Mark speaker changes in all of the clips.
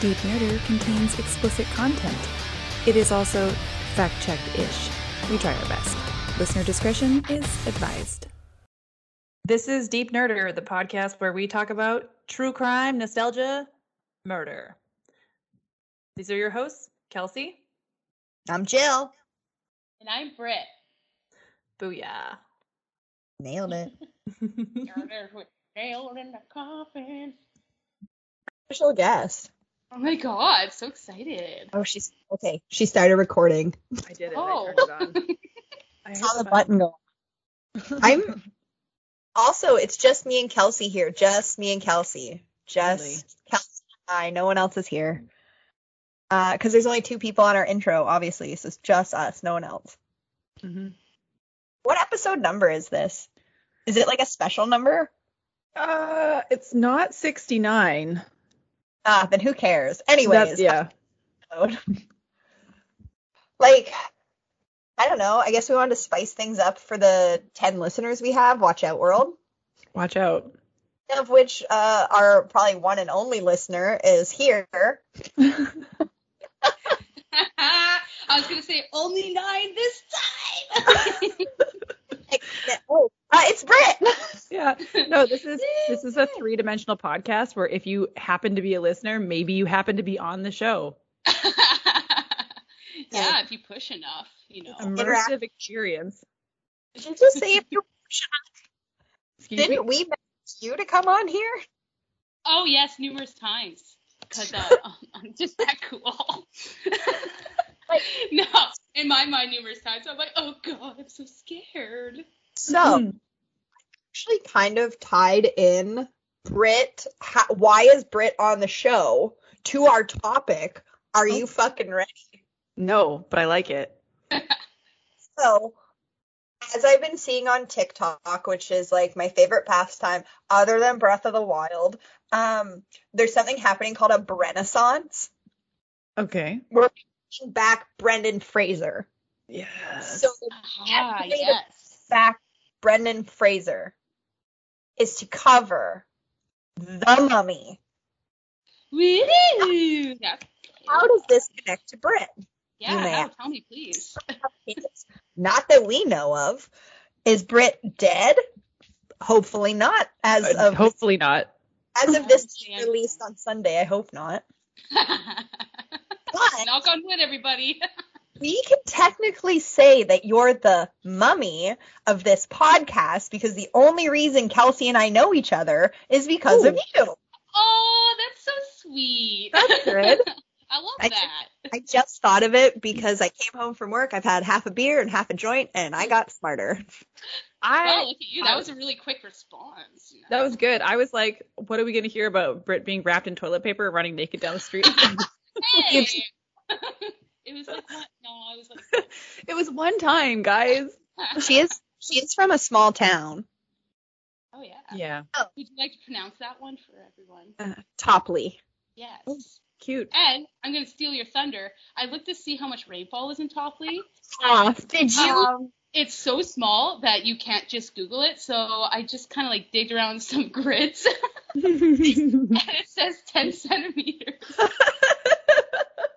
Speaker 1: Deep Nerder contains explicit content. It is also fact checked ish. We try our best. Listener discretion is advised. This is Deep Nerder, the podcast where we talk about true crime, nostalgia, murder. These are your hosts, Kelsey.
Speaker 2: I'm Jill.
Speaker 3: And I'm Britt.
Speaker 1: Booyah.
Speaker 2: Nailed it.
Speaker 3: Nailed in the coffin.
Speaker 2: Special guest.
Speaker 3: Oh my god, so excited.
Speaker 2: Oh, she's okay. She started recording.
Speaker 1: I did it.
Speaker 3: Oh.
Speaker 1: I turned it on. I
Speaker 2: Saw
Speaker 1: heard
Speaker 2: the button go. I'm also. It's just me and Kelsey here. Just me and Kelsey. Just
Speaker 1: Really?
Speaker 2: Kelsey and I. No one else is here. Uh, because there's only two people on our intro, obviously. So it's just us. No one else.
Speaker 1: Mhm.
Speaker 2: What episode number is this? Is it like a special number?
Speaker 4: Uh, it's not 69.
Speaker 2: Ah, then who cares? Anyways,
Speaker 4: That's, yeah.
Speaker 2: like, I don't know. I guess we wanted to spice things up for the 10 listeners we have. Watch out, world.
Speaker 4: Watch out.
Speaker 2: Of which uh, our probably one and only listener is here.
Speaker 3: I was gonna say only nine this time.
Speaker 2: oh, uh, it's Britt.
Speaker 4: yeah. No, this is this is a three-dimensional podcast where if you happen to be a listener, maybe you happen to be on the show.
Speaker 3: yeah, if you push enough, you know.
Speaker 4: Immersive experience.
Speaker 2: Did you just say if you
Speaker 4: Excuse me.
Speaker 2: didn't we message you to come on here?
Speaker 3: Oh yes, numerous times. Because uh, I'm just that cool.
Speaker 2: Like-
Speaker 3: no, in my mind, numerous times. I'm like, oh god, I'm so scared.
Speaker 2: So
Speaker 4: Hmm.
Speaker 2: actually kind of tied in Brit. How, why is Brit on the show to our topic? Are you fucking ready?
Speaker 4: No, but I like it.
Speaker 2: So, as I've been seeing on TikTok, which is like my favorite pastime other than Breath of the Wild, um, there's something happening called a Renaissance.
Speaker 4: Okay.
Speaker 2: We're bringing back Brendan Fraser.
Speaker 4: Yes.
Speaker 2: So,
Speaker 3: Ah,
Speaker 2: Activate it.
Speaker 3: yes.
Speaker 2: back Brendan Fraser is to cover The Mummy.
Speaker 3: Woo!
Speaker 2: How does this connect to Brit?
Speaker 3: yeah,
Speaker 2: you may
Speaker 3: no,
Speaker 2: have-
Speaker 3: tell me please.
Speaker 2: Not that we know of. Is Brit dead? Hopefully not. As
Speaker 4: Uh,
Speaker 2: of
Speaker 4: Hopefully not.
Speaker 2: as of this
Speaker 3: Understand.
Speaker 2: released on Sunday, I hope not. But
Speaker 3: Knock on wood, everybody.
Speaker 2: we can technically say that you're the mummy of this podcast because the only reason Kelsey and I know each other is because of you.
Speaker 3: Oh, that's so sweet.
Speaker 2: That's good.
Speaker 3: I love
Speaker 2: I-
Speaker 3: that.
Speaker 2: I just thought of it because I came home from work. I've had half a beer and half a joint, and I got smarter.
Speaker 3: Oh,
Speaker 4: I
Speaker 3: look at you. That was a really quick response. you know?
Speaker 4: that was good. I was like, what are we gonna hear about Brit being wrapped in toilet paper running naked down the street?
Speaker 3: Hey! it was like what? No, I was like.
Speaker 4: it was one time, guys.
Speaker 2: She is she is from a small town,
Speaker 3: Oh yeah.
Speaker 4: Yeah.
Speaker 3: Would you like to pronounce that one for everyone?
Speaker 2: uh, Topley.
Speaker 3: Yes.
Speaker 4: Cute.
Speaker 3: And I'm gonna steal your thunder. I looked to see how much rainfall is in Topley.
Speaker 2: Aw, did you?
Speaker 3: Um, it's so small that you can't just Google it. So I just kind of like digged around some grids, and it says 10 centimeters.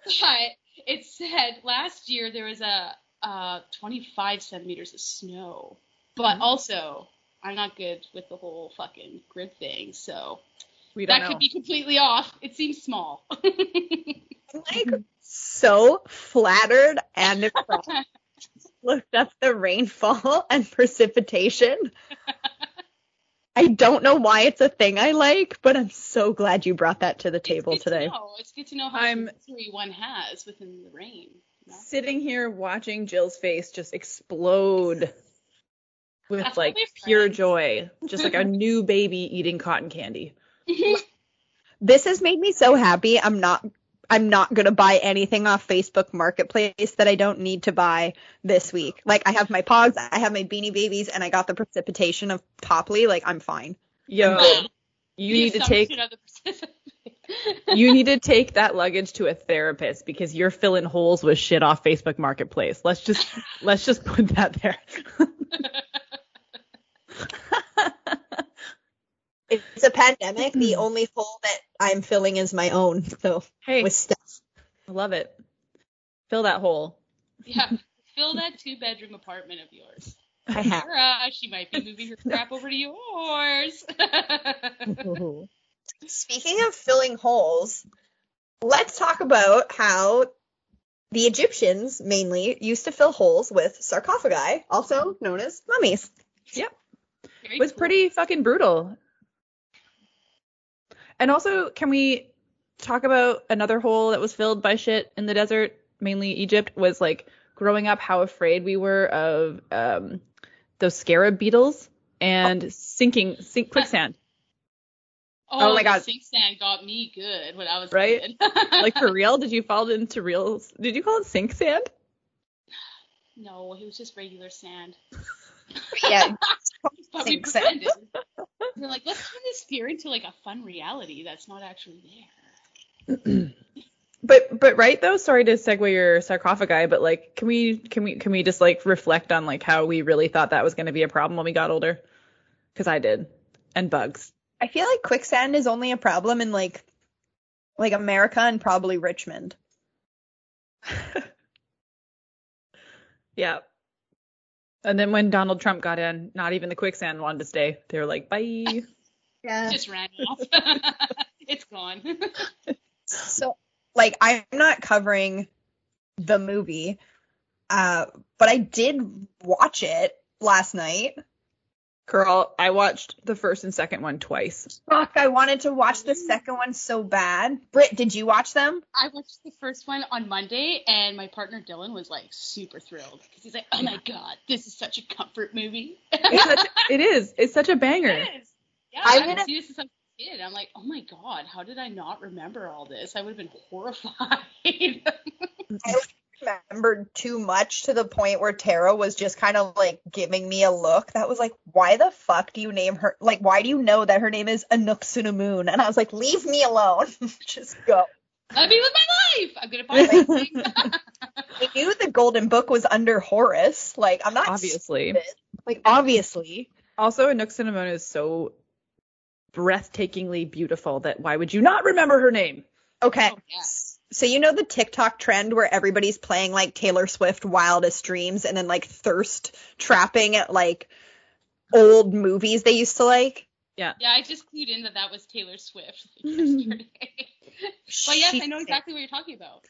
Speaker 3: but it said last year there was a uh, 25 centimeters of snow. But also, I'm not good with the whole fucking grid thing, so
Speaker 4: we don't
Speaker 3: that
Speaker 4: know.
Speaker 3: could be completely off. It seems small.
Speaker 2: Like so flattered and impressed. Looked up the rainfall and precipitation. I don't know why it's a thing I like, but I'm so glad you brought that to the table
Speaker 3: it's good
Speaker 2: today.
Speaker 3: To know. It's good to know how
Speaker 4: I'm-
Speaker 3: much history one has within the rain. you know?
Speaker 4: Sitting here watching Jill's face just explode with
Speaker 3: That's
Speaker 4: like pure
Speaker 3: friends.
Speaker 4: joy, just like a new baby eating cotton candy.
Speaker 2: This has made me so happy. I'm not I'm not going to buy anything off Facebook Marketplace that I don't need to buy this week. Like I have my pogs, I have my beanie babies and I got the precipitation of Topley, like I'm fine.
Speaker 4: Yo,
Speaker 3: Wow.
Speaker 4: you need to take
Speaker 3: shit out of the Pacific.
Speaker 4: you need to take that luggage to a therapist because you're filling holes with shit off Facebook Marketplace. Let's just let's just put that there.
Speaker 2: It's a pandemic. The mm-hmm. only hole that I'm filling is my own, so
Speaker 1: Hey,
Speaker 2: with stuff.
Speaker 1: I love it. Fill that hole.
Speaker 3: Yeah, fill that two bedroom apartment of yours.
Speaker 2: I have.
Speaker 3: Sarah, she might be moving her crap over to yours.
Speaker 2: Speaking of filling holes, let's talk about how the Egyptians mainly used to fill holes with sarcophagi, also known as mummies.
Speaker 3: Very
Speaker 1: It was
Speaker 3: cool.
Speaker 1: pretty fucking brutal. And also, can we talk about another hole that was filled by shit in the desert, mainly Egypt, was like growing up how afraid we were of um, those scarab beetles and sinking sink quicksand.
Speaker 3: Oh,
Speaker 2: Oh my God.
Speaker 3: Sink sand got me good when I was
Speaker 1: Right? like for real? Did you fall into real? Did you call it sink sand?
Speaker 3: no, it was just regular sand.
Speaker 2: Yeah,
Speaker 3: But we
Speaker 2: Sink sand.
Speaker 3: pretended. We're like, let's turn this fear into like a fun reality that's not actually there.
Speaker 1: But but right though, sorry to segue your sarcophagi, but like can we can we can we just like reflect on like how we really thought that was going to be a problem when we got older? Because I did, and bugs.
Speaker 2: I feel like quicksand is only a problem in like like America and probably Richmond.
Speaker 1: Yeah. And then when Donald Trump got in, not even the quicksand wanted to stay. They were like, bye.
Speaker 2: Yeah.
Speaker 3: Just ran off. it's gone.
Speaker 2: So like I'm not covering the movie, uh, but I did watch it last night.
Speaker 1: Girl, I watched the first and second one twice.
Speaker 2: Fuck, I wanted to watch the second one so bad. Britt, did you watch them?
Speaker 3: I watched the first one on Monday, and my partner Dylan was like super thrilled because he's like, "Oh my god, this is such a comfort movie."
Speaker 1: It's such, it is. It's such a banger.
Speaker 3: It is. Yeah,
Speaker 2: I'm
Speaker 3: I
Speaker 2: gonna-
Speaker 3: seen this since I was a kid. I'm like, oh my god, how did I not remember all this? I would have been horrified.
Speaker 2: Remembered too much to the point where Tara was just kind of like giving me a look that was like, why the fuck do you name her? Like, why do you know that her name is Anck-su-namun? And I was like, leave me alone. just go.
Speaker 3: Let me with my life. I'm gonna find something.
Speaker 2: I knew the Golden Book was under Horus. Like, I'm not
Speaker 1: Obviously.
Speaker 2: stupid. Like, obviously.
Speaker 1: Also, Anck-su-namun is so breathtakingly beautiful that why would you not remember her name?
Speaker 2: Okay.
Speaker 3: Oh, yeah.
Speaker 2: So you know the TikTok trend where everybody's playing like Taylor Swift Wildest Dreams and then like thirst trapping at like old movies they used to like?
Speaker 3: Yeah, Yeah, I just clued in that that was Taylor Swift yesterday. but yes, I know exactly what you're talking about.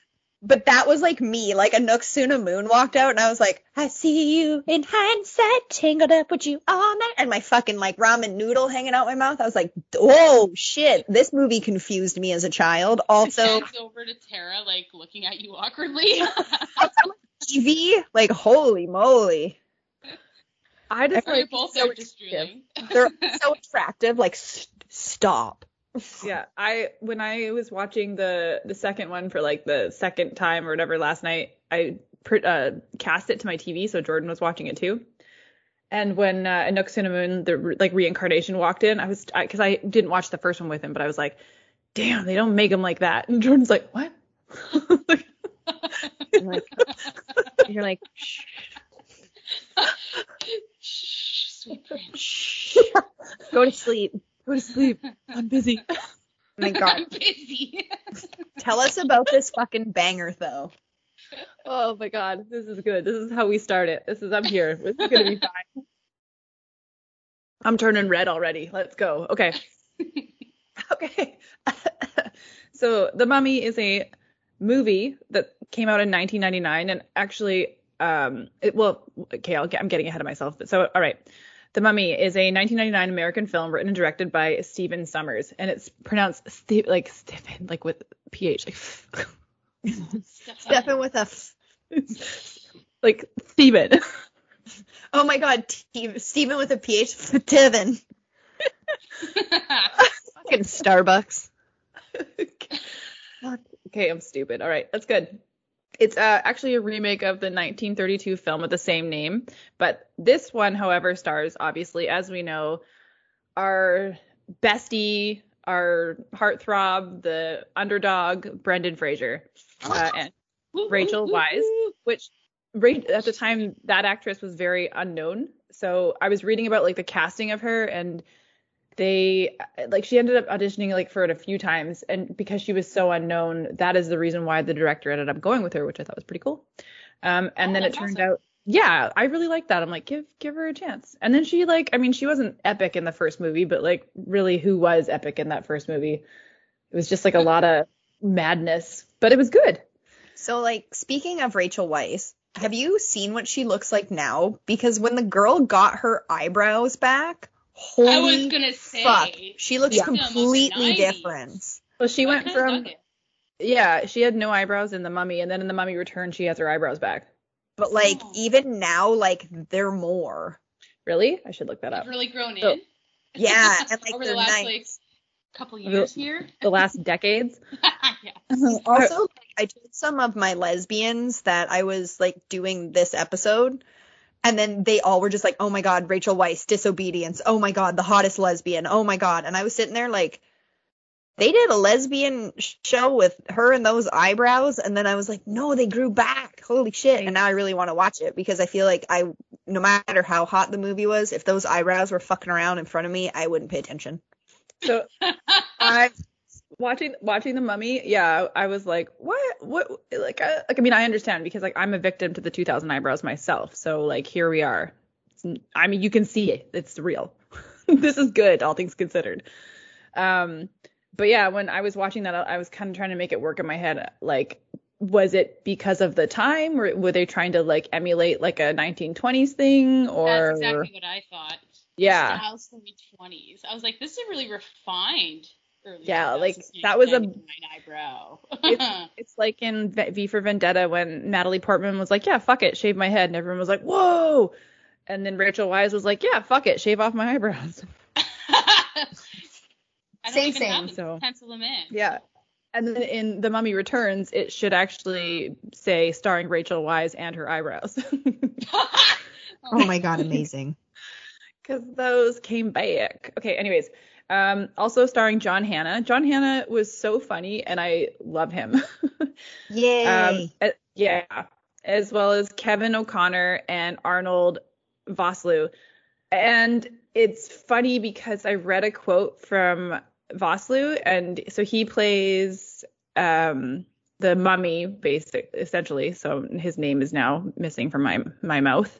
Speaker 2: But that was like me, like Anck-su-namun walked out and I was like, I see you in hindsight, tangled up with you all night. And my fucking like ramen noodle hanging out my mouth. I was like, oh shit, this movie confused me as a child. Also,
Speaker 3: over to Tara, like looking at you awkwardly.
Speaker 2: TV, like holy moly.
Speaker 1: I just
Speaker 3: You're
Speaker 1: like
Speaker 3: both
Speaker 1: so
Speaker 3: there just drooling.
Speaker 2: They're so attractive, like st- stop.
Speaker 1: yeah i when i was watching the the second one for like the second time or whatever last night i pr- uh, cast it to my tv so jordan was watching it too and when uh, Anck-su-namun, the re- like reincarnation walked in, I was because I, didn't watch the first one with him, but I was like, "Damn, they don't make him like that." And Jordan's like, "What?"
Speaker 2: I'm like, you're like, shh.
Speaker 3: Shh, sweet prince.
Speaker 2: shh. Go to sleep.
Speaker 1: Go to sleep. I'm busy.
Speaker 2: Oh my god.
Speaker 3: I'm busy.
Speaker 2: Tell us about this fucking banger though.
Speaker 1: Oh my god, this is good. This is how we start it. This is I'm here. This is gonna be fine. I'm turning red already. Let's go. Okay. okay. so The Mummy is a movie that came out in 1999 and actually um it well okay I'll get, I'm getting ahead of myself but so all right The Mummy is a 1999 American film written and directed by Stephen Sommers and it's pronounced Ste- like Stephen like with ph like
Speaker 2: Stefan with a f-
Speaker 1: like Steven.
Speaker 2: Oh my god, T- Steven with a PH. Steven. Fucking Starbucks.
Speaker 1: okay, I'm stupid. All right, that's good. It's uh, actually a remake of the 1932 film with the same name, but this one, however, stars obviously, as we know, our bestie, our heartthrob, the underdog, Brendan Fraser, uh, and Rachel Weisz. which at the time that actress was very unknown. So I was reading about like the casting of her and they like she ended up auditioning like for it a few times and because she was so unknown that is the reason why the director ended up going with her which i thought was pretty cool. Um and
Speaker 3: Oh,
Speaker 1: then it turned
Speaker 3: awesome.
Speaker 1: out yeah i really like that. I'm like give give her a chance. And then she like i mean she wasn't epic in the first movie but like really who was epic in that first movie? It was just like a lot of madness but it was good.
Speaker 2: So, like, speaking of Rachel Weisz, have you seen what she looks like now? Because when the girl got her eyebrows back, holy
Speaker 3: I was gonna say.
Speaker 2: fuck, she looks
Speaker 1: Yeah.
Speaker 2: completely different.
Speaker 1: well she
Speaker 3: I
Speaker 1: went from
Speaker 3: dug
Speaker 1: yeah she had no eyebrows in the mummy and then in the mummy return she has her eyebrows back
Speaker 2: But like,
Speaker 3: Oh.
Speaker 2: even now, like, they're more.
Speaker 1: really i should look that
Speaker 3: They've
Speaker 1: up
Speaker 3: really grown
Speaker 1: So-
Speaker 3: in.
Speaker 2: Yeah, and like
Speaker 3: over the last
Speaker 2: nice.
Speaker 3: like couple
Speaker 1: The-
Speaker 3: years here.
Speaker 1: the last decades
Speaker 3: yeah.
Speaker 2: also, like, I told some of my lesbians that I was like doing this episode, and then they all were just like, "Oh my god, Rachel Weisz, disobedience. Oh my god, the hottest lesbian. Oh my god." And I was sitting there like, they did a lesbian show with her and those eyebrows, and then I was like, "No, they grew back. Holy shit!" And now I really want to watch it because I feel like I, no matter how hot the movie was, if those eyebrows were fucking around in front of me, I wouldn't pay attention.
Speaker 1: so I watching watching the mummy, yeah, I was like, what, what, like, I, like, I mean, I understand because like I'm a victim to the 2000 eyebrows myself, so like here we are. It's, I mean, you can see it; it's real. this is good, all things considered. Um, but yeah, when I was watching that, I was kind of trying to make it work in my head. Like, was it because of the time, or were they trying to like emulate like a 1920s thing, or
Speaker 3: That's exactly what I thought.
Speaker 1: yeah,
Speaker 3: Styles from the 20s. I was like, this is really refined early.
Speaker 1: Yeah, like, that was a-
Speaker 3: 99 eyebrow.
Speaker 1: it's, it's like in V V for Vendetta when Natalie Portman was like, "Yeah, fuck it, shave my head," and everyone was like, "Whoa!" And then Rachel Weisz was like, "Yeah, fuck it, shave off my eyebrows."
Speaker 3: I don't
Speaker 2: Same,
Speaker 3: even
Speaker 2: same.
Speaker 3: have
Speaker 1: So-
Speaker 3: pencil them in.
Speaker 1: Yeah. And then in The Mummy Returns, it should actually say starring Rachel Weisz and her eyebrows.
Speaker 2: Oh my god, amazing.
Speaker 1: Because those came back. Okay, anyways. Um, also starring John Hannah. John Hannah was so funny and I love him.
Speaker 2: Yay.
Speaker 1: um, uh, yeah. As well as Kevin O'Connor and Arnold Vosloo. And it's funny because I read a quote from Vosloo, and so he plays um, the mummy, basic essentially. So his name is now missing from my my mouth.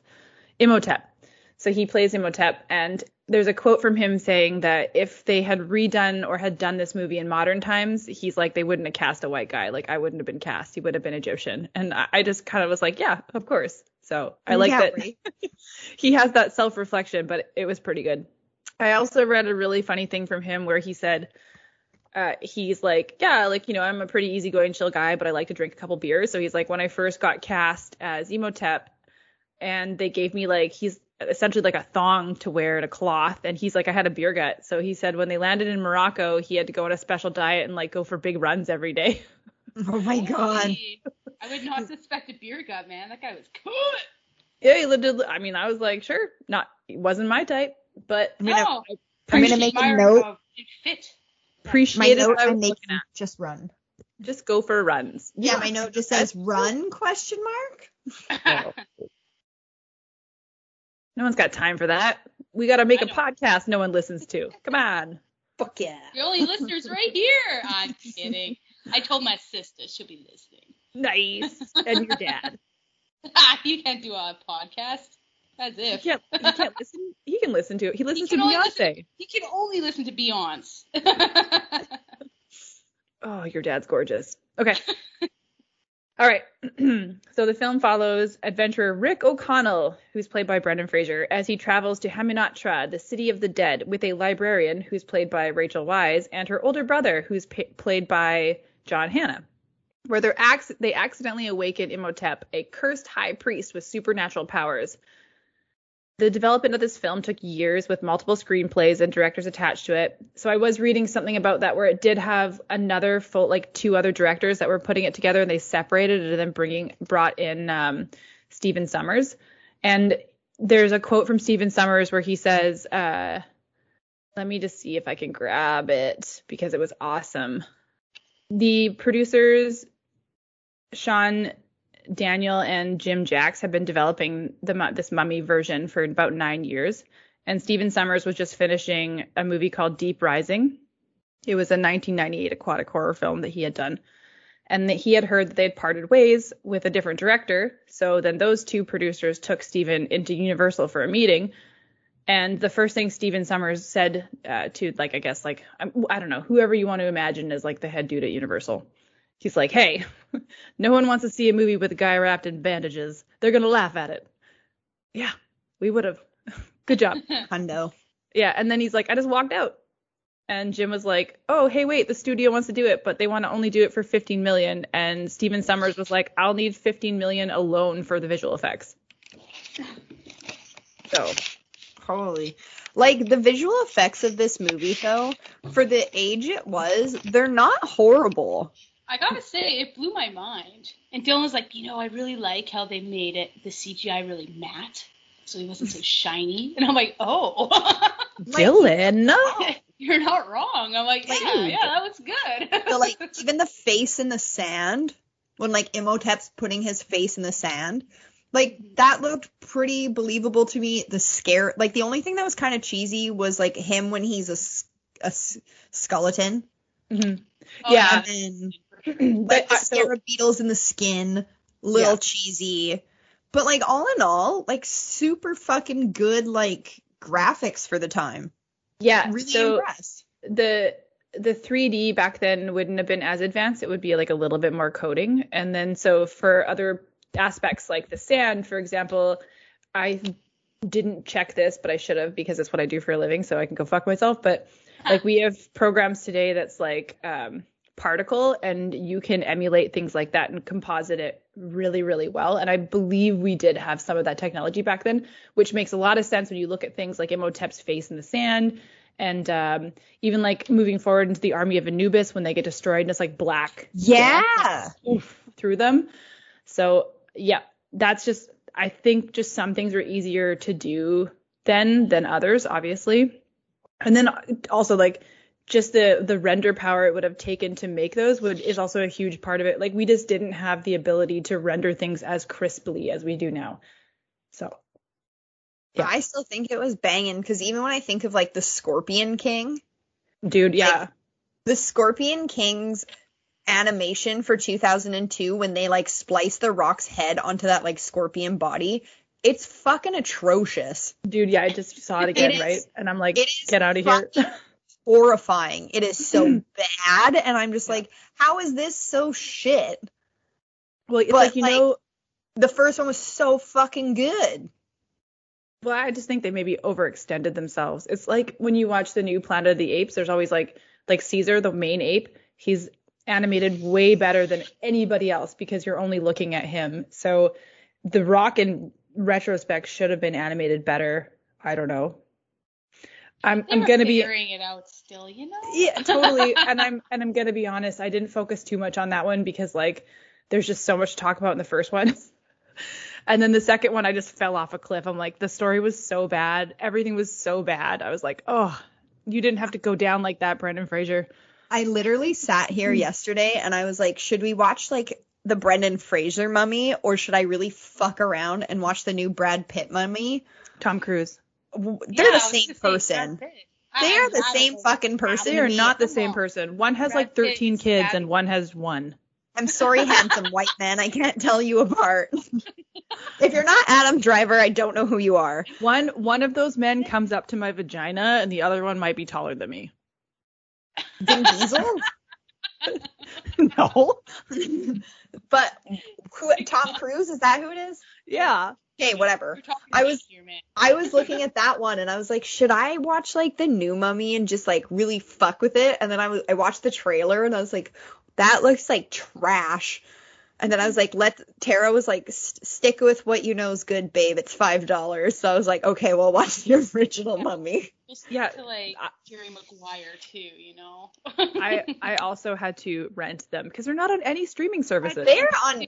Speaker 1: Imhotep. So he plays Imhotep, and there's a quote from him saying that if they had redone or had done this movie in modern times, he's like they wouldn't have cast a white guy. Like I wouldn't have been cast. He would have been Egyptian. And I, just kind of was like, yeah, of course. So I like
Speaker 2: Yeah,
Speaker 1: that
Speaker 2: right.
Speaker 1: he has that self reflection, but it was pretty good. I also read a really funny thing from him where he said, uh, he's like, yeah, like, you know, I'm a pretty easygoing, chill guy, but I like to drink a couple beers. So he's like, when I first got cast as Imhotep, and they gave me like, he's essentially like a thong to wear and a cloth. And he's like, I had a beer gut. So he said when they landed in Morocco, he had to go on a special diet and like go for big runs every day.
Speaker 2: oh my god.
Speaker 3: I would not suspect a beer gut, man. That guy was cool.
Speaker 1: yeah, he lived, I mean, I was like, sure, not, it wasn't my type, but
Speaker 2: I'm gonna,
Speaker 3: no,
Speaker 2: I'm gonna make a note.
Speaker 3: how it fit.
Speaker 2: My note
Speaker 1: I
Speaker 2: I'm making
Speaker 1: at.
Speaker 2: just run.
Speaker 1: Just go for runs.
Speaker 2: Yeah, my note just says run question mark.
Speaker 1: No one's got time for that. We got to make a podcast no one listens to. Come on.
Speaker 2: Fuck yeah.
Speaker 3: The only listeners right here. I'm kidding. I told my sister she'll be listening.
Speaker 1: Nice. And your dad.
Speaker 3: you can't do a podcast. As
Speaker 1: He
Speaker 3: if.
Speaker 1: can't, he can't listen. He can listen to it. He listens
Speaker 3: can
Speaker 1: to
Speaker 3: only
Speaker 1: Beyonce.
Speaker 3: listen- He can only listen to Beyonce.
Speaker 1: Oh, your dad's gorgeous. Okay. All right. so the film follows adventurer Rick O'Connell, who's played by Brendan Fraser, as he travels to Hamunaptra, the city of the dead, with a librarian who's played by Rachel Weisz and her older brother, who's pa- played by John Hannah, Where acc- they accidentally awaken Imhotep, a cursed high priest with supernatural powers. The development of this film took years with multiple screenplays and directors attached to it. So I was reading something about that where it did have another full, like two other directors that were putting it together and they separated it and then bringing brought in um, Stephen Sommers. And there's a quote from Stephen Sommers where he says, uh, "Let me just see if I can grab it because it was awesome." The producers, Sean Daniel and Jim Jacks have been developing the this mummy version for about nine years, and Stephen Sommers was just finishing a movie called Deep Rising. It was a 1998 aquatic horror film that he had done. And that he had heard that they had parted ways with a different director. So then those two producers took Stephen into Universal for a meeting. And the first thing Stephen Sommers said uh, to, like, I guess, like, I don't know, whoever you want to imagine as like the head dude at Universal, he's like, hey, no one wants to see a movie with a guy wrapped in bandages. They're going to laugh at it. Yeah, we would have. Good job.
Speaker 2: Hundo.
Speaker 1: Yeah, and then he's like, I just walked out. And Jim was like, "Oh, hey, wait, the studio wants to do it, but they want to only do it for 15 million." And Steven Sommers was like, "I'll need 15 million alone for the visual effects."
Speaker 2: So, holy. Like the visual effects of this movie though, for the age it was, they're not horrible.
Speaker 3: I gotta say, it blew my mind. And Dylan was like, you know, I really like how they made it the CGI really matte so he wasn't so shiny. And I'm like, oh,
Speaker 1: Dylan,
Speaker 3: you're not wrong. I'm like, yeah, like, yeah, that was good.
Speaker 2: so like even the face in the sand when like Imhotep's putting his face in the sand, like that looked pretty believable to me. The scare, like the only thing that was kind of cheesy was like him when he's a, a skeleton.
Speaker 1: Mm-hmm. Oh, yeah,
Speaker 2: and then like the scarab beetles in the skin, little yeah. cheesy. But like all in all, like super fucking good like graphics for the time.
Speaker 1: Yeah, really so impressed. The the 3D back then wouldn't have been as advanced. It would be like a little bit more coding. And then so for other aspects like the sand, for example, I didn't check this, but I should have because it's what I do for a living, so I can go fuck myself. But like we have programs today that's like um particle and you can emulate things like that and composite it really really well. And i believe we did have some of that technology back then which makes a lot of sense when you look at things like imhotep's face in the sand and um, even like moving forward into the army of anubis when they get destroyed and it's like black
Speaker 2: yeah.
Speaker 1: Through them. So yeah that's just i think just some things were easier to do then than others obviously. And then also like just the the render power it would have taken to make those would is also a huge part of it. Like we just didn't have the ability to render things as crisply as we do now. So
Speaker 2: yeah. I still think it was banging because even when I think of like the Scorpion King,
Speaker 1: dude, yeah, like,
Speaker 2: the Scorpion King's animation for 2002 when they like splice the rock's head onto that like scorpion body it's fucking atrocious.
Speaker 1: Dude, yeah, I just saw it again, it right? And I'm like, get out of here.
Speaker 2: Horrifying. It is so mm-hmm. bad, and I'm just like, how is this so shit?
Speaker 1: Well, it's but, like you like, know,
Speaker 2: the first one was so fucking good.
Speaker 1: Well, I just think they maybe overextended themselves. It's like when you watch the new Planet of the Apes. There's always like like Caesar, the main ape. He's animated way better than anybody else because you're only looking at him. So the Rock in retrospect should have been animated better. I don't know. I'm I'm gonna be
Speaker 3: figuring it out still, you know.
Speaker 1: Yeah, totally. and I'm and I'm gonna be honest. I didn't focus too much on that one because like there's just so much to talk about in the first one. and then the second one, I just fell off a cliff. I'm like, the story was so bad. Everything was so bad. I was like, oh, you didn't have to go down like that, Brendan Fraser.
Speaker 2: I literally sat here hmm. yesterday and I was like, should we watch like the Brendan Fraser mummy or should I really fuck around and watch the new Brad Pitt mummy?
Speaker 1: Tom Cruise
Speaker 2: they're yeah, the same person. They are the same fucking person.
Speaker 1: They are not the same person. One has like 13 kids and one has one.
Speaker 2: I'm sorry, handsome white man. I can't tell you apart. if you're not Adam Driver, I don't know who you are.
Speaker 1: One one of those men comes up to my vagina, and the other one might be taller than me.
Speaker 2: Vin Diesel?
Speaker 1: No.
Speaker 2: but who? Tom Cruise? Is that who it is?
Speaker 1: Yeah
Speaker 2: okay, whatever. I was here, I was looking at that one and I was like, should I watch like the new Mummy and just like really fuck with it? And then I was I watched the trailer and I was like, that looks like trash. And then I was like, let Tara was like, stick with what you know is good, babe. It's five dollars. So I was like, okay, well, watch the original Mummy.
Speaker 3: yeah, to like Jerry Maguire too, you know.
Speaker 1: I I also had to rent them because they're not on any streaming services.
Speaker 2: They're on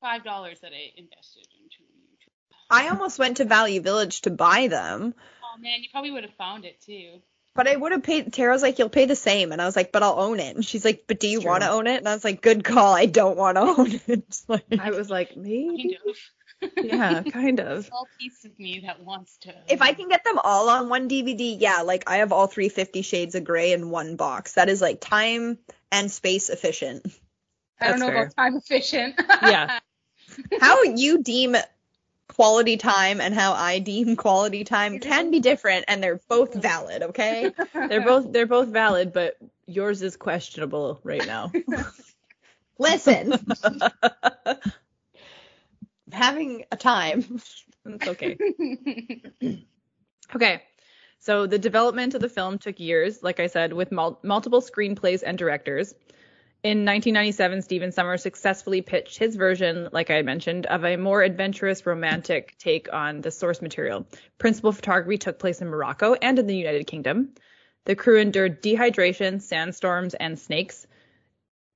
Speaker 3: five dollars that I invested into YouTube.
Speaker 2: I almost went to Value Village to buy them.
Speaker 3: Oh man, you probably would have found it too.
Speaker 2: But I would have paid. Tara's like, you'll pay the same, and I was like, but I'll own it. And she's like, but do you want to own it? And I was like, good call. I don't want to own it.
Speaker 1: like, I was like, maybe. yeah, kind of.
Speaker 3: Small piece of me that wants to.
Speaker 2: If I can get them all on one DVD, yeah, like I have all three Fifty Shades of Grey in one box. That is like time and space efficient.
Speaker 3: I don't
Speaker 1: That's
Speaker 3: know
Speaker 1: fair.
Speaker 3: about time efficient.
Speaker 1: Yeah.
Speaker 2: How you deem quality time and how I deem quality time can be different and they're both valid, okay?
Speaker 1: They're both they're both valid, but yours is questionable right now.
Speaker 2: Listen, having a time.
Speaker 1: it's okay. Okay. So the development of the film took years, like I said, with mul- multiple screenplays and directors. In 1997, Stephen Sommers successfully pitched his version, like I mentioned, of a more adventurous, romantic take on the source material. Principal photography took place in Morocco and in the United Kingdom. The crew endured dehydration, sandstorms, and snakes,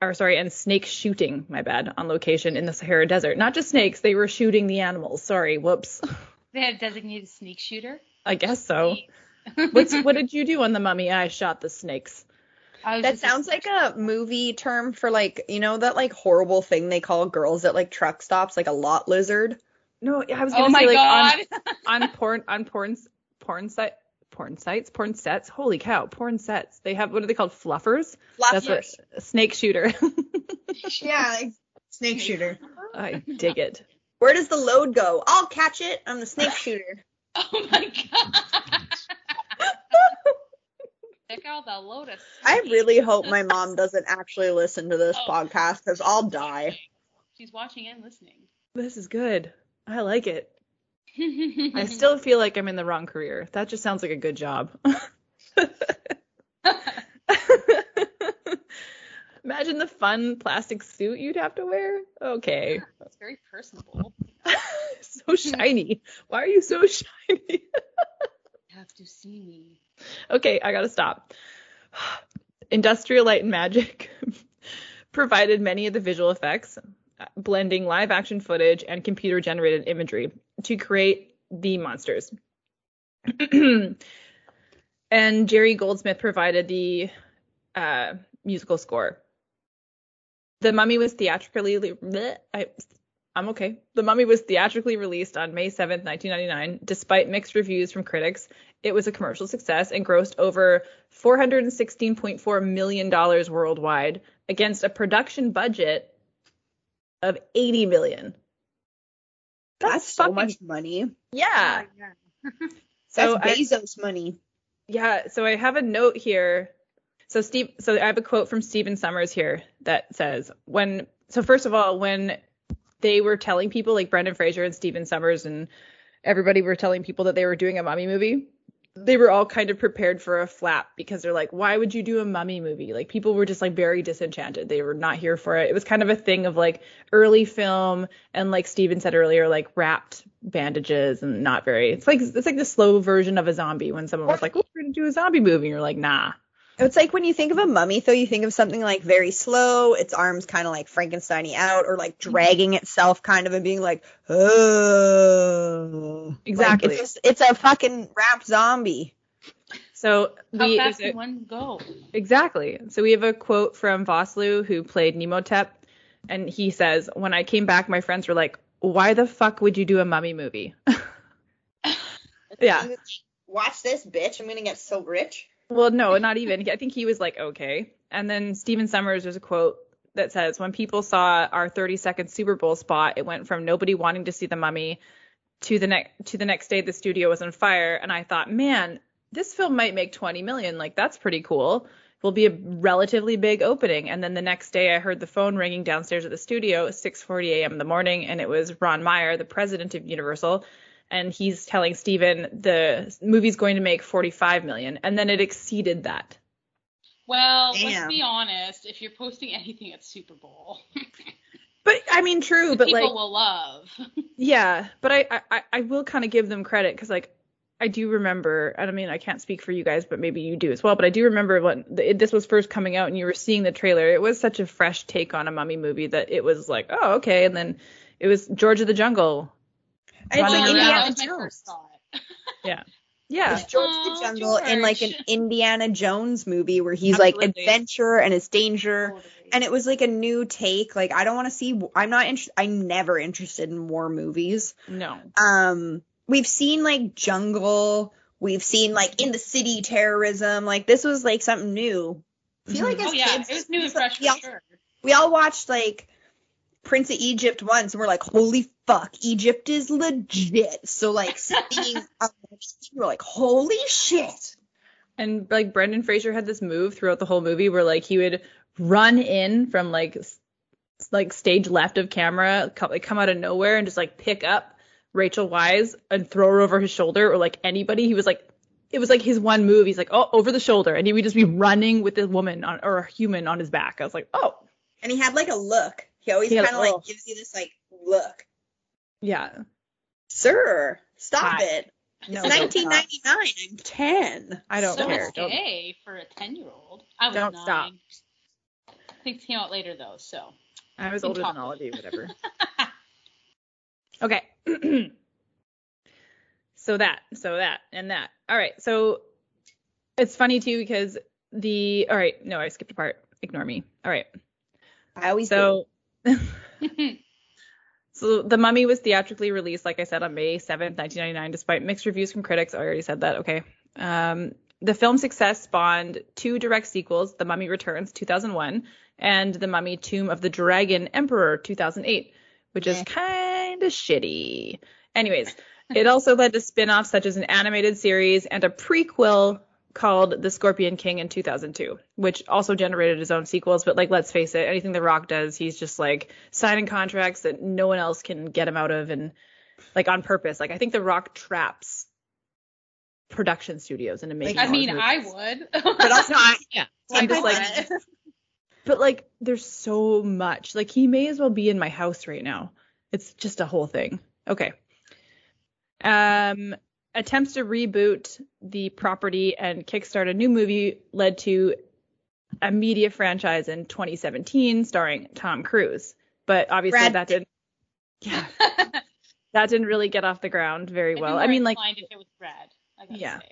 Speaker 1: or sorry, and snake shooting, my bad, on location in the Sahara Desert. Not just snakes, they were shooting the animals. Sorry, whoops.
Speaker 3: they had a designated snake shooter.
Speaker 1: I guess so. What's what did you do on the mummy? I shot the snakes.
Speaker 3: I was
Speaker 2: That
Speaker 3: just-
Speaker 2: sounds like a movie term for like, you know, that like horrible thing they call girls at like truck stops, like a lot lizard.
Speaker 1: No, I was oh gonna
Speaker 3: Oh my
Speaker 1: say like
Speaker 3: god.
Speaker 1: on on porn on porn porn site porn sites porn sets. Holy cow, porn sets. They have what are they called? Fluffers. That's what a snake shooter.
Speaker 2: Yeah, like snake shooter.
Speaker 1: I dig it.
Speaker 2: Where does the load go? I'll catch it. I'm the snake shooter.
Speaker 3: oh my god. Check out the lotus.
Speaker 2: I really hope my mom doesn't actually listen to this
Speaker 3: Oh.
Speaker 2: podcast because I'll die.
Speaker 3: She's watching and listening.
Speaker 1: This is good. I like it. I still feel like I'm in the wrong career. That just sounds like a good job. Imagine the fun plastic suit you'd have to wear. Okay.
Speaker 3: It's very personable.
Speaker 1: so shiny. Why are you so shiny?
Speaker 3: You have to see me.
Speaker 1: Okay, I gotta stop. Industrial Light and Magic provided many of the visual effects, blending live action footage and computer generated imagery to create the monsters. and Jerry Goldsmith provided the uh, musical score. The Mummy was theatrically bleh, I, I'm okay. The Mummy was theatrically released on May 7th, 1999. Despite mixed reviews from critics, it was a commercial success and grossed over $416.4 million worldwide against a production budget of 80 million.
Speaker 2: That's so
Speaker 1: fucking-
Speaker 2: much money.
Speaker 1: Yeah.
Speaker 3: yeah.
Speaker 1: So
Speaker 2: That's
Speaker 1: I,
Speaker 2: Bezos money.
Speaker 1: yeah, so I have a note here. So Steve, so I have a quote from Stephen Sommers here that says when. So first of all, when they were telling people like Brendan Fraser and Stephen Sommers and everybody were telling people that they were doing a mommy movie, they were all kind of prepared for a flap because they're like, why would you do a mummy movie? Like people were just like very disenchanted. They were not here for it. It was kind of a thing of like early film and like Steven said earlier, like wrapped bandages and not very. It's like it's like the slow version of a zombie when someone was like, oh, we're gonna do a zombie movie, and you're like, nah.
Speaker 2: It's like when you think of a mummy, though, you think of something like very slow, its arms kind of like Frankenstein out, or like mm-hmm. dragging itself kind of and being like, oh.
Speaker 1: Exactly.
Speaker 2: Like, it's, just- it's a fucking wrapped zombie.
Speaker 1: So
Speaker 3: How fast can one go?
Speaker 1: Exactly. So we have a quote from Vosloo, who played Imhotep, and he says, "When I came back, my friends were like, why the fuck would you do a mummy movie?" yeah.
Speaker 2: Watch this, bitch. I'm gonna get so rich.
Speaker 1: Well, no, not even. I think he was like, okay. And then Steven Sommers, there's a quote that says, when people saw our 30 second Super Bowl spot, it went from nobody wanting to see the mummy to the next to the next day the studio was on fire. And I thought, man, this film might make 20 million. Like that's pretty cool. Will be a relatively big opening. And then the next day, I heard the phone ringing downstairs at the studio 6:40 a.m. in the morning, and it was Ron Meyer, the president of Universal, and he's telling Steven the movie's going to make 45 million, and then it exceeded that.
Speaker 3: Well,
Speaker 2: Damn.
Speaker 3: let's be honest. If you're posting anything at Super Bowl,
Speaker 1: But I mean, true, but
Speaker 3: people
Speaker 1: like,
Speaker 3: will love.
Speaker 1: yeah, but I I, I will kind of give them credit because like I do remember, and I mean, I can't speak for you guys, but maybe you do as well. But I do remember when the, it, this was first coming out and you were seeing the trailer. It was such a fresh take on a mummy movie that it was like, oh, okay. And then it was George of the Jungle.
Speaker 2: And it's like
Speaker 1: around.
Speaker 2: Indiana
Speaker 3: that was my
Speaker 2: Jones.
Speaker 3: first thought.
Speaker 1: Yeah. Yeah.
Speaker 2: It's George
Speaker 3: Aw,
Speaker 2: the Jungle in like an Indiana Jones movie where he's like adventure and it's danger.
Speaker 3: Totally.
Speaker 2: And it was like a new take. Like I don't want to see. I'm not interested. I'm never interested in war movies.
Speaker 1: No.
Speaker 2: Um, we've seen like jungle. We've seen like in the city terrorism. Like this was like something new. I feel like
Speaker 1: Mhm.
Speaker 2: as
Speaker 3: oh yeah,
Speaker 2: kids,
Speaker 3: it was new and
Speaker 2: it's like-
Speaker 3: fresh
Speaker 2: we all-
Speaker 3: sure.
Speaker 2: we all watched like Prince of Egypt once and we're like, holy fuck, Egypt is legit. So like seeing we're like, holy shit.
Speaker 1: And like Brendan Fraser had this move throughout the whole movie where like he would run in from like like stage left of camera, come, like come out of nowhere and just like pick up Rachel Weisz and throw her over his shoulder or like anybody. He was like it was like his one move. He's like, oh, over the shoulder, and he would just be running with the woman on or a human on his back. I was like, oh,
Speaker 2: And he had like a look. He always kind of like gives you this like look.
Speaker 1: yeah,
Speaker 2: Sir, stop
Speaker 1: Hi.
Speaker 2: it.
Speaker 1: no,
Speaker 2: it's
Speaker 1: don't
Speaker 2: 1999. I'm 10.
Speaker 1: I don't
Speaker 3: so
Speaker 1: care. Don't-
Speaker 3: gay for a ten year old. I was
Speaker 1: Don't
Speaker 3: nine.
Speaker 1: stop.
Speaker 3: Things came out later though, so
Speaker 1: I was
Speaker 3: Can
Speaker 1: older
Speaker 3: talk.
Speaker 1: than all of you, whatever. okay. so that, so that, and that. All right. So it's funny too because the. All right. No, I skipped a part. Ignore me. All right.
Speaker 2: I always
Speaker 1: So. So The Mummy was theatrically released, like I said, on May 7th, 1999, despite mixed reviews from critics. I already said that. Okay. Um, the film's success spawned two direct sequels, The Mummy Returns, 2001, and The Mummy Tomb of the Dragon Emperor, 2008, which is
Speaker 2: Eh.
Speaker 1: kind of shitty. Anyways, it also led to spin-offs such as an animated series and a prequel called The Scorpion King in 2002, which also generated his own sequels. But like, let's face it, anything The Rock does, he's just like signing contracts that no one else can get him out of, and like on purpose. Like I think The Rock traps production studios into making.
Speaker 2: Like,
Speaker 3: I
Speaker 1: more
Speaker 3: mean, I would.
Speaker 2: But also, I,
Speaker 1: yeah.
Speaker 2: I'm
Speaker 1: I'm just like, but like, there's so much. Like he may as well be in my house right now. It's just a whole thing. Okay. Um, attempts to reboot the property and kickstart a new movie led to a media franchise in 2017 starring Tom Cruise. But obviously
Speaker 2: Brad
Speaker 1: that didn't. Yeah, that didn't really get off the ground very well. I mean, like,
Speaker 3: if it was Brad. I gotta
Speaker 1: Yeah.
Speaker 3: say.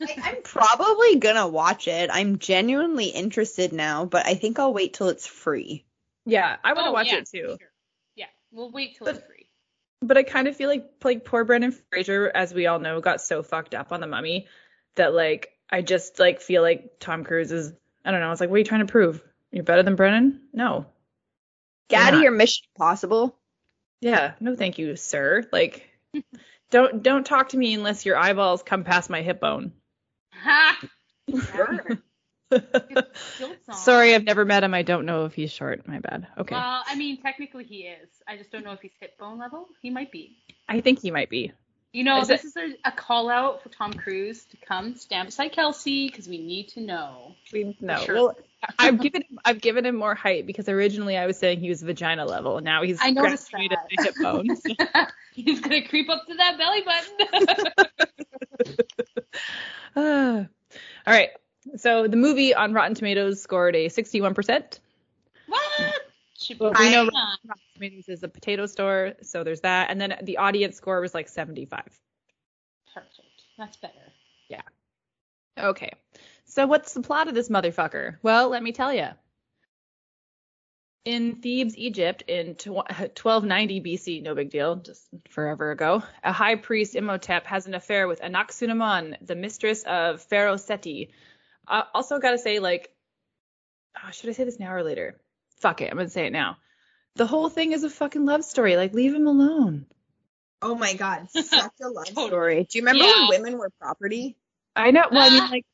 Speaker 2: like, I'm probably gonna watch it. I'm genuinely interested now, but I think I'll wait till it's free.
Speaker 1: yeah, I want to
Speaker 3: Oh,
Speaker 1: watch
Speaker 3: yeah,
Speaker 1: it too.
Speaker 3: sure. Yeah, we'll wait till
Speaker 1: But-
Speaker 3: it's free.
Speaker 1: But I kind of feel like like poor Brendan Fraser, as we all know, got so fucked up on the mummy that like I just like feel like Tom Cruise is I don't know, it's like what are you trying to prove? You're better than Brendan? No.
Speaker 2: Gaddy
Speaker 1: Yeah.
Speaker 2: or Mission Impossible?
Speaker 1: Yeah, no thank you, sir. Like don't don't talk to me unless your eyeballs come past my hip bone.
Speaker 3: Ha!
Speaker 2: Sure.
Speaker 1: Sorry, I've never met him. I don't know if he's short. My bad. Okay.
Speaker 3: Well, I mean, technically he is. I just don't know if he's hip bone level. He might be.
Speaker 1: I think he might be.
Speaker 3: You know,
Speaker 1: Is
Speaker 3: this is a, a call out for Tom Cruise to come stand beside Kelsey because we need to know.
Speaker 1: We no.
Speaker 3: sure.
Speaker 1: Well, I've given him I've given him more height because originally I was saying he was vagina level and now he's
Speaker 3: I noticed that.
Speaker 1: hip bone.
Speaker 3: He's gonna creep up to that belly button.
Speaker 1: Ah. All right. So the movie on Rotten Tomatoes scored a 61%.
Speaker 3: what?
Speaker 1: Well, we know-. Rotten Tomatoes is a potato store, so there's that. And then the audience score was like 75.
Speaker 3: Perfect. That's better. Yeah.
Speaker 1: Okay. So what's the plot of this motherfucker? Well, let me tell you. In Thebes, Egypt, in 1290 BC, no big deal, just forever ago, a high priest Imhotep has an affair with Anck-su-namun, the mistress of Pharaoh Seti. Uh, also, gotta say, like, oh, should I say this now or later? Fuck it, I'm gonna say it now. The whole thing is a fucking love story. Like, leave him alone.
Speaker 2: Oh my god, such a love story. Do you remember
Speaker 3: Yeah.
Speaker 2: when women were property?
Speaker 1: I know. Well, I mean, like,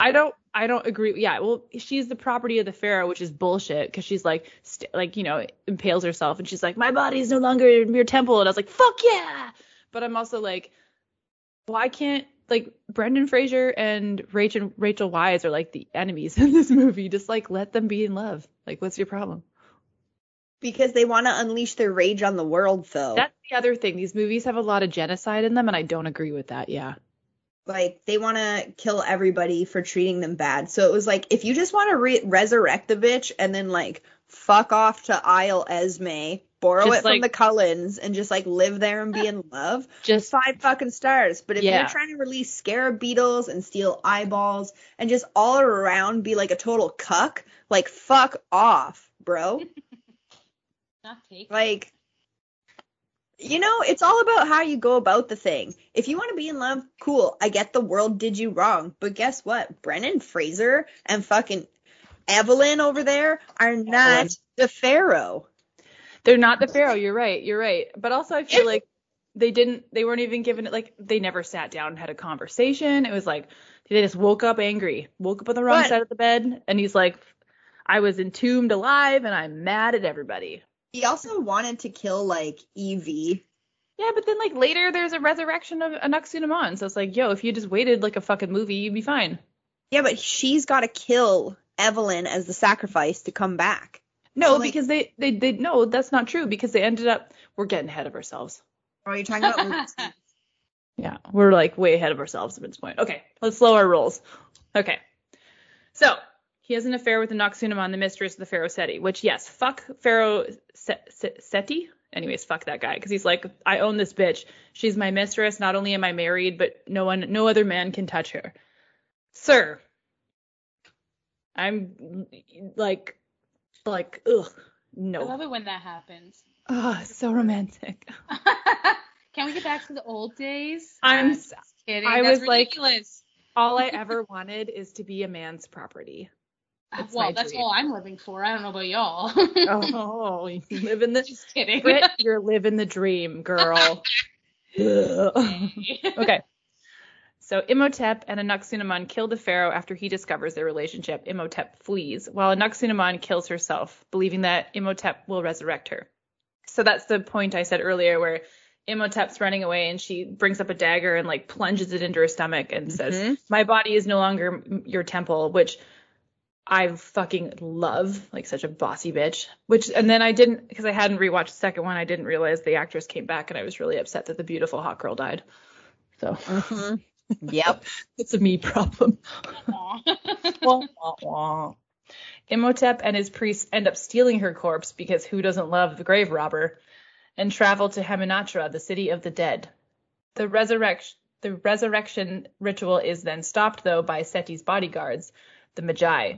Speaker 1: I don't, I don't agree. Yeah, well, she's the property of the pharaoh, which is bullshit because she's like, st- like you know, impales herself, and she's like, my body is no longer in your temple, and I was like, fuck yeah. But I'm also like, why can't like Brendan Fraser and Rachel Rachel Weisz are like the enemies in this movie? Just like let them be in love. Like, what's your problem?
Speaker 2: Because they want to unleash their rage on the world, Phil.
Speaker 1: That's the other thing. These movies have a lot of genocide in them, and I don't agree with that. Yeah.
Speaker 2: like they want to kill everybody for treating them bad. So it was like if you just want to re- resurrect the bitch and then like fuck off to Isle Esme, borrow
Speaker 1: Just
Speaker 2: it from the Cullens, and just like live there and be in love.
Speaker 1: Just
Speaker 2: Five fucking stars. But if
Speaker 1: Yeah.
Speaker 2: you're trying to release scarab beetles and steal eyeballs and just all around be like a total cuck, like fuck off, bro.
Speaker 3: Not take.
Speaker 2: Like, you know, it's all about how you go about the thing. If you want to be in love, cool. I get the world did you wrong. But guess what? Brendan Fraser and fucking Evelyn over there are not
Speaker 1: Evelyn.
Speaker 2: the Pharaoh.
Speaker 1: They're not the pharaoh. You're right. You're right. But also, I feel like they didn't. They weren't even given it. Like they never sat down and had a conversation. It was like they just woke up angry, woke up on the wrong
Speaker 2: But-
Speaker 1: side of the bed, and he's like, "I was entombed alive, and I'm mad at everybody."
Speaker 2: He also wanted to kill like Evie.
Speaker 1: Yeah, but then like later, there's a resurrection of Anck-su-namun. So it's like, yo, if you just waited like a fucking movie, you'd be fine.
Speaker 2: Yeah, but she's got to kill Evelyn as the sacrifice to come back.
Speaker 1: No,
Speaker 2: like-
Speaker 1: because they they they no, that's not true because they ended up. We're getting ahead of ourselves.
Speaker 2: Oh, Are you talking about?
Speaker 1: Yeah, we're like way ahead of ourselves at this point. Okay, let's slow our rolls. Okay. So, he has an affair with the Noxunamon, the mistress of the Pharaoh Seti, which, yes, fuck Pharaoh Se- Se- Seti. Anyways, fuck that guy because he's like, I own this bitch. She's my mistress. Not only am I married, but no one, no other man can touch her. Sir, I'm like, like, ugh, no.
Speaker 3: I love it when that happens.
Speaker 1: Oh, so romantic.
Speaker 3: Can we get back to the old days?
Speaker 1: I'm
Speaker 3: Uh, just kidding.
Speaker 1: I
Speaker 3: That's
Speaker 1: was like-
Speaker 3: ridiculous.
Speaker 1: all I ever wanted is to be a man's property. It's
Speaker 3: well, that's
Speaker 1: dream.
Speaker 3: all I'm living for. I don't know about y'all.
Speaker 1: Oh, you live in the
Speaker 3: Just kidding.
Speaker 1: Brit, you're living the dream, girl. Okay. So Imhotep and Anck-su-namun kill the pharaoh after he discovers their relationship. Imhotep flees, while Anck-su-namun kills herself, believing that Imhotep will resurrect her. So that's the point I said earlier, where Imhotep's running away and she brings up a dagger and like plunges it into her stomach and says,
Speaker 2: Mhm.
Speaker 1: "My body is no longer your temple," which I fucking love, like such a bossy bitch. Which and then I didn't because I hadn't rewatched the second one. I didn't realize the actress came back, and I was really upset that the beautiful hot girl died. So
Speaker 2: Mhm. Yep.
Speaker 1: it's a me problem. Wah, wah, wah. Imhotep and his priests end up stealing her corpse because who doesn't love the grave robber, and travel to Hamunaptra, the city of the dead. The resurrection the resurrection ritual is then stopped though by Seti's bodyguards, the Magi.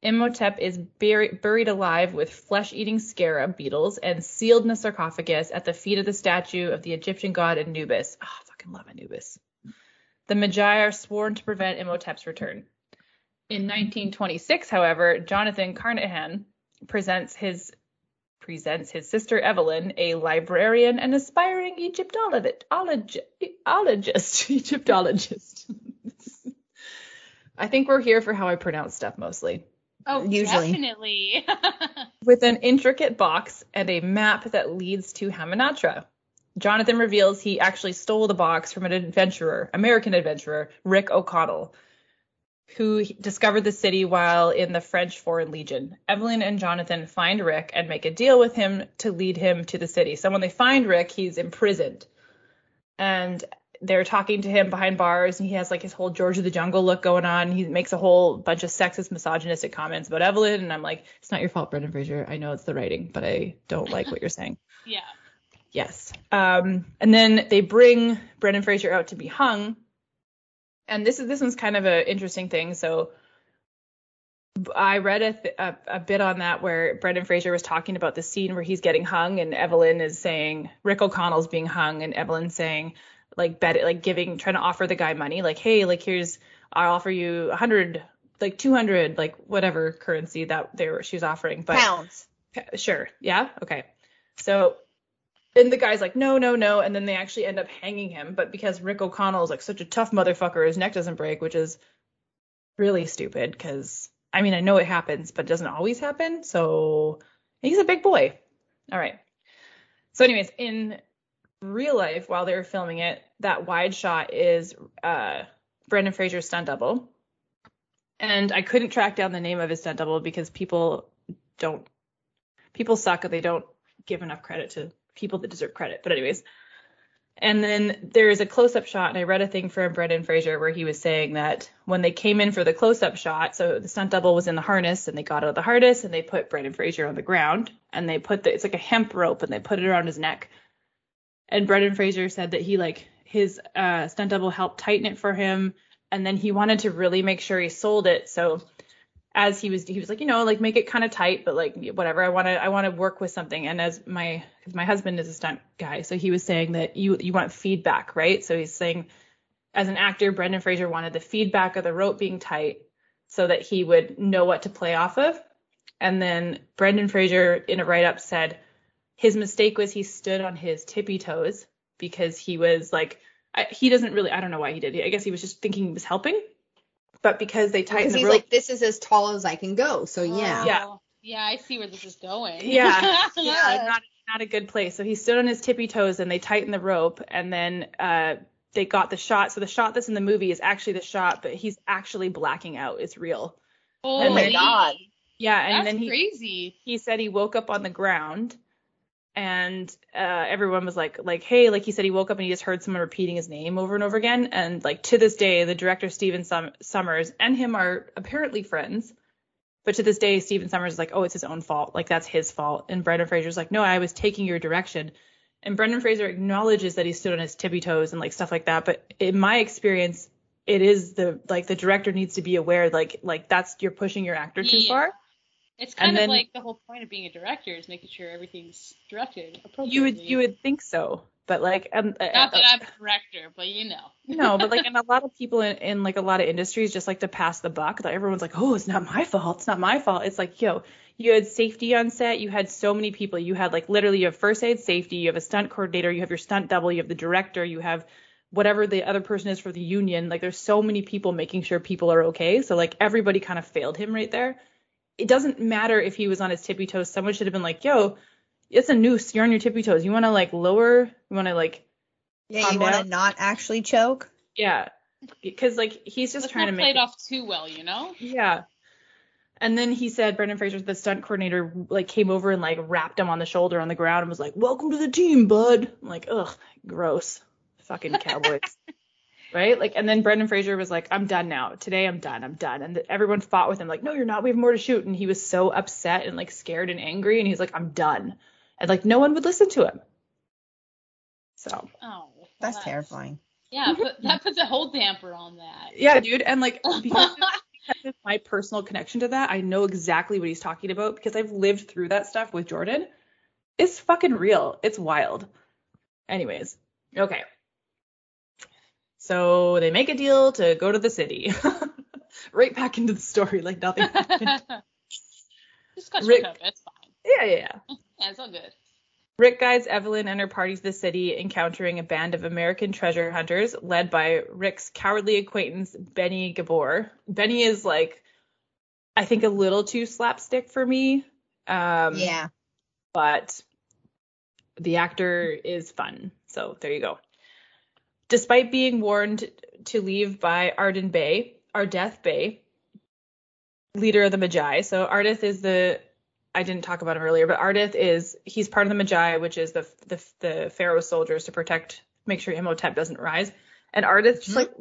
Speaker 1: Imhotep is buri- buried alive with flesh-eating scarab beetles and sealed in a sarcophagus at the feet of the statue of the Egyptian god Anubis. Oh, I fucking love Anubis. The Magi are sworn to prevent Imhotep's return. In 1926, however, Jonathan Carnahan presents his presents his sister Evelyn, a librarian and aspiring Egyptologist. Egyptologist. I think we're here for how I pronounce stuff mostly.
Speaker 3: oh,
Speaker 2: Usually.
Speaker 3: definitely.
Speaker 1: With an intricate box and a map that leads to Hamunaptra. Jonathan reveals he actually stole the box from an adventurer, American adventurer, Rick O'Connell, who discovered the city while in the French Foreign Legion. Evelyn and Jonathan find Rick and make a deal with him to lead him to the city. So when they find Rick, he's imprisoned. And they're talking to him behind bars, and he has like his whole George of the Jungle look going on. He makes a whole bunch of sexist, misogynistic comments about Evelyn, and I'm like, it's not your fault, Brendan Fraser. I know it's the writing, but I don't like what you're saying.
Speaker 3: yeah.
Speaker 1: Yes. Um, and then they bring Brendan Fraser out to be hung. And this is this one's kind of an interesting thing. So I read a, th- a a bit on that where Brendan Fraser was talking about the scene where he's getting hung, and Evelyn is saying Rick O'Connell's being hung, and Evelyn saying like bet like giving trying to offer the guy money, like hey, like here's I'll offer you a hundred, like two hundred, like whatever currency that they were she was offering, but
Speaker 2: Pounds.
Speaker 1: Sure. Yeah. Okay. So then the guy's like, no, no, no, and then they actually end up hanging him. But because Rick O'Connell is like such a tough motherfucker, his neck doesn't break, which is really stupid. Because I mean, I know it happens, but it doesn't always happen. So he's a big boy. All right. So, anyways, in real life, while they were filming it, that wide shot is uh, Brendan Fraser's stunt double. And I couldn't track down the name of his stunt double because people don't people suck and they don't give enough credit to people that deserve credit. But anyways, And then there is a close up shot, and I read a thing from Brendan Fraser where he was saying that when they came in for the close up shot, so the stunt double was in the harness, and they got out of the harness, and they put Brendan Fraser on the ground, and they put the, it's like a hemp rope, and they put it around his neck. And Brendan Fraser said that he like his uh, stunt double helped tighten it for him, and then he wanted to really make sure he sold it. So as he was he was like you know like make it kind of tight but like whatever i want to i want to work with something. And as my because my husband is a stunt guy so he was saying that you you want feedback right? So he's saying as an actor brendan fraser wanted the feedback of the rope being tight so that he would know what to play off of. And then brendan fraser in a write-up said his mistake was he stood on his tippy toes because he was like I, he doesn't really i don't know why he did. I guess he was just thinking he was helping but because they tightened
Speaker 2: Because
Speaker 1: the
Speaker 2: he's
Speaker 1: rope
Speaker 2: like, this is as tall as I can go. So yeah.
Speaker 1: Yeah.
Speaker 3: Oh, Yeah, I see where this is going.
Speaker 1: Yeah, yeah, not not a good place. So he stood on his tippy toes and they tightened the rope and then uh they got the shot. So the shot that's in the movie is actually the shot, but he's actually blacking out. It's real.
Speaker 3: Oh
Speaker 2: my God.
Speaker 1: Yeah, and
Speaker 3: That's
Speaker 1: then he
Speaker 3: crazy.
Speaker 1: he said he woke up on the ground and uh everyone was like like hey like he said he woke up and he just heard someone repeating his name over and over again. And like to this day the director Steven Sum- Sommers and him are apparently friends. But to this day Steven Sommers is like oh it's his own fault. Like that's his fault. And Brendan Fraser's like no I was taking your direction. And Brendan Fraser acknowledges that he stood on his tippy toes and like stuff like that. But in my experience it is the like the director needs to be aware like like that's you're pushing your actor too
Speaker 3: Yeah.
Speaker 1: far
Speaker 3: It's kind
Speaker 1: And
Speaker 3: of like the whole point of being a director is making sure everything's directed appropriately.
Speaker 1: you would you would think so but like um, uh,
Speaker 3: Not that
Speaker 1: uh,
Speaker 3: I'm a director, but you know.
Speaker 1: no, but like, and a lot of people in, in like a lot of industries just like to pass the buck. Like everyone's like, oh, it's not my fault. It's not my fault. It's like, yo, you had safety on set. You had so many people. You had like literally you have first aid safety. You have a stunt coordinator. You have your stunt double. You have the director. You have whatever the other person is for the union. Like there's so many people making sure people are okay. So like everybody kind of failed him right there. It doesn't matter if he was on his tippy toes. Someone should have been like, yo, it's a noose. You're on your tippy toes. You want to like lower. You want to like
Speaker 2: Yeah, you want to not actually choke?
Speaker 1: yeah. Because like he's just
Speaker 3: Let's
Speaker 1: trying to
Speaker 3: play
Speaker 1: make
Speaker 3: it off too well, you know.
Speaker 1: Yeah. And then he said Brendan Fraser, the stunt coordinator, like came over and like wrapped him on the shoulder on the ground and was like, "Welcome to the team, bud." I'm like, ugh, gross, fucking cowboys, right? Like, and then Brendan Fraser was like, "I'm done now. Today, I'm done. I'm done." And th- everyone fought with him, like, "No, you're not. We have more to shoot." And he was so upset and like scared and angry, and he's like, "I'm done." And like, no one would listen to him. So
Speaker 3: Oh, well,
Speaker 2: That's terrifying.
Speaker 3: Yeah, but that puts a whole damper on that.
Speaker 1: yeah, dude, and like because because of my personal connection to that, I know exactly what he's talking about because I've lived through that stuff with Jordan. It's fucking real. It's wild. Anyways, okay. So they make a deal to go to the city. right back into the story like nothing happened.
Speaker 3: Just cut
Speaker 1: Rick-
Speaker 3: up. It's fine.
Speaker 1: yeah, yeah, yeah.
Speaker 3: Yeah, it's all good.
Speaker 1: Rick guides Evelyn and her party to the city, encountering a band of American treasure hunters led by Rick's cowardly acquaintance, Benny Gabor. Benny is like, I think, a little too slapstick for me. Um,
Speaker 2: yeah.
Speaker 1: But the actor is fun. So there you go. Despite being warned to leave by Arden Bay, Ardeth Bay, leader of the Magi. So Ardeth is the I didn't talk about him earlier, but Ardeth is he's part of the Magi, which is the the the Pharaoh soldiers to protect, make sure Imhotep doesn't rise. And Ardeth just
Speaker 2: Mhm.
Speaker 1: like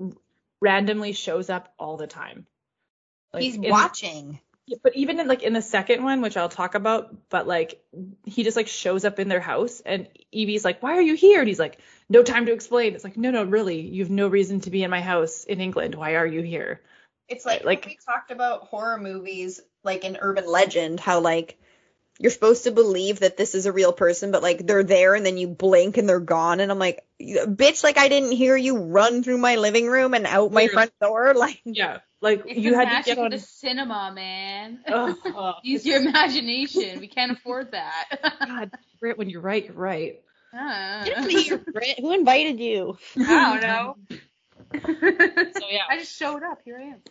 Speaker 1: randomly shows up all the time. Like,
Speaker 2: He's
Speaker 1: in-
Speaker 2: watching.
Speaker 1: but even in like in the second one, which I'll talk about, but like he just like shows up in their house and Evie's like, Why are you here? And he's like, No time to explain. It's like, no, no, really, you have no reason to be in my house in England. Why are you here?
Speaker 2: It's like,
Speaker 1: Like-
Speaker 2: like we talked about horror movies, like in Urban Legend, how like you're supposed to believe that this is a real person, but like they're there and then you blink and they're gone, and I'm like, bitch, like I didn't hear you run through my living room and out my front door, like
Speaker 1: Yeah. Like
Speaker 3: It's
Speaker 1: you had to
Speaker 3: magic
Speaker 1: get on
Speaker 3: the cinema, man.
Speaker 1: Ugh, ugh.
Speaker 3: Use your imagination. We can't afford that.
Speaker 1: God, Britt, when you're right, you're right.
Speaker 2: Get out of here, Britt. Who invited you?
Speaker 3: I don't know.
Speaker 1: So yeah,
Speaker 3: I just showed up. Here I am.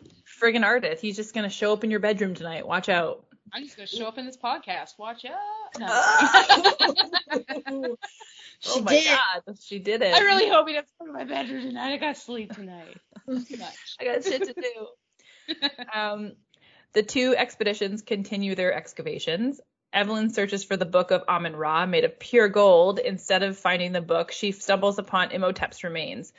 Speaker 1: friggin' Ardeth. He's just gonna show up in your bedroom tonight. Watch out.
Speaker 3: I'm just gonna show up in this podcast. Watch out. No.
Speaker 1: oh
Speaker 2: She
Speaker 1: my
Speaker 2: did.
Speaker 1: god, she did it.
Speaker 3: I really hope he doesn't come to my bedroom tonight. I got sleep tonight. Too much.
Speaker 1: I got shit to do. um, the two expeditions continue their excavations, Evelyn searches for the book of Amun Ra made of pure gold. Instead of finding the book, she stumbles upon Imhotep's remains.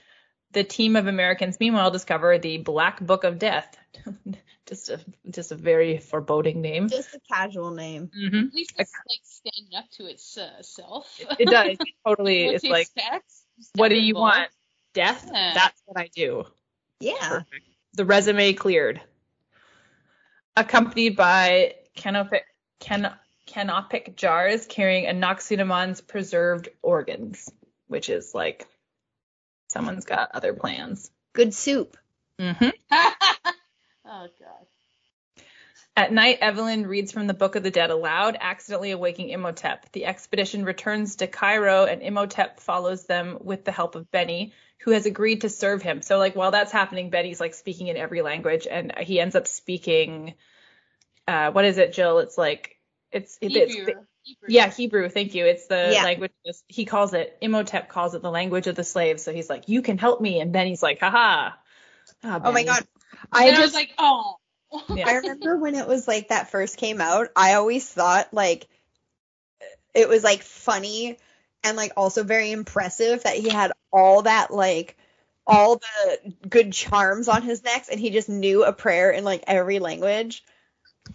Speaker 1: The team of Americans, meanwhile, discover the Black Book of Death. just a just a very foreboding name.
Speaker 2: Just a casual name.
Speaker 1: hmm
Speaker 3: At least it's like standing up to itself.
Speaker 1: It does It totally.
Speaker 3: What
Speaker 1: it's like,
Speaker 3: expect?
Speaker 1: what do you want? Death?
Speaker 3: Yeah.
Speaker 1: That's what I do.
Speaker 2: Yeah.
Speaker 1: The resume cleared. Accompanied by canopic, can, canopic jars carrying Anck-su-namun's preserved organs, which is like someone's got other plans.
Speaker 2: Good soup.
Speaker 1: hmm
Speaker 3: oh god.
Speaker 1: At night, Evelyn reads from the Book of the Dead aloud, accidentally awaking Imhotep. The expedition returns to Cairo, and Imhotep follows them with the help of Benny, who has agreed to serve him. So, like, while that's happening, Benny's like speaking in every language, and he ends up speaking. Uh, what is it, Jill? It's like it's it's
Speaker 3: Hebrew. Hebrew.
Speaker 1: yeah Hebrew. Thank you. It's the
Speaker 2: Yeah.
Speaker 1: language. He calls it Imhotep calls it the language of the slaves. So he's like, you can help me, and Benny's like, haha. Ah,
Speaker 2: Oh my god.
Speaker 3: I
Speaker 2: I
Speaker 3: was like, oh.
Speaker 1: Yeah.
Speaker 2: I remember when it was like that first came out, I always thought like it was like funny and like also very impressive that he had all that like all the good charms on his necks and he just knew a prayer in like every language.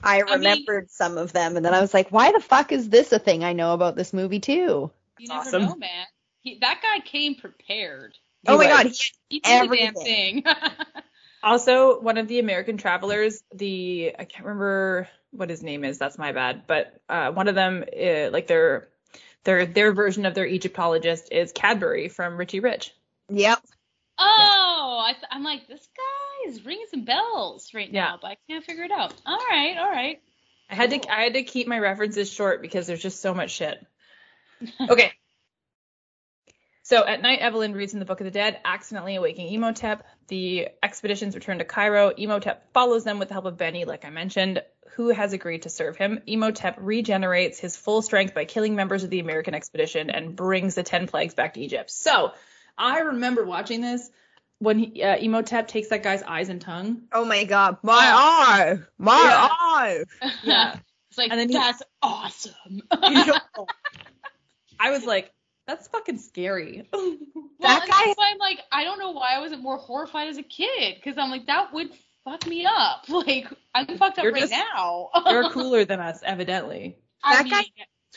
Speaker 2: I
Speaker 3: mean-
Speaker 2: remembered some of them and then I was like, why the fuck is this a thing I know about this movie too?
Speaker 3: You never
Speaker 1: awesome.
Speaker 3: know, man. He, that guy came prepared.
Speaker 2: Oh my
Speaker 1: was.
Speaker 2: god, he,
Speaker 3: He did the damn
Speaker 2: Everything.
Speaker 3: thing.
Speaker 1: Also, one of the American travelers, the I can't remember what his name is. That's my bad. But uh, one of them, uh, like their their their version of their Egyptologist is Cadbury from Richie Rich.
Speaker 2: yep.
Speaker 3: Oh, I th- I'm like, this guy is ringing some bells right
Speaker 1: Yeah.
Speaker 3: now, but I can't figure it out. All right, all right.
Speaker 1: I had
Speaker 3: Cool.
Speaker 1: to I had to keep my references short because there's just so much shit. Okay. So at night, Evelyn reads in the Book of the Dead, accidentally awaking Imhotep. The expeditions return to Cairo. Imhotep follows them with the help of Benny, like I mentioned, who has agreed to serve him. Imhotep regenerates his full strength by killing members of the American expedition and brings the ten plagues back to Egypt. So I remember watching this when he, uh, Imhotep takes that guy's eyes and tongue.
Speaker 2: Oh my god, my eye, my
Speaker 1: Yeah.
Speaker 2: eye.
Speaker 1: Yeah.
Speaker 3: it's like
Speaker 1: And then he-
Speaker 3: that's awesome.
Speaker 1: I was like, that's fucking scary.
Speaker 3: Well,
Speaker 2: That guy-
Speaker 3: That's why I'm like, I don't know why I wasn't more horrified as a kid, because I'm like, that would fuck me up. Like, I'm fucked up
Speaker 1: You're
Speaker 3: right
Speaker 1: just-
Speaker 3: now.
Speaker 1: You're cooler than us, evidently.
Speaker 3: I
Speaker 2: That
Speaker 3: mean,
Speaker 2: guy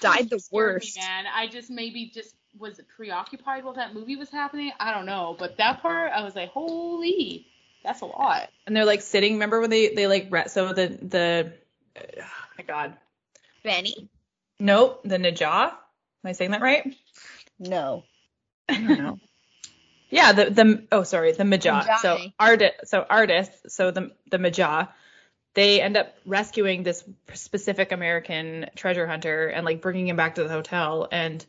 Speaker 2: died the
Speaker 3: scared me,
Speaker 2: worst.
Speaker 3: man. I just maybe just was preoccupied while that movie was happening. I don't know, but that part, I was like, holy, that's a lot.
Speaker 1: And they're like sitting. Remember when they they like re- so the the oh my god
Speaker 2: Benny?
Speaker 1: nope the Najah. Am I saying that right?
Speaker 2: No.
Speaker 1: I don't know. yeah, the the oh sorry the Majah. So artist so artists so the the Majah. They end up rescuing this specific American treasure hunter and like bringing him back to the hotel and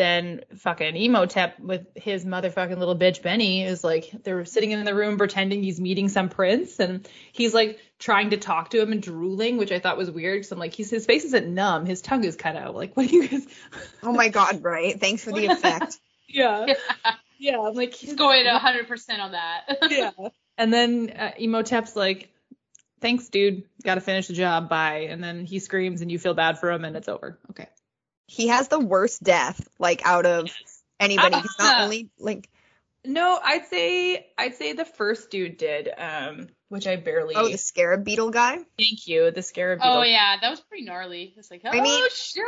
Speaker 1: then fucking Imhotep with his motherfucking little bitch Benny is like they're sitting in the room pretending he's meeting some prince and he's like trying to talk to him and drooling, which I thought was weird because I'm like he's his face isn't numb, his tongue is cut out. Like what are you guys?
Speaker 2: Oh my god, right. Thanks for the effect.
Speaker 1: yeah, yeah. I'm like
Speaker 3: He's going 100% on that.
Speaker 1: yeah. And then uh, Imhotep's like, "Thanks, dude. Got to finish the job. Bye." And then he screams, and you feel bad for him, and it's over. Okay.
Speaker 2: He has the worst death, like out of anybody. He's not
Speaker 3: Ah.
Speaker 2: only like
Speaker 1: No, I'd say I'd say the first dude did, um, which I barely.
Speaker 2: oh the scarab beetle guy.
Speaker 1: Thank you, the scarab. Beetle.
Speaker 3: Oh, yeah, that was pretty gnarly. It's like, oh,
Speaker 2: I mean,
Speaker 3: shit.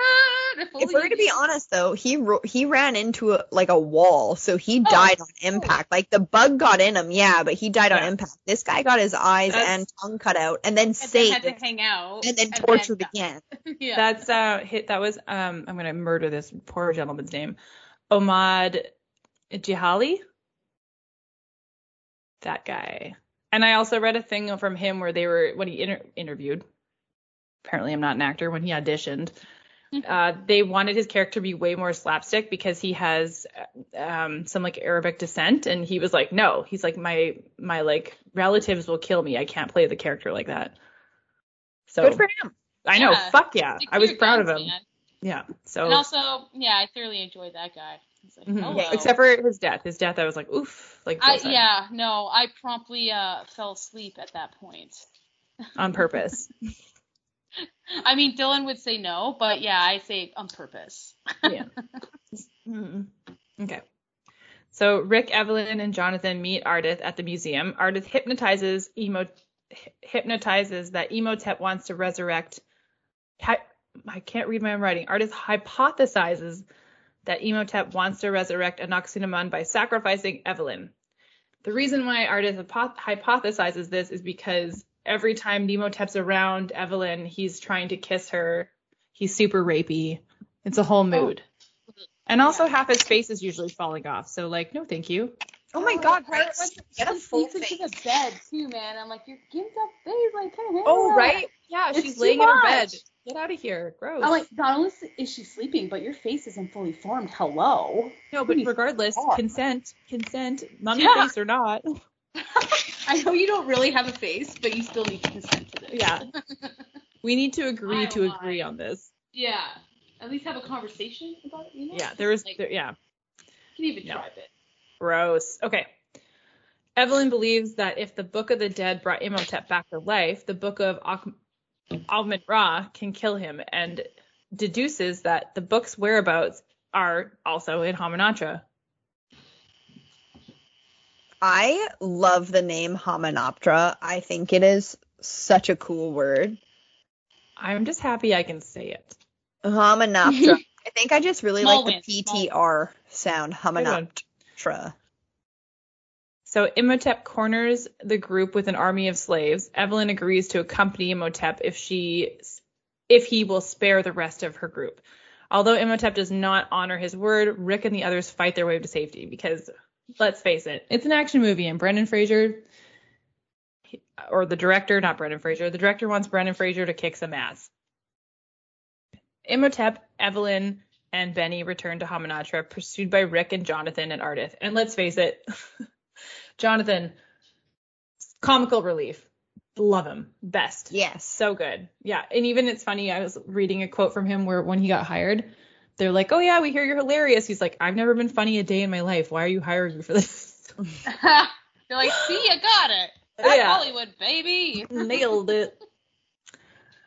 Speaker 3: If,
Speaker 2: If we're gonna be honest though, he ro- he ran into a, like a wall, so he
Speaker 3: Oh,
Speaker 2: died on impact. Like the bug got in him, yeah, but he died on impact. This guy got his eyes
Speaker 1: That's-
Speaker 2: and tongue cut out, and then
Speaker 3: And then
Speaker 2: saved,
Speaker 3: had to hang out.
Speaker 2: and then tortured again.
Speaker 3: yeah.
Speaker 1: That's uh, hit. That was um. I'm gonna murder this poor gentleman's name, Omad Jihali. That guy. And I also read a thing from him where they were when he inter- interviewed. Apparently, I'm not an actor. When he auditioned, uh, they wanted his character to be way more slapstick because he has um, some like Arabic descent, and he was like, no, he's like my my like relatives will kill me. I can't play the character like that. So
Speaker 2: Good for him.
Speaker 1: I know,
Speaker 3: Yeah.
Speaker 1: fuck yeah, I was proud of him.
Speaker 3: man.
Speaker 1: Yeah. So
Speaker 3: And also, yeah, I thoroughly enjoyed that guy. Like,
Speaker 1: Mhm.
Speaker 3: oh, well.
Speaker 1: except for his death. His death, I was like, oof, like
Speaker 3: I, yeah, no, I promptly uh, fell asleep at that point.
Speaker 1: on purpose.
Speaker 3: I mean, Dylan would say no, but yeah, I say on purpose.
Speaker 1: yeah. Mm. Okay. So Rick, Evelyn, and Jonathan meet Ardeth at the museum. Ardeth hypnotizes emo hypnotizes that Imhotep wants to resurrect. I can't read my own writing. Ardeth hypothesizes that Imhotep wants to resurrect Anck-su-namun by sacrificing Evelyn. The reason why Ardeth hypothesizes this is because every time Imhotep's around Evelyn, he's trying to kiss her. He's super rapey. It's a whole oh. mood. Oh. And also half his face is usually falling off. So like, no, thank you.
Speaker 2: Oh my god, right? Get a full
Speaker 3: face. into the bed too, man. I'm like, you're getting up face, like, kind of
Speaker 1: Oh, right? Yeah, it's she's laying much. in her bed. Get out of here. Gross.
Speaker 3: I'm like, not only is she sleeping, but your face isn't fully formed. Hello.
Speaker 1: No, but regardless, consent, consent, mummy yeah. face or not.
Speaker 3: I know you don't really have a face, but you still need to consent to this.
Speaker 1: Yeah. we need to agree to agree on this.
Speaker 3: Yeah. At least have a conversation about it, you know?
Speaker 1: Yeah, there is, like, there, yeah.
Speaker 3: You can even no. drive it.
Speaker 1: Gross. Okay. Evelyn believes that if the Book of the Dead brought Imhotep back to life, the Book of Amun Ra can kill him and deduces that the book's whereabouts are also in Hamunaptra.
Speaker 2: I love the name Hamunaptra. I think it is such a cool word.
Speaker 1: I'm just happy I can say it.
Speaker 2: Hamunaptra. I think I just really Small like the PTR sound. Hamunaptra.
Speaker 1: So Imhotep corners the group with an army of slaves. Evelyn agrees to accompany Imhotep if she if he will spare the rest of her group. Although Imhotep does not honor his word, Rick and the others fight their way to safety because let's face it, it's an action movie and Brendan Fraser or the director, not Brendan Fraser, the director wants Brendan Fraser to kick some ass. Imhotep, Evelyn, and Benny return to Hamunaptra, pursued by Rick and Jonathan and Ardeth. And let's face it, Jonathan, comical relief. Love him. Best.
Speaker 2: Yes.
Speaker 1: So good. Yeah. And even it's funny, I was reading a quote from him where when he got hired, they're like, Oh yeah, we hear you're hilarious. He's like, I've never been funny a day in my life. Why are you hiring me for this?
Speaker 3: they're like, see, you got it. That's yeah. Hollywood, baby.
Speaker 1: Nailed it.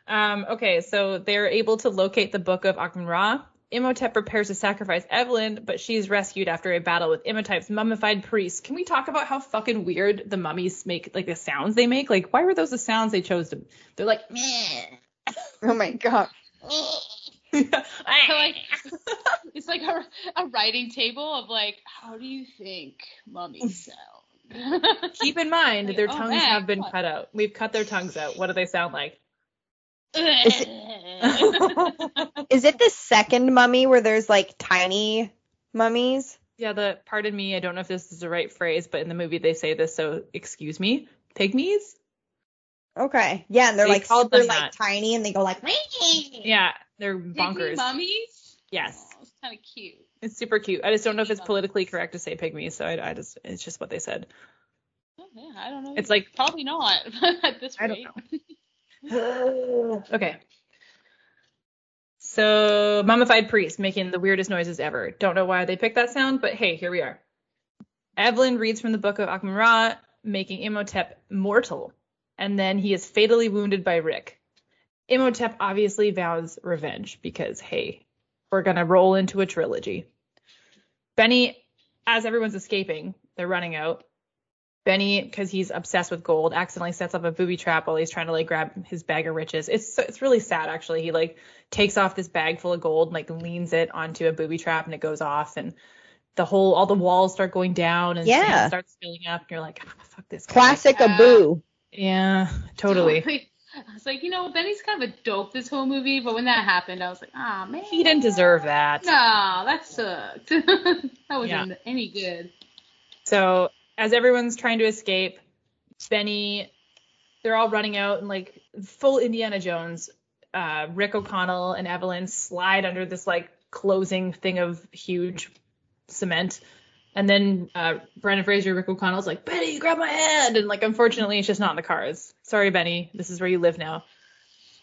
Speaker 1: Um, okay, so they're able to locate the book of Amun-Ra Imhotep prepares to sacrifice Evelyn, but she's rescued after a battle with Imhotep's mummified priest. Can we talk about how fucking weird the mummies make, like the sounds they make? Like, why were those the sounds they chose to? They're like, Meh.
Speaker 2: oh my god.
Speaker 3: like, it's like a, a writing table of like, how do you think mummies sound?
Speaker 1: Keep in mind, like, their oh, tongues man, have been what? cut out. We've cut their tongues out. What do they sound like?
Speaker 2: Is it, is it the second mummy where there's like tiny mummies?
Speaker 1: Yeah, the pardon me, I don't know if this is the right phrase, but in the movie they say this, so excuse me. Pygmies?
Speaker 2: Okay. Yeah, and they're they like super like that. tiny and they go like
Speaker 1: Yeah, they're bonkers.
Speaker 3: Pygmy mummies?
Speaker 1: Yes.
Speaker 3: Oh, it's kind of cute.
Speaker 1: It's super cute. I just don't know if it's politically correct to say pygmies, so I, I just it's just what they said.
Speaker 3: Oh, yeah, I don't know.
Speaker 1: It's like
Speaker 3: probably not at this rate. I don't know.
Speaker 1: okay. So, mummified priest making the weirdest noises ever. Don't know why they picked that sound, but hey, here we are. Evelyn reads from the book of Amun-Ra, making Imhotep mortal, and then he is fatally wounded by Rick. Imhotep obviously vows revenge because, hey, we're gonna roll into a trilogy. Benny, as everyone's escaping, they're running out. Benny, because he's obsessed with gold, accidentally sets up a booby trap while he's trying to like grab his bag of riches. It's it's really sad actually. He like takes off this bag full of gold and like leans it onto a booby trap and it goes off and the whole all the walls start going down and
Speaker 2: yeah.
Speaker 1: starts filling up and you're like, oh, fuck this.
Speaker 2: Guy. Classic yeah. Abu.
Speaker 1: Yeah, totally.
Speaker 3: I was like, you know, Benny's kind of a dope this whole movie, but when that happened, I was like, ah oh, man.
Speaker 1: He didn't deserve that.
Speaker 3: No, that sucked. that wasn't yeah. any good.
Speaker 1: So as everyone's trying to escape, Benny, they're all running out and like full Indiana Jones. Uh, Rick O'Connell and Evelyn slide under this like closing thing of huge cement. And then uh, Brendan Fraser, Rick O'Connell's like, Benny, grab my hand. And like, unfortunately, it's just not in the cars. Sorry, Benny. This is where you live now.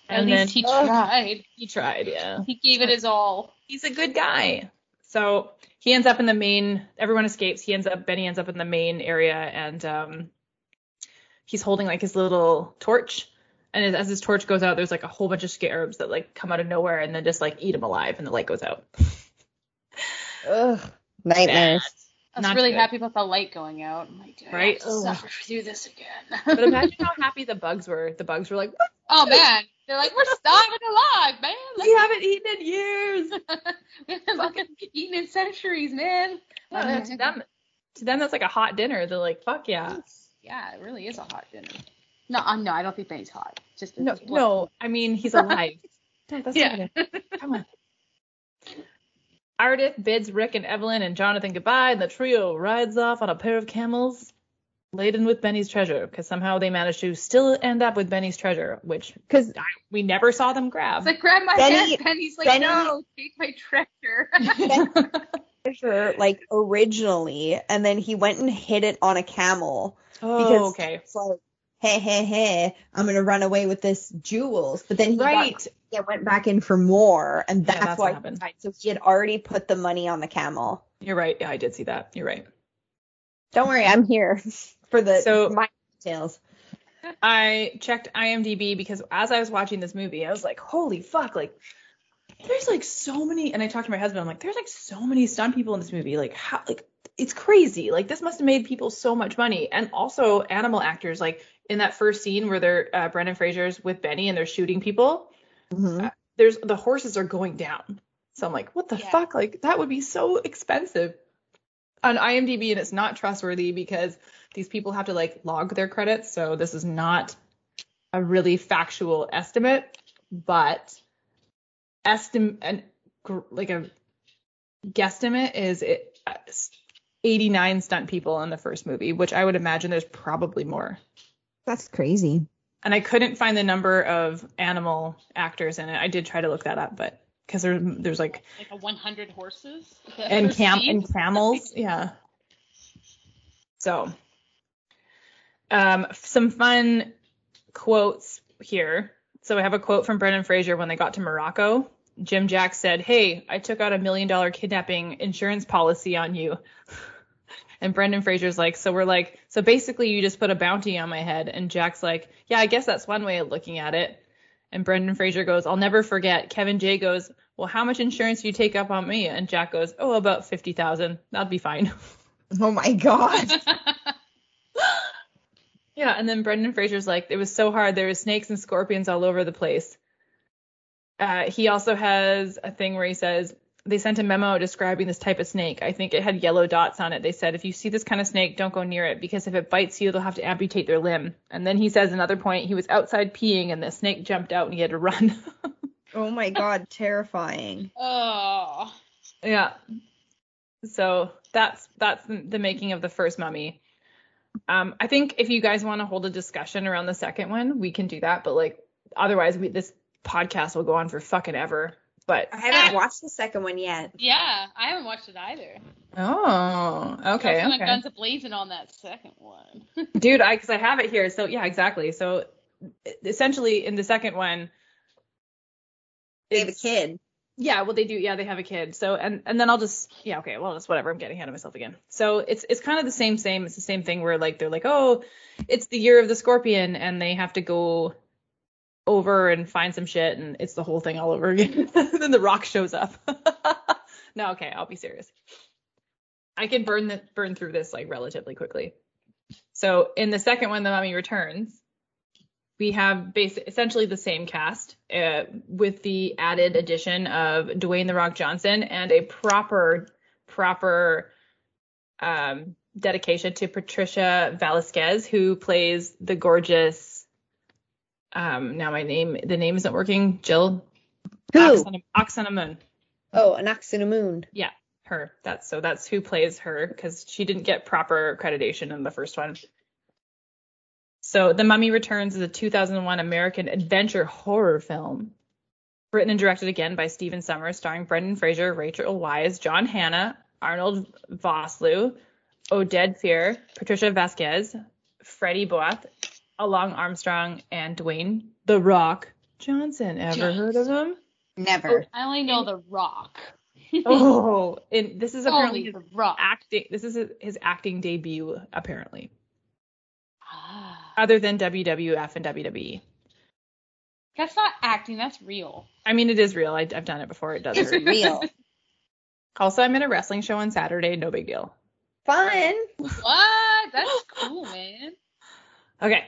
Speaker 3: And At then he tried.
Speaker 1: He tried, yeah.
Speaker 3: He gave it his all.
Speaker 1: He's a good guy. So he ends up in the main. Everyone escapes. He ends up. Benny ends up in the main area, and um, he's holding like his little torch. And as, his torch goes out, there's like a whole bunch of scarabs that like come out of nowhere and then just like eat him alive, and the light goes out.
Speaker 2: Ugh. Nightmares.
Speaker 3: I was
Speaker 1: Not
Speaker 3: really
Speaker 1: good.
Speaker 3: happy about the light going out. I'm like, I
Speaker 1: Right?
Speaker 3: to suffer through this again.
Speaker 1: But imagine how happy the bugs were. The bugs were like, "What?
Speaker 3: oh man, they're like, we're starving alive, man.
Speaker 1: we haven't eaten in years.
Speaker 3: we haven't fucking eaten in centuries, man.
Speaker 1: Yeah, to them, to them, that's like a hot dinner. They're like, fuck yeah.
Speaker 3: Yeah, it really is a hot dinner. No, uh, no, I don't think Benny's hot. Just
Speaker 1: No, no. I mean, he's alive. Dad, that's
Speaker 3: Yeah.
Speaker 1: Come on. Ardeth bids Rick and Evelyn and Jonathan goodbye, and the trio rides off on a pair of camels laden with Benny's treasure, because somehow they managed to still end up with Benny's treasure, which
Speaker 2: Because
Speaker 1: I, we never saw them grab.
Speaker 3: It's like grab my
Speaker 2: Benny-
Speaker 3: hand. Benny's like,
Speaker 2: Benny-
Speaker 3: no, take my treasure.
Speaker 2: treasure, like originally, and then he went and hid it on a camel.
Speaker 1: oh,
Speaker 2: because
Speaker 1: okay.
Speaker 2: It's like, hey, hey, hey, I'm gonna run away with this jewels. But then he got-
Speaker 1: Right.
Speaker 2: Yeah, went back in for more, and
Speaker 1: Yeah,
Speaker 2: that's,
Speaker 1: that's
Speaker 2: why
Speaker 1: what happened.
Speaker 2: So he had already put the money on the camel.
Speaker 1: You're right. Yeah, I did see that. You're right.
Speaker 2: Don't worry, I'm here for the
Speaker 1: So-
Speaker 2: my details.
Speaker 1: I checked IMDb because as I was watching this movie, I was like, holy fuck, like there's like so many and I talked to my husband, I'm like, there's like so many stunt people in this movie. Like how like it's crazy. Like this must have made people so much money. And also animal actors, like in that first scene where they're uh, Brendan Fraser's with Benny and they're shooting people,
Speaker 2: Mhm.
Speaker 1: there's the horses are going down. So I'm like, what the
Speaker 3: Yeah.
Speaker 1: fuck? Like that would be so expensive on IMDb, and it's not trustworthy because these people have to like log their credits. So this is not a really factual estimate, but estim and gr- like a guesstimate is it uh, 89 stunt people in the first movie, which I would imagine there's probably more.
Speaker 2: That's crazy.
Speaker 1: And I couldn't find the number of animal actors in it. I did try to look that up, but because there, there's like
Speaker 3: like a 100 horses.
Speaker 1: And cam
Speaker 3: scene.
Speaker 1: and camels, yeah. So, um, some fun quotes here. So I have a quote from Brendan Fraser when they got to Morocco. Jim Jack said, "Hey, I took out a million dollar kidnapping insurance policy on you." And Brendan Fraser's like, so we're like, so basically you just put a bounty on my head. And Jack's like, yeah, I guess that's one way of looking at it. And Brendan Fraser goes, I'll never forget. Kevin J goes, well, how much insurance do you take up on me? And Jack goes, oh, about 50,000. That'd be fine.
Speaker 2: Oh my god.
Speaker 1: yeah. And then Brendan Fraser's like, it was so hard. There was snakes and scorpions all over the place. Uh, he also has a thing where he says, they sent a memo describing this type of snake. I think it had yellow dots on it. They said, if you see this kind of snake, don't go near it because if it bites you, they'll have to amputate their limb. And then he says another point, he was outside peeing and the snake jumped out and he had to run.
Speaker 2: oh my god, terrifying.
Speaker 3: oh.
Speaker 1: yeah. So that's that's the the making of the first mummy. Um, I think if you guys want to hold a discussion around the second one, we can do that. But like otherwise, we, this podcast will go on for fucking ever. But
Speaker 2: I haven't watched the second one yet.
Speaker 3: Yeah, I haven't watched it either.
Speaker 1: oh, okay,
Speaker 3: I went
Speaker 1: okay.
Speaker 3: guns a blazing on that second one.
Speaker 1: dude i because i have it here so yeah exactly so essentially in the second one
Speaker 2: They have a kid.
Speaker 1: yeah well they do yeah they have a kid so and and then i'll just yeah okay well it's whatever i'm getting ahead of myself again so it's it's kind of the same same it's the same thing where like they're like oh it's the year of the scorpion and they have to go over and find some shit and it's the whole thing all over again. Then the rock shows up. No okay i'll be serious. I can burn the burn through this like relatively quickly. So in the second one the mummy returns we have basically essentially the same cast uh, with the added addition of Dwayne the Rock Johnson and a proper proper um, dedication to Patricia Velasquez who plays the gorgeous um, now my name the name isn't working Jill
Speaker 2: Who?
Speaker 1: Oksana, Oksana Moon
Speaker 2: Oh, an ox in a moon.
Speaker 1: yeah her that's so that's who plays her because she didn't get proper accreditation in the first one so the mummy returns is a 2001 american adventure horror film written and directed again by Stephen Sommers, starring Brendan Fraser, Rachel Weisz, John Hannah, Arnold Vosloo, Oded Fehr, Patricia Vasquez, Freddie Boath, Alun Armstrong, and Dwayne The Rock Johnson. Ever heard of him?
Speaker 2: Never.
Speaker 3: I only know The Rock.
Speaker 1: Oh, and this is apparently his
Speaker 3: Rock.
Speaker 1: acting. This is his acting debut, apparently,
Speaker 3: Ah.
Speaker 1: other than WWF and WWE.
Speaker 3: That's not acting. That's real.
Speaker 1: I mean, it is real. I, I've done it before. It does
Speaker 2: It's
Speaker 1: hurt.
Speaker 2: real.
Speaker 1: also, I'm in a wrestling show on Saturday. No big deal.
Speaker 2: Fun.
Speaker 3: What? That's cool, man.
Speaker 1: Okay.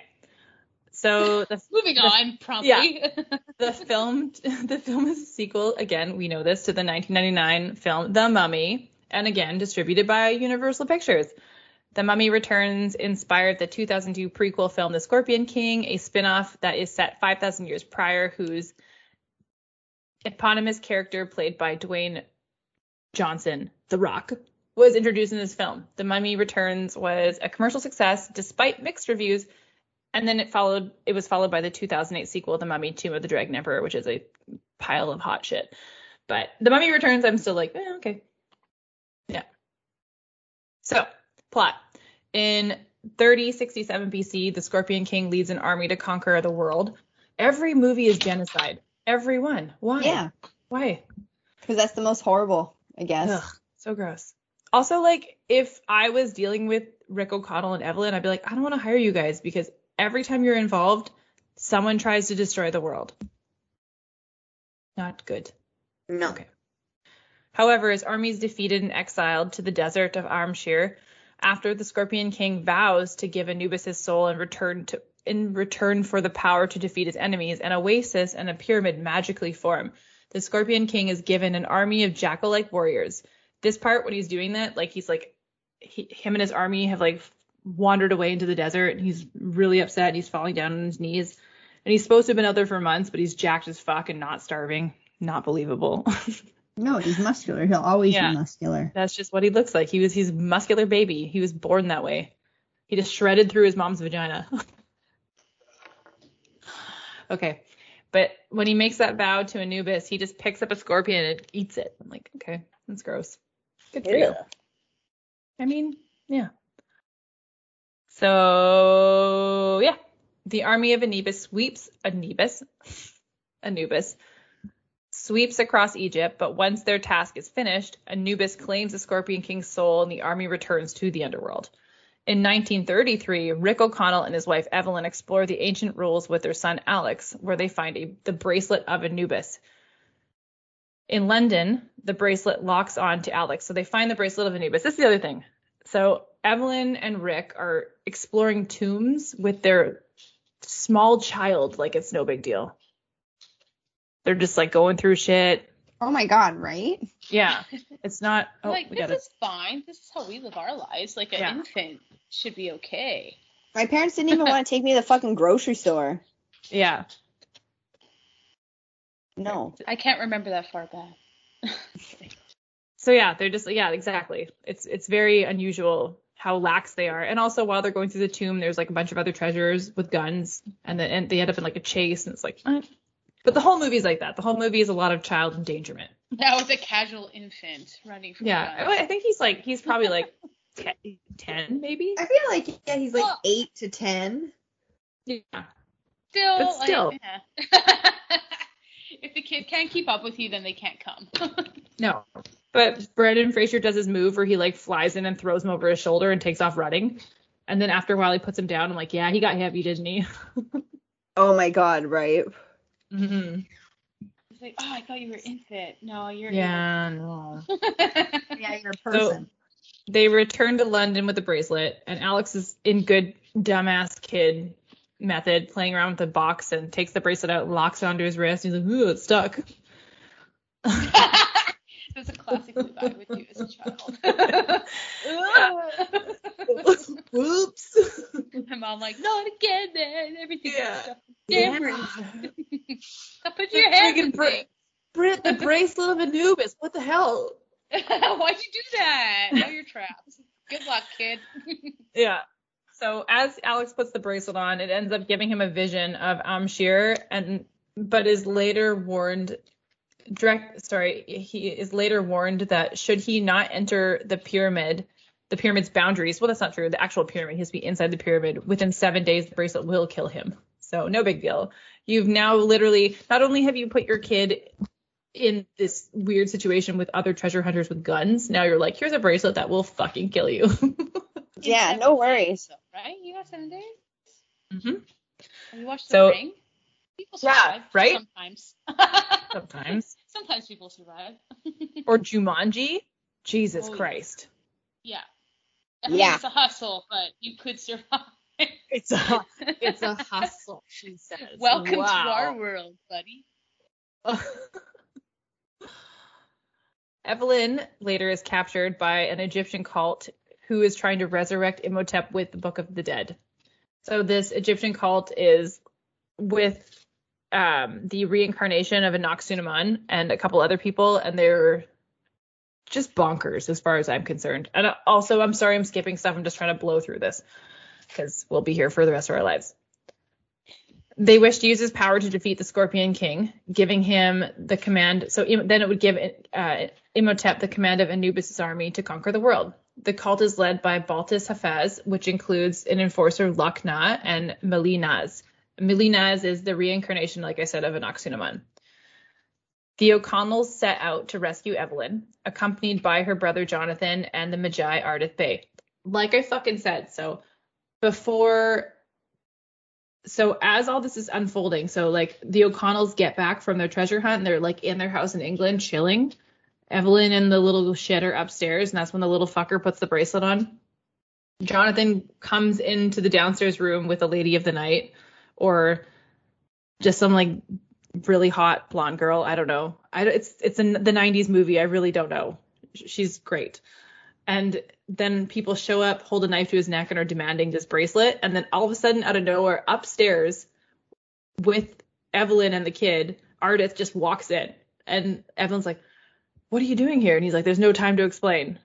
Speaker 1: So the
Speaker 3: Moving
Speaker 1: The-
Speaker 3: on promptly.
Speaker 1: Yeah, the film the film is a sequel again we know this to the 1999 film the mummy and again distributed by universal pictures. The mummy returns inspired the 2002 prequel film the scorpion king a spin-off that is set 5000 years prior whose eponymous character played by dwayne johnson the rock was introduced in this film. The mummy returns was a commercial success despite mixed reviews and then it followed it was followed by the 2008 sequel the mummy tomb of the dragon emperor which is a pile of hot shit. But the mummy returns i'm still like eh, okay. Yeah. So plot. In 3067 bc the scorpion king leads an army to conquer the world. Every movie is genocide. Every one. Why?
Speaker 2: Yeah,
Speaker 1: why?
Speaker 2: Because that's the most horrible, I guess.
Speaker 1: Ugh, so gross. Also, like, if I was dealing with Rick O'Connell and Evelyn, I'd be like, I don't want to hire you guys because every time you're involved, someone tries to destroy the world. Not good.
Speaker 2: No.
Speaker 1: Okay. However, his army is defeated and exiled to the desert of Ahm Shere after the Scorpion King vows to give Anubis his soul in return to in return for the power to defeat his enemies, an oasis and a pyramid magically form. The Scorpion King is given an army of jackal-like warriors. This part, when he's doing that, like he's like, he, him and his army have like wandered away into the desert, and he's really upset. And he's falling down on his knees, and he's supposed to have been out there for months, but he's jacked as fuck and not starving. Not believable.
Speaker 5: No, he's muscular. He'll always
Speaker 1: Yeah.
Speaker 5: be muscular.
Speaker 1: That's just what he looks like. He was he's a muscular baby. He was born that way. He just shredded through his mom's vagina. okay. But when he makes that vow to Anubis, he just picks up a scorpion and eats it. I'm like, okay, that's gross. Good for you. I mean, yeah. So yeah, the army of Anubis sweeps Anubis, Anubis sweeps across Egypt. But once their task is finished, Anubis claims the Scorpion King's soul, and the army returns to the underworld. In 1933, Rick O'Connell and his wife Evelyn explore the ancient rules with their son Alex, where they find a, the bracelet of Anubis. In London, the bracelet locks on to Alex. So they find the bracelet of Anubis. This is the other thing. So Evelyn and Rick are exploring tombs with their small child like it's no big deal. They're just like going through shit.
Speaker 2: Oh my god, right?
Speaker 1: Yeah. It's not oh
Speaker 3: like
Speaker 1: we
Speaker 3: this
Speaker 1: got it.
Speaker 3: is fine. This is how we live our lives. Like an
Speaker 1: Yeah.
Speaker 3: infant should be okay.
Speaker 2: My parents didn't even want to take me to the fucking grocery store.
Speaker 1: Yeah.
Speaker 2: No.
Speaker 3: I can't remember that far back.
Speaker 1: So yeah, they're just yeah, exactly. It's it's very unusual how lax they are. And also while they're going through the tomb, there's like a bunch of other treasures with guns and then and they end up in like a chase and it's like eh. but the whole movie's like that. The whole movie is a lot of child endangerment.
Speaker 3: That was a casual infant running from
Speaker 1: Yeah.
Speaker 3: a.
Speaker 1: I I think he's like he's probably like te- 10 maybe.
Speaker 5: I feel like yeah, he's like
Speaker 3: Well-
Speaker 5: eight to ten.
Speaker 1: Yeah.
Speaker 3: Still,
Speaker 1: But still.
Speaker 3: like, yeah. if the kid can't keep up with you, then they can't come.
Speaker 1: No. But Brendan Fraser does his move where he like flies in and throws him over his shoulder and takes off running. And then after a while he puts him down. I'm like, yeah, he got heavy, didn't he?
Speaker 2: Oh my god, right?
Speaker 1: hmm
Speaker 3: It's like, oh, I thought you were infant. No, you're.
Speaker 1: Yeah, no.
Speaker 5: Yeah, you're a person.
Speaker 1: So They return to London with the bracelet, and Alex is in good dumbass kid method, playing around with the box and takes the bracelet out, and locks it onto his wrist. He's like, ooh, it's stuck.
Speaker 3: That's a classic move I would do as a child.
Speaker 1: Whoops.
Speaker 3: My mom like, not again, man. Everything's
Speaker 1: Yeah.
Speaker 3: stuff
Speaker 1: Yeah.
Speaker 3: different. Stop putting your hands in
Speaker 1: Friggin' bra- Brit, the bracelet of Anubis. What the hell?
Speaker 3: Why'd you do that? Now you're trapped. Good luck, kid.
Speaker 1: Yeah. So as Alex puts the bracelet on, it ends up giving him a vision of Ahm Shere, and but is later warned. Direct, sorry, he is later warned that should he not enter the pyramid, the pyramid's boundaries. Well, that's not true. The actual pyramid, he has to be inside the pyramid within seven days. The bracelet will kill him. So no big deal. You've now literally not only have you put your kid in this weird situation with other treasure hunters with guns. Now you're like, here's a bracelet that will fucking kill you.
Speaker 2: Yeah, no worries.
Speaker 3: Right? You got seven days?
Speaker 1: hmm
Speaker 3: Have you watched
Speaker 1: So-
Speaker 3: The Ring? People
Speaker 1: Yeah,
Speaker 3: survive.
Speaker 1: right?
Speaker 3: Sometimes.
Speaker 1: Sometimes.
Speaker 3: Sometimes people survive.
Speaker 1: Or Jumanji. Jesus
Speaker 3: Oh.
Speaker 1: Christ.
Speaker 3: yeah. I mean,
Speaker 6: Yeah.
Speaker 3: It's a hustle, but you could survive.
Speaker 1: It's a it's a hustle, she says.
Speaker 3: Welcome to our world, buddy.
Speaker 1: Evelyn later is captured by an Egyptian cult who is trying to resurrect Imhotep with the Book of the Dead. So this Egyptian cult is with um, the reincarnation of Anck-su-namun and a couple other people, and they're just bonkers as far as I'm concerned. And also, I'm sorry I'm skipping stuff. I'm just trying to blow through this because we'll be here for the rest of our lives. They wish to use his power to defeat the Scorpion King, giving him the command. So then it would give uh, Imhotep the command of Anubis' army to conquer the world. The cult is led by Baltus Hafez, which includes an enforcer Lock-Nah and Meela Nais. Meela Nais is the reincarnation, like I said, of Anck-su-namun. The O'Connells set out to rescue Evelyn, accompanied by her brother Jonathan and the Magi Ardeth Bay. Like I fucking said, so before so as all this is unfolding, so like the O'Connells get back from their treasure hunt and they're like in their house in England chilling. Evelyn and the little shit are upstairs, and that's when the little fucker puts the bracelet on. Jonathan comes into the downstairs room with a lady of the night, or just some like really hot blonde girl. I don't know. I it's it's in the '90s movie. I really don't know. She's great. And then people show up, hold a knife to his neck, and are demanding this bracelet. And then all of a sudden, out of nowhere, upstairs with Evelyn and the kid, Ardeth just walks in. And Evelyn's like, What are you doing here? And he's like, There's no time to explain.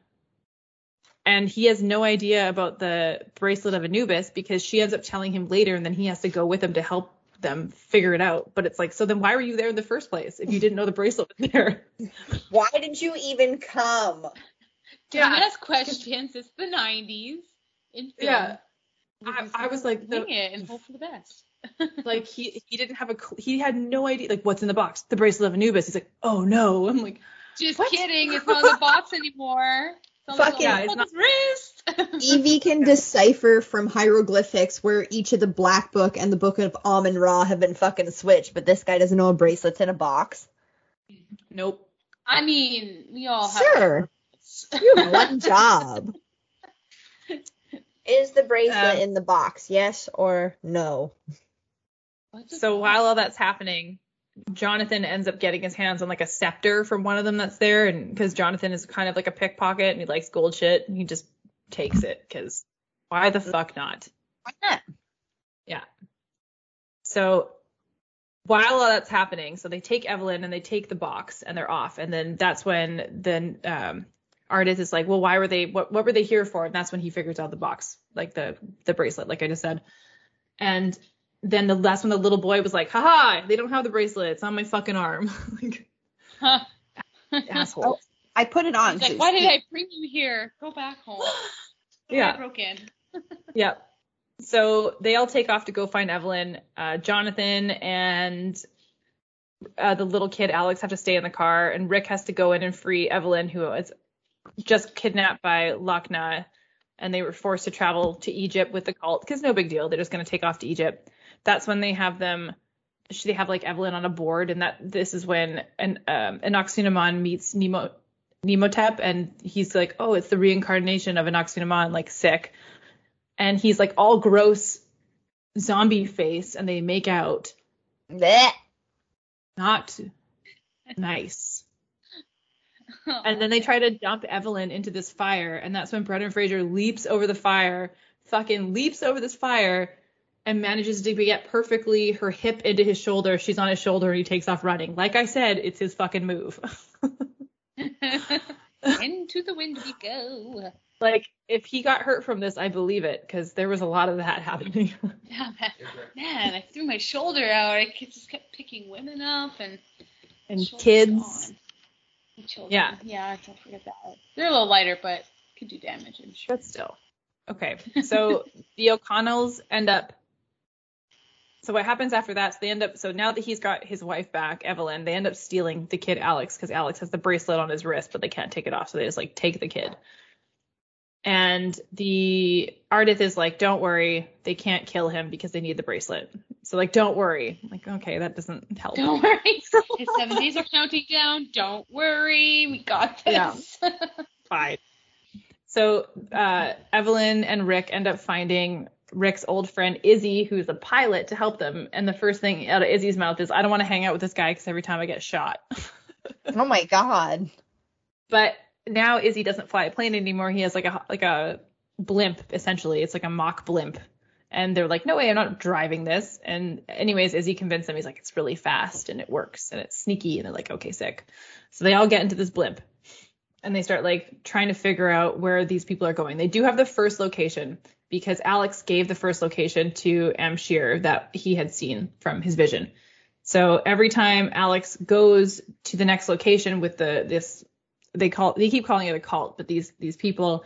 Speaker 1: And he has no idea about the bracelet of Anubis because she ends up telling him later, and then he has to go with him to help them figure it out. But it's like, so then why were you there in the first place if you didn't know the bracelet was there?
Speaker 6: Why did you even come?
Speaker 3: Don't ask questions. It's the 90s. In.
Speaker 1: Yeah. I- I was like, the-
Speaker 3: it and hope for the best.
Speaker 1: like he he didn't have a cl- he had no idea like what's in the box the bracelet of Anubis he's like oh no I'm like
Speaker 3: Just
Speaker 1: What?
Speaker 3: kidding. It's not in the box anymore. It's on
Speaker 6: Fucking-
Speaker 1: Yeah, it's
Speaker 3: on wrist.
Speaker 2: Evie can decipher from hieroglyphics where each of the Black Book and the Book of Amun Ra have been fucking switched, but this guy doesn't know a bracelet's in a box.
Speaker 1: nope
Speaker 3: I mean, we all have.
Speaker 2: Sure, you have one job.
Speaker 6: Is the bracelet
Speaker 1: Um,
Speaker 6: in the box? Yes or no?
Speaker 1: So while all that's happening Jonathan ends up getting his hands on like a scepter from one of them that's there and because Jonathan is kind of like a pickpocket and he likes gold shit and he just takes it because why the fuck not
Speaker 6: Why not?
Speaker 1: Yeah. So while all that's happening, so they take Evelyn and they take the box and they're off. And then that's when then um Ardeth is like, well, why were they what what were they here for? And that's when he figures out the box, like the the bracelet, like I just said. And then the last when the little boy was like, haha, they don't have the bracelet. It's on my fucking arm. like
Speaker 3: Huh.
Speaker 1: asshole.
Speaker 2: I put it on.
Speaker 3: He's like, why did I bring you here? Go back home.
Speaker 1: Yeah.
Speaker 3: I broke in.
Speaker 1: Yep. So they all take off to go find Evelyn. Uh, Jonathan and uh, the little kid Alex have to stay in the car, and Rick has to go in and free Evelyn, who is just kidnapped by Lock-Nah, and they were forced to travel to Egypt with the cult because no big deal. They're just going to take off to Egypt. That's when they have them. They have like Evelyn on a board, and that this is when an um, Anck-su-namun meets Nemo. Nemotep, and he's like, "Oh, it's the reincarnation of Anck-su-namun, like sick." and he's like all gross zombie face and they make out
Speaker 6: Blech.
Speaker 1: not nice and then they try to dump evelyn into this fire and that's when brendan fraser leaps over the fire fucking leaps over this fire and manages to get perfectly her hip into his shoulder she's on his shoulder and he takes off running like i said it's his fucking move
Speaker 3: Into the wind we go.
Speaker 1: like if he got hurt from this i believe it because there was a lot of that happening
Speaker 3: Yeah, man. man, I threw my shoulder out. I just kept picking women up and
Speaker 1: and kids.
Speaker 3: And children.
Speaker 1: Yeah.
Speaker 3: Yeah, don't forget that. They're a little lighter, but could do damage, I'm sure.
Speaker 1: But still. Okay. So the O'Connells end up. So what happens after that? So they end up. So now that he's got his wife back, Evelyn, they end up stealing the kid Alex because Alex has the bracelet on his wrist, but they can't take it off. So they just like take the kid. And the Ardeth is like, don't worry, they can't kill him because they need the bracelet. So like, don't worry. I'm like, okay, that doesn't help.
Speaker 3: Don't worry. His seven days are counting down. Don't worry. We got this.
Speaker 1: Yeah. Fine. So uh, Evelyn and Rick end up finding Rick's old friend Izzy, who's a pilot, to help them. And the first thing out of Izzy's mouth is, I don't want to hang out with this guy because every time I get shot.
Speaker 5: Oh my god.
Speaker 1: but now Izzy doesn't fly a plane anymore. He has like a like a blimp essentially. It's like a mock blimp. And they're like, no way, I'm not driving this. And anyways, Izzy convinced them. He's like, it's really fast and it works and it's sneaky. And they're like, okay, sick. So they all get into this blimp and they start like trying to figure out where these people are going. They do have the first location because Alex gave the first location to Ahm Shere that he had seen from his vision. So every time Alex goes to the next location with the this they call they keep calling it a cult, but these these people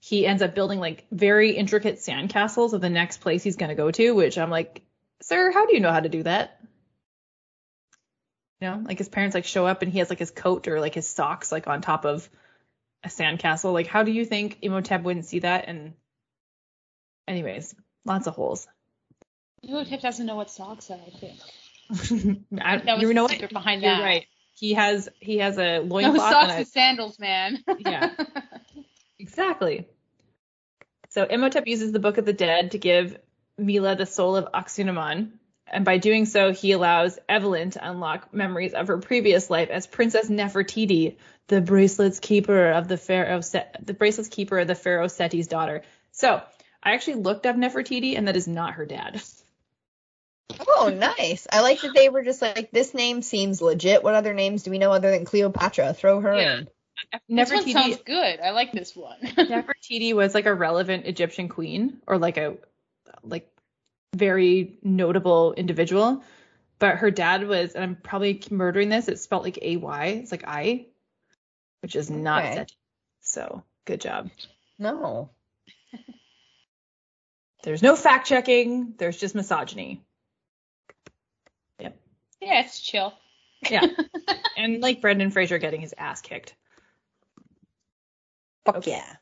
Speaker 1: he ends up building like very intricate sandcastles of the next place he's going to go to, which I'm like, "Sir, how do you know how to do that?" You know, like his parents like show up and he has like his coat or like his socks like on top of a sandcastle. Like, how do you think Imhotep wouldn't see that? And anyways, lots of holes.
Speaker 3: Imhotep doesn't know what socks are, I think.
Speaker 1: I,
Speaker 3: That was
Speaker 1: you
Speaker 3: the
Speaker 1: know what?
Speaker 3: secret behind
Speaker 1: You're
Speaker 3: that.
Speaker 1: right. He has he has a
Speaker 3: No
Speaker 1: loincloth
Speaker 3: socks
Speaker 1: and a,
Speaker 3: sandals, man.
Speaker 1: Yeah. Exactly. So Imhotep uses the Book of the Dead to give Meela the soul of Anck-su-namun, and by doing so, he allows Evelyn to unlock memories of her previous life as Princess Nefertiti, the bracelet's keeper of the Pharaoh, Set, the bracelet's keeper of the Pharaoh Seti's daughter. So I actually looked up Nefertiti, and that is not her dad.
Speaker 5: Oh, nice. I like that they were just like, this name seems legit. What other names do we know other than Cleopatra? Throw her
Speaker 1: Yeah.
Speaker 5: in.
Speaker 3: this one
Speaker 1: Nefertiti,
Speaker 3: sounds good. I like this one.
Speaker 1: Nefertiti was like a relevant Egyptian queen or like a like very notable individual. But her dad was, and I'm probably murdering this, it's spelled like A Y. It's like I, which is not
Speaker 5: Okay.
Speaker 1: Seti. So good job.
Speaker 5: No.
Speaker 1: There's no fact checking, there's just misogyny. Yep.
Speaker 3: Yeah, it's chill.
Speaker 1: Yeah. and like Brendan Fraser getting his ass kicked.
Speaker 5: Fuck
Speaker 1: Okay.
Speaker 5: yeah.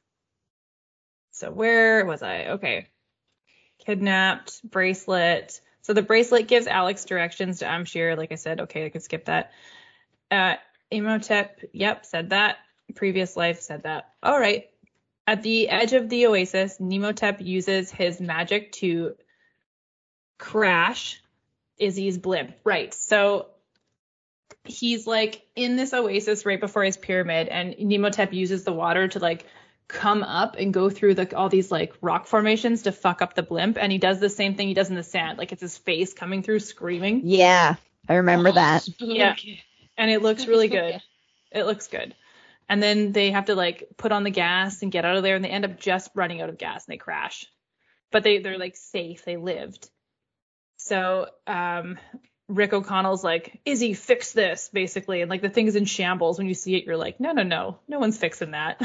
Speaker 1: So where was I? Okay. Kidnapped, bracelet. So the bracelet gives Alex directions to Ahm Shere. Like I said, okay, I can skip that. Uh, Imhotep, yep, said that. Previous life said that. All right. At the edge of the oasis, Imhotep uses his magic to crash Izzy's blimp. Right. So he's like in this oasis right before his pyramid, and Imhotep uses the water to like come up and go through the all these like rock formations to fuck up the blimp. And he does the same thing he does in the sand. Like it's his face coming through screaming.
Speaker 5: Yeah. I remember that.
Speaker 3: Spooky.
Speaker 1: Yeah. And it looks really good. It looks good. And then they have to like put on the gas and get out of there and they end up just running out of gas and they crash. But they, they're like safe. They lived. So um Rick O'Connell's like, Izzy, fix this, basically. And like the thing's in shambles. When you see it, you're like, no, no, no. No one's fixing that.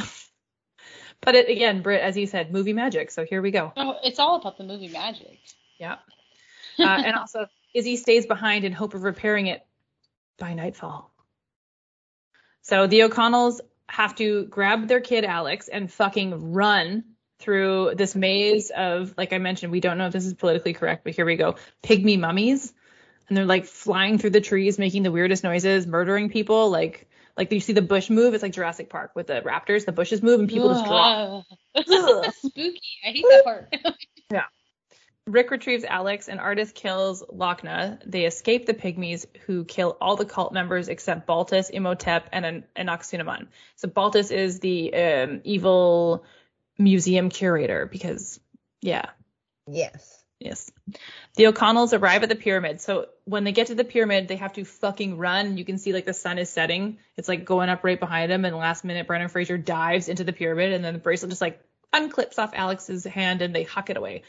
Speaker 1: but it again, Britt, as you said, movie magic. So here we go.
Speaker 3: Oh, it's all about the movie magic.
Speaker 1: Yeah. Uh, and also, Izzy stays behind in hope of repairing it by nightfall. So the O'Connells have to grab their kid Alex and fucking run through this maze of, like I mentioned, we don't know if this is politically correct, but here we go. Pygmy mummies. And they're like flying through the trees, making the weirdest noises, murdering people. Like, like you see the bush move. It's like Jurassic Park with the raptors. The bushes move and people just drop.
Speaker 3: Ugh. Spooky. I hate that part.
Speaker 1: Rick retrieves Alex and Ardeth kills Lock-Nah. They escape the pygmies who kill all the cult members except Baltus, Imhotep, and an, an So Baltus is the um, evil museum curator because, yeah,
Speaker 5: Yes.
Speaker 1: yes. The O'Connells arrive at the pyramid. So when they get to the pyramid, they have to fucking run. You can see like the sun is setting. It's like going up right behind them. And last minute, Brendan Fraser dives into the pyramid and then the bracelet just like unclips off Alex's hand and they huck it away.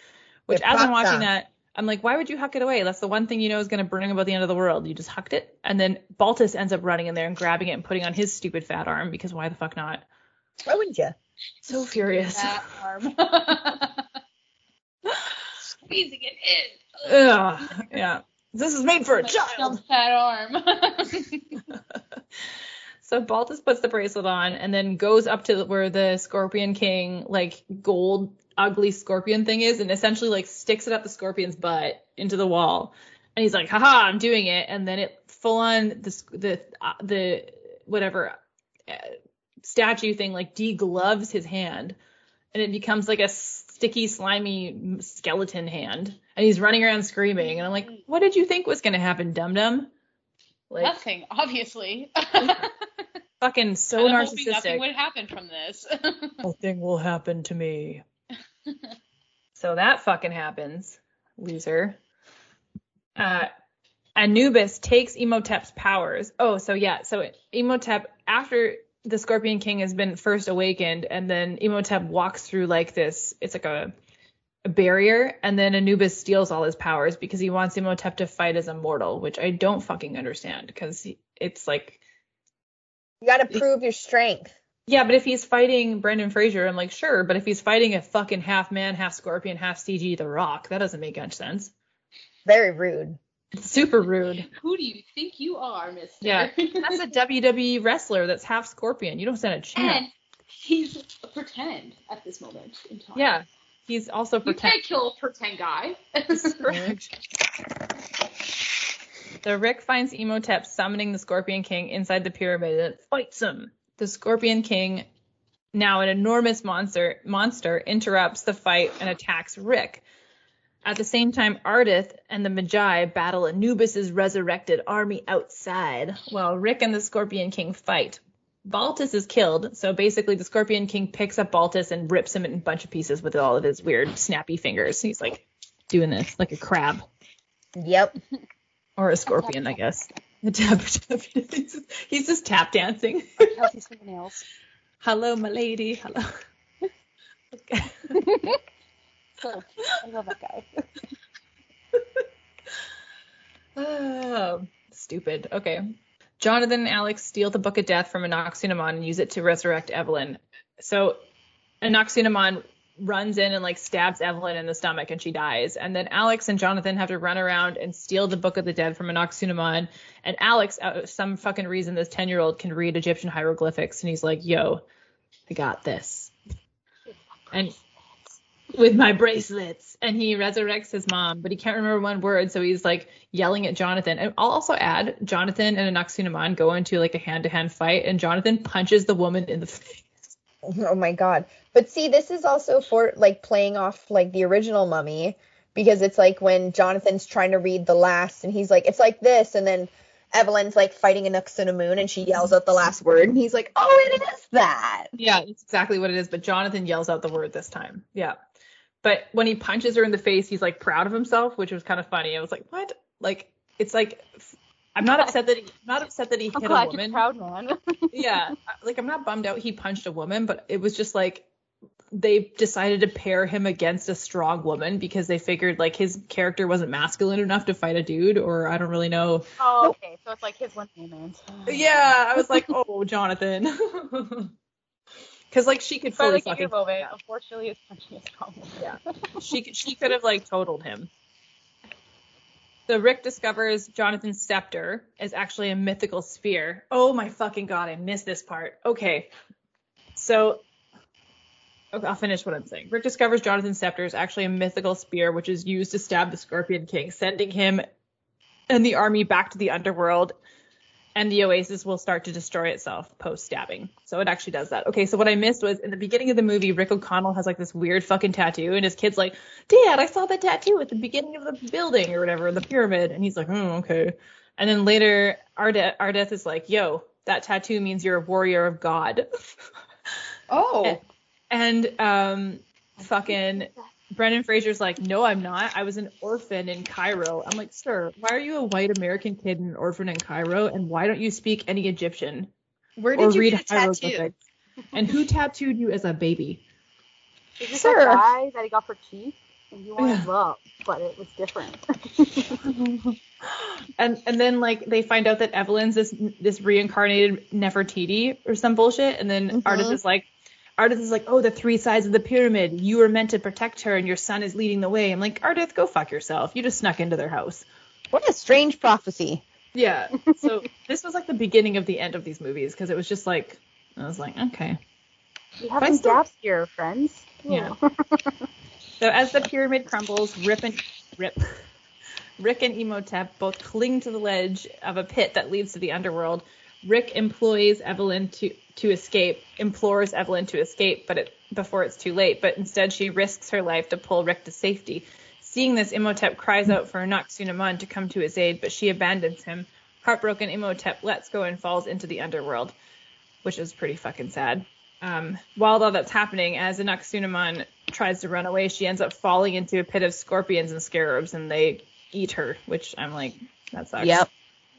Speaker 1: Which, as I'm watching
Speaker 5: that.
Speaker 1: that, I'm like, why would you huck it away? That's the one thing you know is going to bring about the end of the world. You just hucked it. And then Baltus ends up running in there and grabbing it and putting on his stupid fat arm because why the fuck not?
Speaker 5: Why wouldn't you?
Speaker 1: So furious.
Speaker 3: that arm. Squeezing it in.
Speaker 1: Ugh. Yeah. This is made for a
Speaker 3: My
Speaker 1: child.
Speaker 3: fat arm.
Speaker 1: So Baltus puts the bracelet on and then goes up to where the Scorpion King like gold ugly scorpion thing is and essentially like sticks it up the scorpion's butt into the wall. And he's like, "Haha, I'm doing it." And then it full on the the uh, the whatever uh, statue thing like degloves his hand and it becomes like a sticky slimy skeleton hand and he's running around screaming and I'm like, "What did you think was going to happen, dum dum?"
Speaker 3: Like, nothing, obviously.
Speaker 1: fucking so narcissistic.
Speaker 3: Nothing would happen from this.
Speaker 1: nothing will happen to me. so that fucking happens, loser. Uh, Anubis takes Imhotep's powers. Oh, so yeah, so Imhotep after the Scorpion King has been first awakened, and then Imhotep walks through like this. It's like a, a barrier, and then Anubis steals all his powers because he wants Imhotep to fight as a mortal, which I don't fucking understand because it's like
Speaker 2: you got to prove your strength.
Speaker 1: Yeah, but if he's fighting Brendan Fraser, I'm like, sure. But if he's fighting a fucking half man, half scorpion, half CG The Rock, that doesn't make much sense.
Speaker 2: Very rude.
Speaker 1: super rude.
Speaker 3: Who do you think you are, mister?
Speaker 1: Yeah, that's a WWE wrestler that's half scorpion. You don't stand a chance. And
Speaker 3: he's a pretend at this moment in time.
Speaker 1: Yeah, he's also pretend.
Speaker 3: You can't kill a pretend guy.
Speaker 1: The Rick finds Imhotep summoning the Scorpion King inside the pyramid and fights him the Scorpion King, now an enormous monster, monster interrupts the fight and attacks Rick. At the same time, Ardeth and the Magi battle Anubis's resurrected army outside, while Rick and the Scorpion King fight. Baltus is killed, so basically the Scorpion King picks up Baltus and rips him in a bunch of pieces with all of his weird snappy fingers. He's like doing this like a crab.
Speaker 2: Yep.
Speaker 1: Or a scorpion, I guess. tap, tap, he's just tap dancing.
Speaker 3: Kelsey's fingernails.
Speaker 1: Hello, my lady. Hello.
Speaker 3: okay. I love that guy.
Speaker 1: oh, stupid. Okay. Jonathan and Alex steal the Book of Death from Anck-su-namun and use it to resurrect Evelyn. So Anck-su-namun runs in and like stabs Evelyn in the stomach and she dies. And then Alex and Jonathan have to run around and steal the Book of the Dead from Anck-su-namun. And Alex, uh, out some fucking reason, this 10 year old can read Egyptian hieroglyphics. And he's like, yo, I got this. And with my bracelets. And he resurrects his mom, but he can't remember one word. So he's like yelling at Jonathan. And I'll also add Jonathan and Anck-su-namun go into like a hand to hand fight. And Jonathan punches the woman in the face.
Speaker 2: Oh my god. But see, this is also for like playing off like the original mummy because it's like when Jonathan's trying to read the last and he's like, it's like this, and then Evelyn's like fighting a Anck-su-namun and she yells out the last word and he's like, oh, it is that.
Speaker 1: Yeah, it's exactly what it is. But Jonathan yells out the word this time. Yeah. But when he punches her in the face, he's like proud of himself, which was kind of funny. I was like, what? Like, it's like I'm not upset that he I'm not upset that he hit a woman.
Speaker 3: Proud man.
Speaker 1: yeah, like I'm not bummed out he punched a woman, but it was just like they decided to pair him against a strong woman because they figured like his character wasn't masculine enough to fight a dude, or I don't really know.
Speaker 3: Oh, okay, so it's like his one moment.
Speaker 1: yeah, I was like, oh, Jonathan. Because like she could fully fucking.
Speaker 3: Moment. Unfortunately, his punching is strong.
Speaker 1: Yeah, she she could have like totaled him. So Rick discovers Jonathan's scepter is actually a mythical spear. Oh my fucking god, I missed this part. Okay. So okay, I'll finish what I'm saying. Rick discovers Jonathan's scepter is actually a mythical spear which is used to stab the Scorpion King, sending him and the army back to the underworld and the oasis will start to destroy itself post stabbing. So it actually does that. Okay, so what I missed was in the beginning of the movie, Rick O'Connell has like this weird fucking tattoo, and his kid's like, Dad, I saw that tattoo at the beginning of the building or whatever, the pyramid. And he's like, Oh, okay. And then later, Ardeth, Ardeth is like, Yo, that tattoo means you're a warrior of God.
Speaker 2: Oh.
Speaker 1: and, and um, fucking Brendan Fraser's like, no, I'm not. I was an orphan in Cairo. I'm like, sir, why are you a white American kid and an orphan in Cairo? And why don't you speak any Egyptian?
Speaker 2: Where did you get a tattoo?
Speaker 1: and who tattooed you as a baby?
Speaker 3: Is this sir. that guy that he got for cheap? And he wanted love, but it was different.
Speaker 1: and and then like they find out that Evelyn's this this reincarnated Nefertiti or some bullshit, and then mm-hmm. Ardeth is like, Ardeth is like, oh, the three sides of the pyramid. You were meant to protect her, and your son is leading the way. I'm like, Ardeth, go fuck yourself. You just snuck into their house.
Speaker 2: What a strange prophecy.
Speaker 1: Yeah. So this was like the beginning of the end of these movies because it was just like I was like, okay.
Speaker 2: We have some
Speaker 1: still-
Speaker 2: gaps here, friends.
Speaker 1: Yeah. So as the pyramid crumbles, Rip and Rip, Rick and Imhotep both cling to the ledge of a pit that leads to the underworld. Rick employs Evelyn to to escape, implores Evelyn to escape, but it, before it's too late. But instead, she risks her life to pull Rick to safety. Seeing this, Imhotep cries out for Anck-su-namun to come to his aid, but she abandons him. Heartbroken, Imhotep lets go and falls into the underworld, which is pretty fucking sad. Um, while all that's happening, as Anck-su-namun tries to run away, she ends up falling into a pit of scorpions and scarabs, and they eat her, which I'm like, that sucks.
Speaker 5: Yep.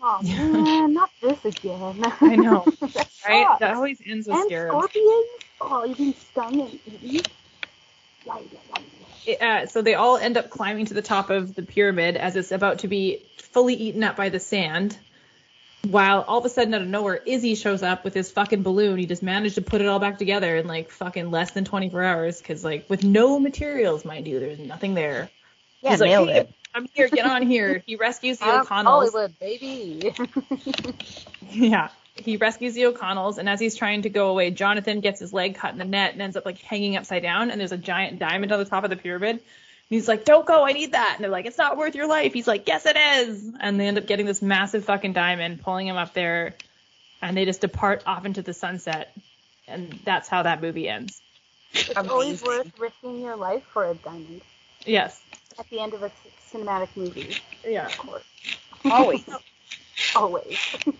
Speaker 2: Oh man, not this again.
Speaker 1: I know,
Speaker 2: that
Speaker 1: right?
Speaker 2: sucks.
Speaker 1: That always ends with
Speaker 2: and
Speaker 1: scarabs.
Speaker 2: scorpions? Oh, you've been stung and eaten?
Speaker 1: It, uh, so they all end up climbing to the top of the pyramid as it's about to be fully eaten up by the sand. While all of a sudden, out of nowhere, Izzy shows up with his fucking balloon. He just managed to put it all back together in like fucking less than 24 hours, because like with no materials, mind you, there's nothing there.
Speaker 5: Yeah,
Speaker 1: He's like,
Speaker 5: nailed
Speaker 1: "Hey,
Speaker 5: it.
Speaker 1: I'm here, get on here. He rescues the
Speaker 2: I'm
Speaker 1: O'Connells.
Speaker 2: Hollywood, baby.
Speaker 1: Yeah. He rescues the O'Connells, and as he's trying to go away, Jonathan gets his leg cut in the net and ends up like hanging upside down. And there's a giant diamond on the top of the pyramid. And he's like, "Don't go, I need that." And they're like, "It's not worth your life." He's like, "Yes, it is." And they end up getting this massive fucking diamond, pulling him up there, and they just depart off into the sunset. And that's how that movie ends.
Speaker 2: it's always worth risking your life for a diamond
Speaker 1: Yes.
Speaker 2: At the end of a cinematic movie,
Speaker 1: Yeah.
Speaker 2: of course.
Speaker 5: Always.
Speaker 2: Always.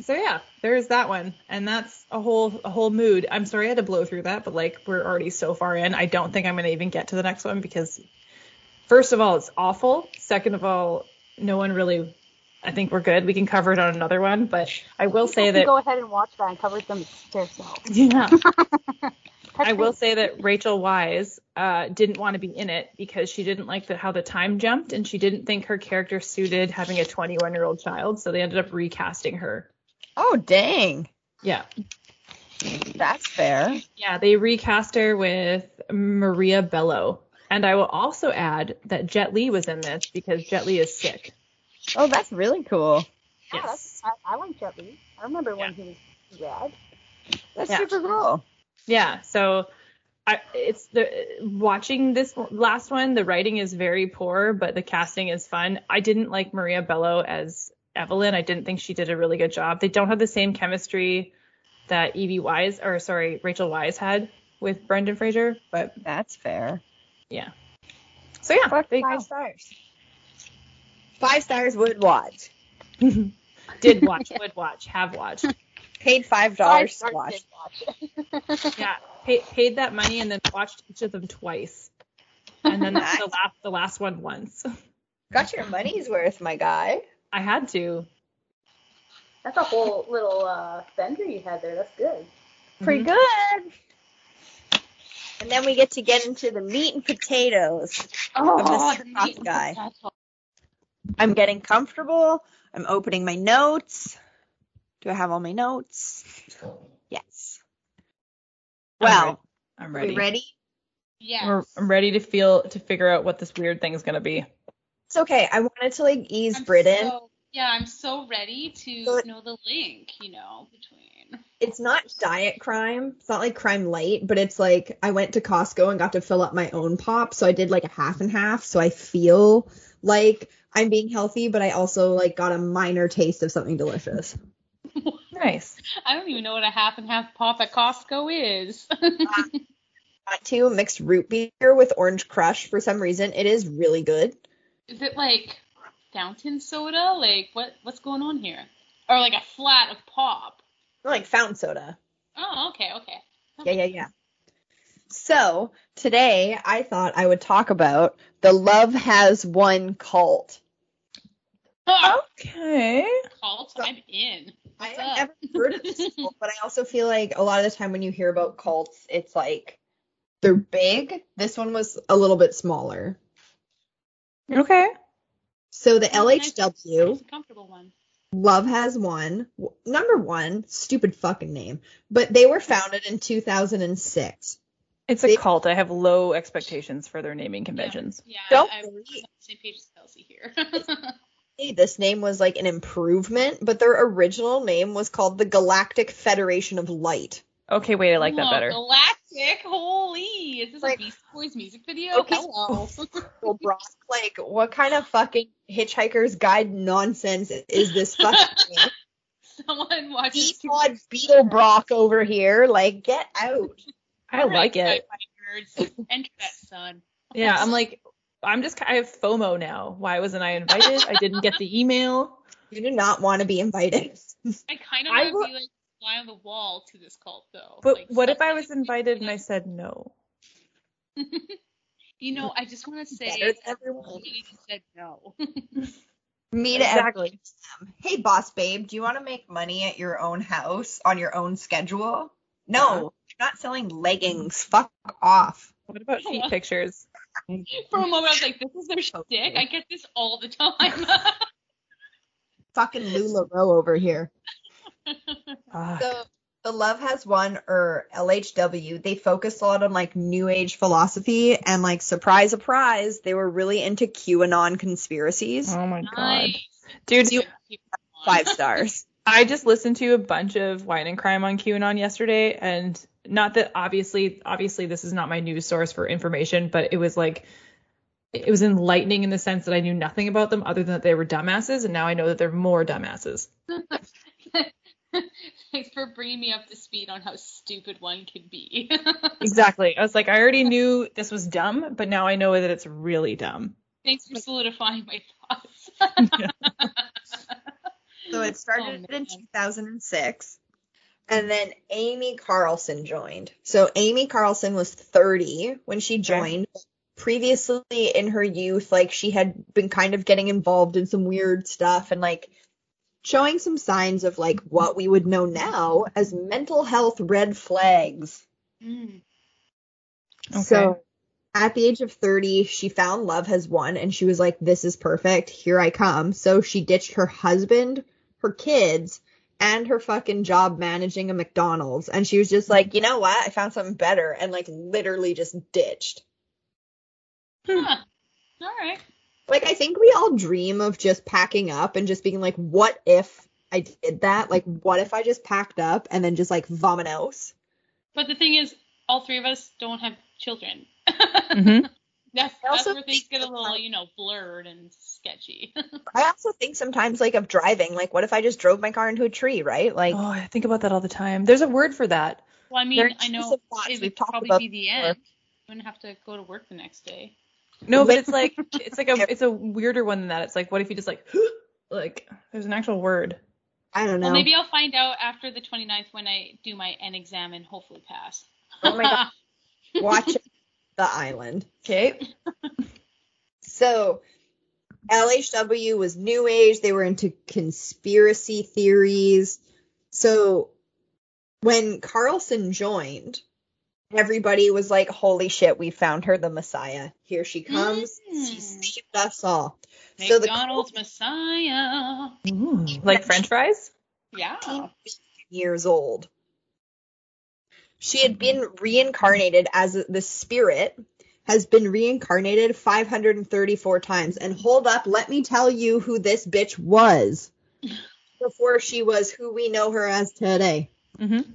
Speaker 1: So yeah, there's that one, and that's a whole a whole mood. I'm sorry I had to blow through that, but like we're already so far in. I don't think I'm gonna even get to the next one because, first of all, it's awful. Second of all, no one really. I think we're good. We can cover it on another one, but I will say
Speaker 2: You
Speaker 1: that
Speaker 2: go ahead and watch that and cover them yourself.
Speaker 1: yeah, I will say that Rachel Weisz uh, didn't want to be in it because she didn't like the, how the time jumped, and she didn't think her character suited having a 21 year old child. So they ended up recasting her.
Speaker 5: Oh, dang.
Speaker 1: Yeah.
Speaker 5: That's fair.
Speaker 1: Yeah, they recast her with Maria Bello. And I will also add that Jet Li was in this because Jet Li is sick.
Speaker 5: Oh, that's really cool.
Speaker 2: Yeah,
Speaker 1: Yes.
Speaker 2: that's, I, I like Jet Li. I remember when he was rad.
Speaker 5: That's
Speaker 1: Yeah.
Speaker 5: super cool.
Speaker 1: Yeah, so I it's the watching this last one, the writing is very poor, but the casting is fun. I didn't like Maria Bello as Evelyn. I didn't think she did a really good job. They don't have the same chemistry that Evie Weisz or sorry, Rachel Weisz had with Brendan Fraser, but
Speaker 5: That's fair.
Speaker 1: yeah. So yeah,
Speaker 5: Fuck
Speaker 1: there you
Speaker 5: five
Speaker 1: go.
Speaker 5: stars. Five stars would watch.
Speaker 1: Did watch, would watch, have watched.
Speaker 5: Paid five
Speaker 2: Five
Speaker 5: dollars to watch.
Speaker 2: watch it.
Speaker 1: Yeah, paid, paid that money and then watched each of them twice, and then the last the last one once.
Speaker 5: Got your money's worth, my guy.
Speaker 1: I had to.
Speaker 2: That's a whole little uh, bender you had there. That's good.
Speaker 5: Pretty good. And then we get to get into the meat and potatoes.
Speaker 2: Oh,
Speaker 5: Mr.
Speaker 2: the meat
Speaker 5: Cross
Speaker 2: and
Speaker 5: guy. I'm getting comfortable. I'm opening my notes. Do I have all my notes? Yes. Well,
Speaker 1: I'm
Speaker 5: are
Speaker 1: ready.
Speaker 5: we ready?
Speaker 3: Yes.
Speaker 1: We're, I'm ready to feel to figure out what this weird thing is gonna be.
Speaker 5: It's okay. I wanted to like ease
Speaker 3: I'm
Speaker 5: Britain.
Speaker 3: so- yeah, I'm so ready to
Speaker 5: So it-
Speaker 3: know the link, you know, between.
Speaker 2: It's not diet crime. It's not like crime light, but it's like I went to Costco and got to fill up my own pop, so I did like a half and half, so I feel like I'm being healthy, but I also like got a minor taste of something delicious.
Speaker 1: Nice.
Speaker 3: I don't even know what a half and half pop at Costco is.
Speaker 2: Got to mixed root beer with orange crush for some reason. It is really good.
Speaker 3: is it like fountain soda? Like what? What's going on here? Or like a flat of pop?
Speaker 2: Like fountain soda.
Speaker 3: Oh, okay, okay.
Speaker 2: Yeah, yeah, yeah. So today I thought I would talk about the Love Has Won cult.
Speaker 1: Okay.
Speaker 3: cult, I'm in.
Speaker 2: I
Speaker 3: What's
Speaker 2: have
Speaker 3: up?
Speaker 2: never heard of this cult, but I also feel like a lot of the time when you hear about cults, it's like they're big. This one was a little bit smaller.
Speaker 1: Okay.
Speaker 2: So the
Speaker 3: Nice.
Speaker 2: LHW,
Speaker 3: It's a comfortable one.
Speaker 2: Love Has Won, number one, stupid fucking name, but they were founded in 2006.
Speaker 1: It's a
Speaker 2: They-
Speaker 1: cult. I have low expectations for their naming conventions.
Speaker 3: Yeah,
Speaker 2: Don't
Speaker 3: I'm on the same page as Kelsey here.
Speaker 2: this name was like an improvement, but their original name was called the Galactic Federation of Light.
Speaker 1: Okay, wait, I like that
Speaker 3: Oh,
Speaker 1: better.
Speaker 3: Galactic, holy! Is this
Speaker 2: Like-
Speaker 3: a Beastie Boys music video?
Speaker 2: Okay.
Speaker 3: Hello.
Speaker 2: Well, Brock, like, what kind of fucking Hitchhiker's Guide nonsense is this fucking name?
Speaker 3: Someone watches.
Speaker 2: Peapod Beetle Brock over here? Like, get out.
Speaker 1: I like it.
Speaker 3: Nerds, enter that son.
Speaker 1: Yeah, I'm like, I'm just, I have FOMO now. Why wasn't I invited? I didn't get the email.
Speaker 2: You do not want to be invited.
Speaker 3: I kind of
Speaker 1: I
Speaker 3: want to be like fly on the wall to this cult though.
Speaker 1: But
Speaker 3: Like,
Speaker 1: what if I was invited and I said no?
Speaker 3: You know, I just want to say
Speaker 2: Better than
Speaker 3: that
Speaker 2: everyone.
Speaker 3: said no.
Speaker 2: Me to
Speaker 1: Exactly.
Speaker 2: every- Hey, boss babe, do you want to make money at your own house on your own schedule? No,
Speaker 1: Uh-huh.
Speaker 2: you're not selling leggings. Fuck off.
Speaker 1: What about feet pictures?
Speaker 3: For a moment, I was like, "This is their shtick." I get this all the time.
Speaker 2: Fucking LuLaRoe over here.
Speaker 1: Ah,
Speaker 2: So the Love Has Won or LHW, they focused a lot on like new age philosophy and like surprise surprise, they were really into QAnon conspiracies.
Speaker 1: oh my god.
Speaker 3: nice.
Speaker 1: Dude,
Speaker 2: You- Five stars.
Speaker 1: I just listened to a bunch of Wine and Crime on QAnon yesterday, and not that obviously, obviously this is not my news source for information, but it was like, it was enlightening in the sense that I knew nothing about them other than that they were dumbasses, and now I know that they're more dumbasses.
Speaker 3: Thanks for bringing me up to speed on how stupid one could be.
Speaker 1: Exactly. I was like, I already knew this was dumb, but now I know that it's really dumb.
Speaker 3: Thanks for solidifying my thoughts.
Speaker 2: So it started
Speaker 3: Oh,
Speaker 2: in 2006. And then Amy Carlson joined. So Amy Carlson was 30 when she joined. Previously in her youth, like she had been kind of getting involved in some weird stuff and like showing some signs of like what we would know now as mental health red flags.
Speaker 3: Mm.
Speaker 1: Okay.
Speaker 2: So at the age of 30, she found Love Has Won and she was like, this is perfect. Here I come. So she ditched her husband, her kids, and her fucking job managing a McDonald's. And she was just like, you know what? I found something better. And like literally just ditched.
Speaker 3: Huh. All right.
Speaker 2: Like, I think we all dream of just packing up and just being like, what if I did that? Like, what if I just packed up and then just like vomit vominos?
Speaker 3: But the thing is, all three of us don't have children.
Speaker 1: hmm
Speaker 3: That's,
Speaker 2: I
Speaker 3: that's where things get a little, you know, blurred and sketchy.
Speaker 2: I also think sometimes like of driving, like, what if I just drove my car into a tree, right? Like,
Speaker 1: Oh, I think about that all the time. There's a word for that.
Speaker 3: well, I mean,
Speaker 2: Very
Speaker 3: I know
Speaker 2: intrusive thoughts.
Speaker 3: it
Speaker 2: We've
Speaker 3: would probably
Speaker 2: about
Speaker 3: be the
Speaker 2: before.
Speaker 3: end. You wouldn't have to go to work the next day.
Speaker 1: No, but it's like it's like a it's a weirder one than that. It's like what if you just like like there's an actual word.
Speaker 2: I don't know.
Speaker 3: Well, maybe I'll find out after the 29th when I do my N exam and hopefully pass.
Speaker 2: Oh my God. watch the island.
Speaker 1: Okay.
Speaker 2: So LHW was new age. They were into conspiracy theories. So when Carlson joined, everybody was like, holy shit, we found her the Messiah. Here she comes. She
Speaker 3: Mm.
Speaker 2: saved us all. So the
Speaker 3: McDonald's Messiah.
Speaker 1: Like French fries?
Speaker 3: Yeah.
Speaker 2: years old. She had been reincarnated as the spirit has been reincarnated 534 times. And hold up, let me tell you who this bitch was before she was who we know her as today.
Speaker 1: Mm-hmm.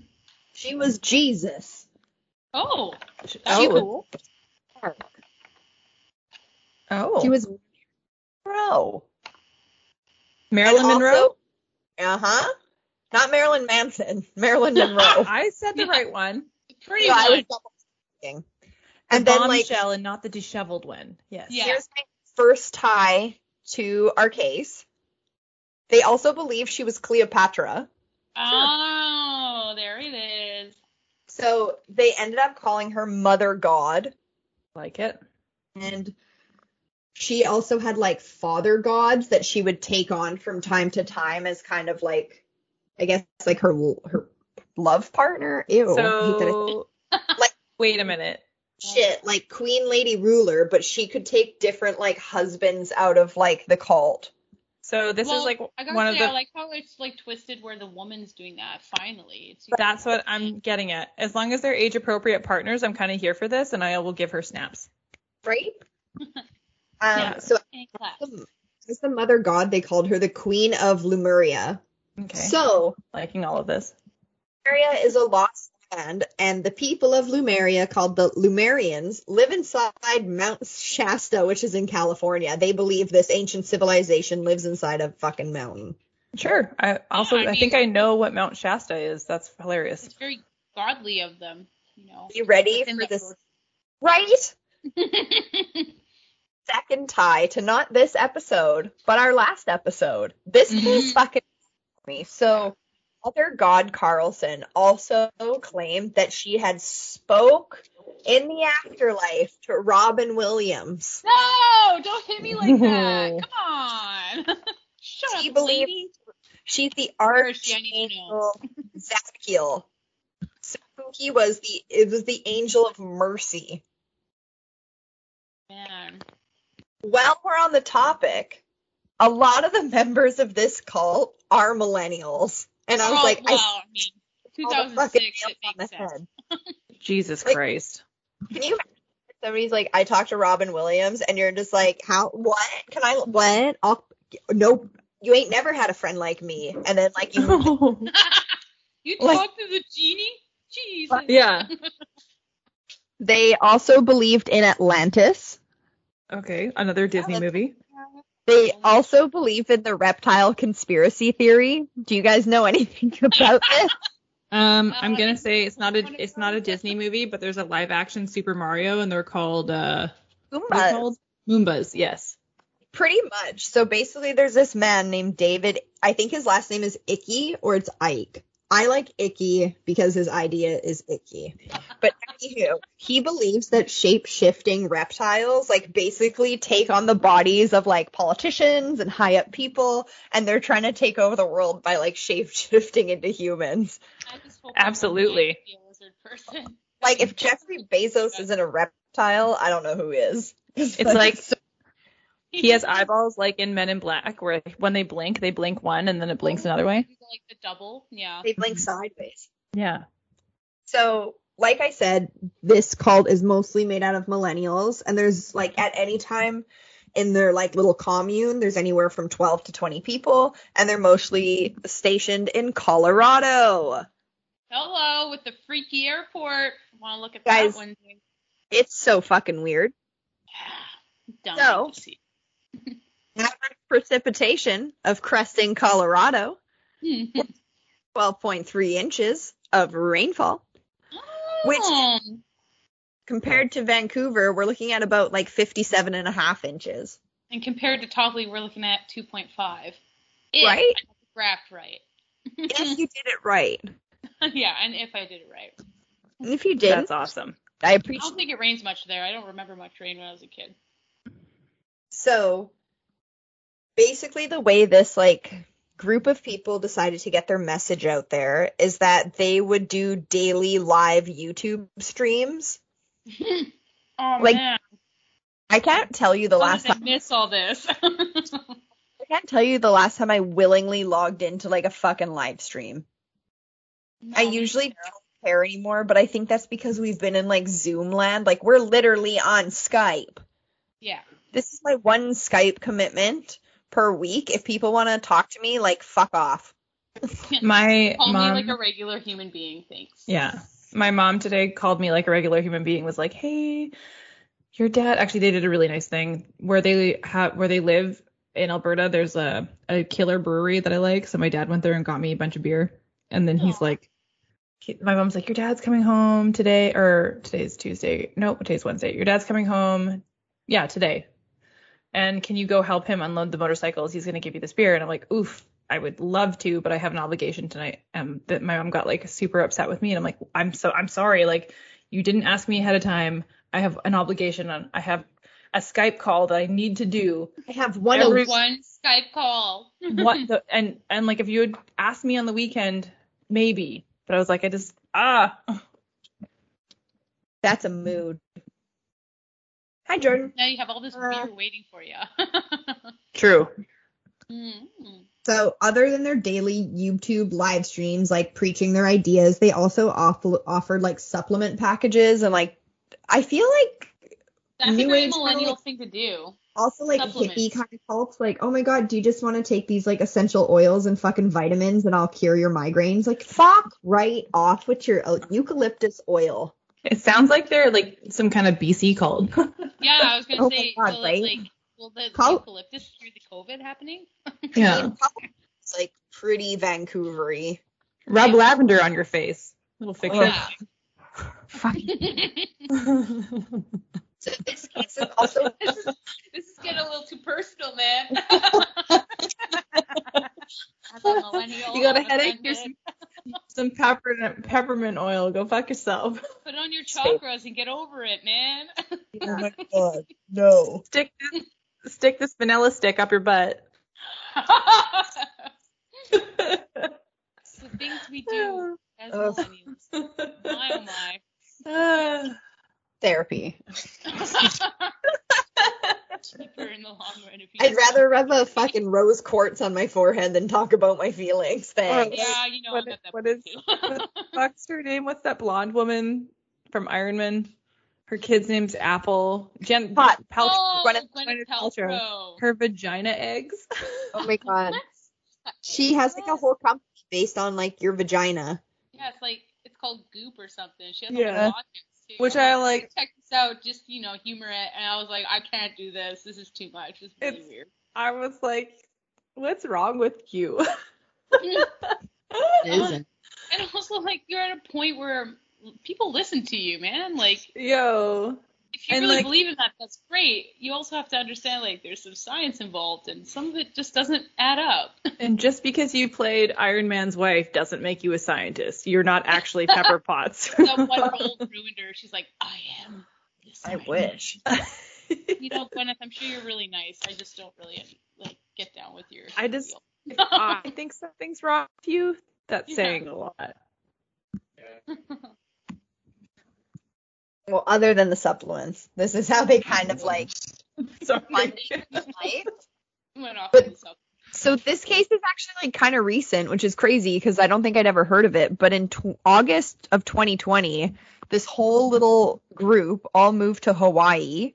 Speaker 2: She was Jesus.
Speaker 3: Oh, that's
Speaker 1: Oh.
Speaker 3: cool.
Speaker 1: Oh.
Speaker 2: She was Monroe.
Speaker 1: Marilyn Monroe?
Speaker 2: Uh huh. Not Marilyn Manson. Marilyn Monroe.
Speaker 1: I said the right one.
Speaker 3: Pretty
Speaker 2: Yeah, I was
Speaker 3: much.
Speaker 2: double checking.
Speaker 1: The
Speaker 2: And then like
Speaker 1: bombshell and not the disheveled one. Yes.
Speaker 3: Yeah.
Speaker 2: Here's my first tie to our case. They also believe she was Cleopatra.
Speaker 3: Oh, there it is.
Speaker 2: So they ended up calling her Mother God.
Speaker 1: Like it.
Speaker 2: And she also had like father gods that she would take on from time to time as kind of like, I guess, like her her love partner. Ew. I hate that
Speaker 1: So
Speaker 2: Like-
Speaker 1: wait a minute.
Speaker 2: shit, like Queen Lady Ruler, but she could take different like husbands out of like the cult.
Speaker 1: So this
Speaker 3: well,
Speaker 1: is like
Speaker 3: I gotta
Speaker 1: one of
Speaker 3: say,
Speaker 1: the
Speaker 3: I like how it's like twisted where the woman's doing that. Finally, it's
Speaker 1: That's what I'm getting at. As long as they're age appropriate partners, I'm kind of here for this, and I will give her snaps.
Speaker 2: Right? um,
Speaker 3: Yeah.
Speaker 2: so
Speaker 3: in
Speaker 2: as the mother god, they called her the queen of Lemuria.
Speaker 1: Okay.
Speaker 2: So
Speaker 1: liking all of this.
Speaker 2: Lemuria is a lost land, and the people of Lemuria, called the Lemurians, live inside Mount Shasta, which is in California. They believe this ancient civilization lives inside a fucking mountain.
Speaker 1: Sure. I also
Speaker 3: I
Speaker 1: I, think I know what Mount Shasta is. That's hilarious.
Speaker 3: It's very godly of them, you know.
Speaker 2: Are you ready for
Speaker 3: that
Speaker 2: this? Right? Second tie to not this episode, but our last episode. This
Speaker 3: Mhm.
Speaker 2: is fucking me. So, Mother God Carlson also claimed that she had spoke in the afterlife to Robin Williams.
Speaker 3: no, don't hit me like that. Come on. Shut
Speaker 2: She
Speaker 3: up,
Speaker 2: believed-
Speaker 3: lady.
Speaker 2: She's the
Speaker 3: Where is she? I need to know.
Speaker 2: archangel Zadkiel. So he was the it was the angel of mercy.
Speaker 3: Man.
Speaker 2: While we're on the topic, a lot of the members of this cult are millennials. And I was
Speaker 3: oh,
Speaker 2: like,
Speaker 3: well,
Speaker 2: I
Speaker 3: I mean,
Speaker 2: see all the fucking
Speaker 3: 2006, it makes sense.
Speaker 1: Jesus
Speaker 2: Like-
Speaker 1: Christ.
Speaker 2: Can you imagine somebody's like, I talked to Robin Williams, and you're just like, how, what? Can I, what? I'll, nope. You ain't never had a friend like me. And then, like, you,
Speaker 3: you
Speaker 2: Like-
Speaker 3: talked to the genie? Jesus.
Speaker 1: yeah.
Speaker 2: they also believed in Atlantis.
Speaker 1: Okay. Another Disney
Speaker 2: that's-
Speaker 1: movie.
Speaker 2: They also believe in the reptile conspiracy theory. Do you guys know anything about this?
Speaker 1: Um, I'm gonna say it's not a it's not a. Disney movie, but there's a live action Super Mario, and they're called uh,
Speaker 2: Goombas.
Speaker 1: called? Moombas. Yes.
Speaker 2: Pretty much. So basically, there's this man named David. I think his last name is Icky or it's Ike. I like Icky because his idea is icky. But anywho, he believes that shape shifting reptiles like basically take on the bodies of like politicians and high up people, and they're trying to take over the world by like shape shifting into humans.
Speaker 3: I just hope I'm
Speaker 1: Absolutely.
Speaker 3: not a lizard person.
Speaker 2: Like if Jeffrey Bezos isn't a reptile, I don't know who is.
Speaker 1: It's like
Speaker 2: so-
Speaker 1: he has eyeballs like in Men in Black, where when they blink, they blink one, and then it blinks another way.
Speaker 3: He's like the double. Yeah.
Speaker 2: they blink mm-hmm. sideways.
Speaker 1: Yeah.
Speaker 2: So, like I said, this cult is mostly made out of millennials, and there's like at any time in their like little commune, there's anywhere from 12 to 20 people, and they're mostly stationed in Colorado.
Speaker 3: Hello, with the freaky airport. Want to look at
Speaker 2: Guys.
Speaker 3: that one? day?
Speaker 2: It's so fucking weird.
Speaker 3: Dumb
Speaker 2: So- Average precipitation of Crestone, Colorado.
Speaker 3: Hmm.
Speaker 2: 12.3 inches of rainfall. Which-
Speaker 3: Oh,
Speaker 2: Compared to Vancouver, we're looking at about like 57 and a half inches.
Speaker 3: and compared to Topley, we're looking at 2.5.
Speaker 2: Right?
Speaker 3: I got graph right.
Speaker 2: If you did it right.
Speaker 3: yeah, and if I did it right.
Speaker 2: And if you didn't,
Speaker 1: That's awesome.
Speaker 2: I appreciate I
Speaker 3: don't think it rains much there. I don't remember much rain when I was a kid.
Speaker 2: So basically the way this like group of people decided to get their message out there is that they would do daily live YouTube streams.
Speaker 3: oh
Speaker 2: Like,
Speaker 3: man,
Speaker 2: I can't tell you the
Speaker 3: How
Speaker 2: last
Speaker 3: did I
Speaker 2: time
Speaker 3: miss all this.
Speaker 2: I can't tell you the last time I willingly logged into like a fucking live stream. I
Speaker 3: No, me
Speaker 2: usually don't care anymore, but I think that's because we've been in like Zoom land. Like we're literally on Skype.
Speaker 3: Yeah.
Speaker 2: This is my one Skype commitment per week. If people want to talk to me, like fuck off.
Speaker 1: My
Speaker 3: Call
Speaker 1: mom.
Speaker 3: me like a regular human being. Thanks.
Speaker 1: Yeah. My mom today called me like a regular human being, was like, Hey, your dad actually they did a really nice thing where they have where they live in Alberta, there's a, a killer brewery that I like. So my dad went there and got me a bunch of beer. And then he's
Speaker 3: Aw.
Speaker 1: like he- my mom's like, Your dad's coming home today or today's Tuesday. No, today's Wednesday. Your dad's coming home. Yeah, today. And can you go help him unload the motorcycles? He's gonna give you this beer. And I'm like, oof, I would love to, but I have an obligation tonight. Um, that my mom got like super upset with me, and I'm like, I'm so I'm sorry. Like, you didn't ask me ahead of time. I have an obligation. On I have a Skype call that I need to do.
Speaker 2: I have one
Speaker 1: Every-
Speaker 3: One Skype call.
Speaker 1: What the and and like if you had asked me on the weekend, maybe. But I was like, I just ah.
Speaker 2: That's a mood. Hi, Jordan.
Speaker 3: now you have all this
Speaker 2: Uh.
Speaker 3: beer waiting for you.
Speaker 1: True.
Speaker 3: mm
Speaker 2: So, other than their daily YouTube live streams, like preaching their ideas, they also off- offered like supplement packages and like, I feel like
Speaker 3: That's
Speaker 2: New
Speaker 3: a very
Speaker 2: Age
Speaker 3: millennial
Speaker 2: kinda
Speaker 3: thing to do.
Speaker 2: Also, like
Speaker 3: Supplements.
Speaker 2: hippie kind of cults, like, oh my god, do you just want to take these like essential oils and fucking vitamins and I'll cure your migraines? Like, fuck right off with your uh, eucalyptus oil.
Speaker 1: It sounds like they're like some kind of BC cult.
Speaker 3: Yeah, I was gonna
Speaker 2: Oh my
Speaker 3: say,
Speaker 2: God,
Speaker 3: will
Speaker 2: right?
Speaker 3: like, will the
Speaker 2: Col-
Speaker 3: eucalyptus through the COVID happening?
Speaker 1: yeah.
Speaker 2: It's like pretty Vancouvery.
Speaker 1: Rub
Speaker 3: Yeah.
Speaker 1: lavender on your face. It'll fix
Speaker 3: Yeah.
Speaker 2: Fuck.
Speaker 1: it.
Speaker 2: So this case is also
Speaker 3: this is this is getting a little too personal, man. As a millennial,
Speaker 1: you got a
Speaker 3: I'm
Speaker 1: headache? Here's
Speaker 3: offended.
Speaker 1: some, some peppermint peppermint oil. Go fuck yourself.
Speaker 3: Put on your chakras and get over it, man.
Speaker 2: oh my god, no.
Speaker 1: Stick this, stick this vanilla stick up your butt.
Speaker 3: the things we do as
Speaker 2: Ugh.
Speaker 3: millennials. My oh my.
Speaker 2: Therapy.
Speaker 3: Cheaper in the long run
Speaker 2: I'd rather rub a fucking rose quartz on my forehead than talk about my feelings. Thanks.
Speaker 3: Yeah, you know
Speaker 1: What-
Speaker 3: I'm that
Speaker 1: what
Speaker 3: point.
Speaker 1: What's her name? What's that blonde woman from Iron Man? Her kid's name's Apple. Jen
Speaker 2: Hot.
Speaker 1: Paltrow.
Speaker 3: oh,
Speaker 2: Gwyneth-
Speaker 3: Gwyneth,
Speaker 1: Gwyneth Paltrow.
Speaker 3: Paltrow.
Speaker 1: Her vagina eggs.
Speaker 2: Oh my god. She has like a whole company based on like your vagina.
Speaker 3: Yeah, it's like it's called Goop or something. She has
Speaker 1: Yeah.
Speaker 3: yeah. too.
Speaker 1: Which
Speaker 3: I'm
Speaker 1: like-
Speaker 3: Check this out, just you know, humor it. And I was like, I can't do this. This is too much. This is really
Speaker 1: It's-
Speaker 3: weird.
Speaker 1: I was like, what's wrong with you?
Speaker 2: Isn't.
Speaker 3: And also, like, you're at a point where people listen to you, man. Like,
Speaker 1: Yo.
Speaker 3: If you
Speaker 1: And,
Speaker 3: really
Speaker 1: like-
Speaker 3: believe in that, that's great. You also have to understand, like, there's some science involved, and some of it just doesn't add up.
Speaker 1: And just because you played Iron Man's wife doesn't make you a scientist. You're not actually Pepper Potts.
Speaker 3: that one role ruined her. She's like, I am. the
Speaker 2: I wish.
Speaker 3: You know, Gwyneth, I'm sure you're really nice. I just don't really like get down with your.
Speaker 1: I just- I think something's wrong with you, that's
Speaker 3: Yeah.
Speaker 1: saying a lot.
Speaker 2: Well, other than the supplements, this is how they kind of like funded life.
Speaker 3: went off
Speaker 2: But- So this case is actually like kind of recent, which is crazy because I don't think I'd ever heard of it. But in tw- August of 2020, this whole little group all moved to Hawaii.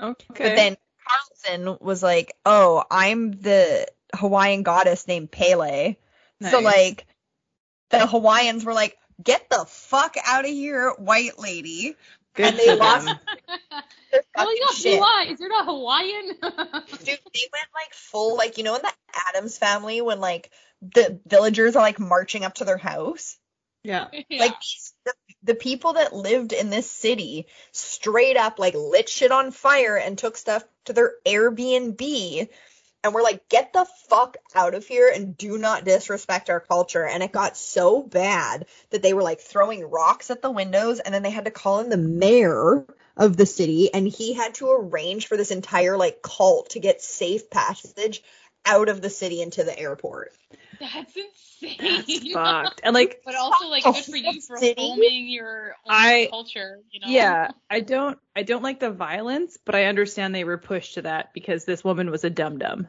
Speaker 1: Okay.
Speaker 2: But then Carlson was like, "Oh, I'm the Hawaiian goddess named Pele." So like, the Hawaiians were like, "Get the fuck out of here, white lady!"
Speaker 1: Good
Speaker 2: and they lost
Speaker 1: them.
Speaker 2: their
Speaker 3: Oh, you
Speaker 2: fucking
Speaker 3: got
Speaker 2: shit.
Speaker 3: blue eyes. You're not Hawaiian.
Speaker 2: Dude, they went like full, like you know, in the Addams family when like the villagers are like marching up to their house.
Speaker 1: Yeah.
Speaker 3: Yeah.
Speaker 2: Like these, the, the people that lived in this city straight up like lit shit on fire and took stuff to their Airbnb and were like, get the fuck out of here and do not disrespect our culture. And it got so bad that they were like throwing rocks at the windows and then they had to call in the mayor of the city and he had to arrange for this entire like cult to get safe passage out of the city into the airport.
Speaker 3: That's insane.
Speaker 1: That's fucked. And like,
Speaker 3: But also, like, good for you for
Speaker 2: city?
Speaker 3: homing your own
Speaker 1: I-
Speaker 3: culture. You know.
Speaker 1: yeah, I don't, I don't like the violence, but I understand they were pushed to that because this woman was a dum dum.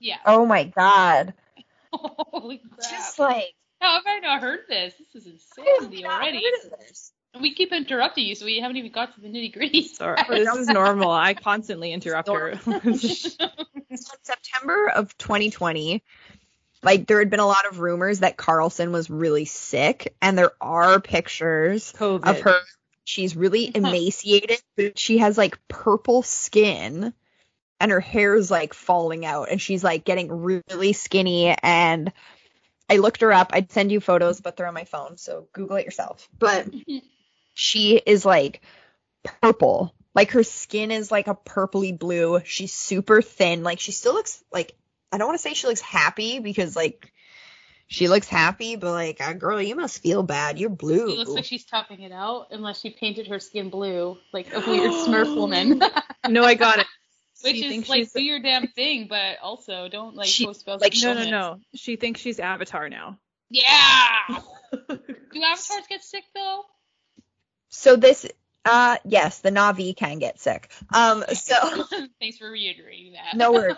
Speaker 3: Yeah.
Speaker 2: Oh my god.
Speaker 3: Holy crap.
Speaker 2: Just like
Speaker 3: How have I not heard this? This is insanity already.
Speaker 2: heard of this.
Speaker 3: And we keep interrupting you, so we haven't even got to the nitty gritty.
Speaker 1: Sorry, this is normal. I constantly interrupt her.
Speaker 2: in September of 2020, like there had been a lot of rumors that Carlson was really sick, and there are pictures
Speaker 1: COVID.
Speaker 2: of her. She's really emaciated, but she has like purple skin, and her hair's like falling out, and she's like getting really skinny. And I looked her up. I'd send you photos, but they're on my phone, so Google it yourself. But she is like purple. Like her skin is like a purpley blue. She's super thin. Like she still looks like I don't want to say she looks happy because like she looks happy, but like uh, girl, you must feel bad. You're blue.
Speaker 3: It looks like she's toughing it out, unless she painted her skin blue, like a weird Smurf woman.
Speaker 1: no, I got it.
Speaker 3: Which
Speaker 1: She
Speaker 3: is like
Speaker 1: she's-
Speaker 3: do your damn thing, but also don't like
Speaker 2: She-
Speaker 3: post about
Speaker 2: like,
Speaker 1: No, no, no. She thinks she's Avatar now.
Speaker 3: Yeah. Do avatars get sick though?
Speaker 2: so this uh yes, the Na'vi can get sick. Um so
Speaker 3: Thanks for reiterating that.
Speaker 2: No worries.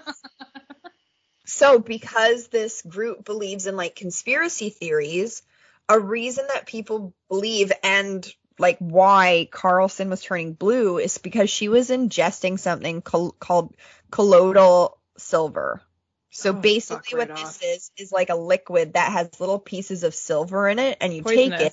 Speaker 2: So, because this group believes in like conspiracy theories, a reason that people believe and like why Carlson was turning blue is because she was ingesting something col- called colloidal silver. So
Speaker 1: Oh,
Speaker 2: basically, what
Speaker 1: right
Speaker 2: this
Speaker 1: off.
Speaker 2: is is like a liquid that has little pieces of silver in it, and you take it.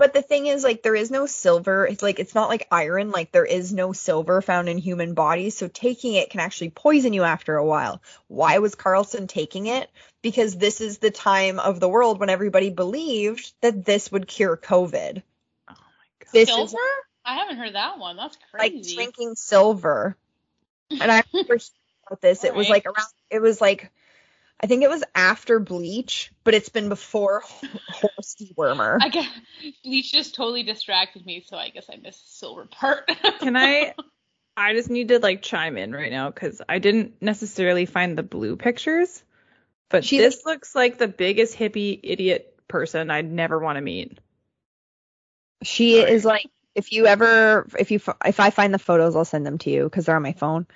Speaker 1: Poisonous.
Speaker 2: But the thing is, like, there is no silver. It's like it's not like iron. Like there is no silver found in human bodies. So taking it can actually poison you after a while. Why was Carlson taking it? Because this is the time of the world when everybody believed that this would cure COVID.
Speaker 1: Oh my god.
Speaker 2: This
Speaker 3: Silver?
Speaker 2: is
Speaker 3: I haven't heard that one. That's crazy.
Speaker 2: like drinking silver. And I remember hearing about this. It was
Speaker 3: Alright.
Speaker 2: like around. It was like. I think it was after Bleach, but it's been before horse dewormer.
Speaker 3: I guess Bleach just totally distracted me, so I guess I missed the silver part.
Speaker 1: Can I? I just need to like chime in right now because I didn't necessarily find the blue pictures, but
Speaker 2: She-
Speaker 1: this looks like the biggest hippie idiot person I'd never want to meet.
Speaker 2: She
Speaker 1: Sorry.
Speaker 2: is like, if you ever, if you, if I find the photos, I'll send them to you because they're on my phone.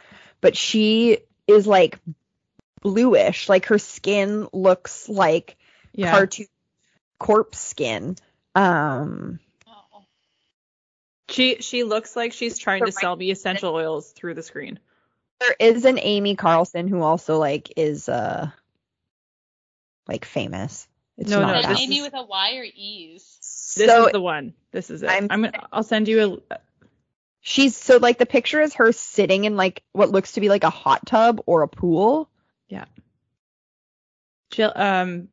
Speaker 2: But she is like bluish, like her skin looks like
Speaker 1: Yeah.
Speaker 2: cartoon corpse skin. Um.
Speaker 1: She she looks like she's trying to sell me essential oils through the screen.
Speaker 2: there is an Amy Carlson who also like is uh like famous. It's
Speaker 1: No,
Speaker 2: not
Speaker 1: no,
Speaker 3: Is
Speaker 2: that.
Speaker 1: this
Speaker 3: Amy
Speaker 1: is-
Speaker 3: with a Y or E's?
Speaker 1: This
Speaker 2: so
Speaker 1: is the one. This is it.
Speaker 2: I'm-
Speaker 1: I'm, gonna I'll send you a
Speaker 2: she's so like the picture is her sitting in like what looks to be like a hot tub or a pool.
Speaker 1: Jill um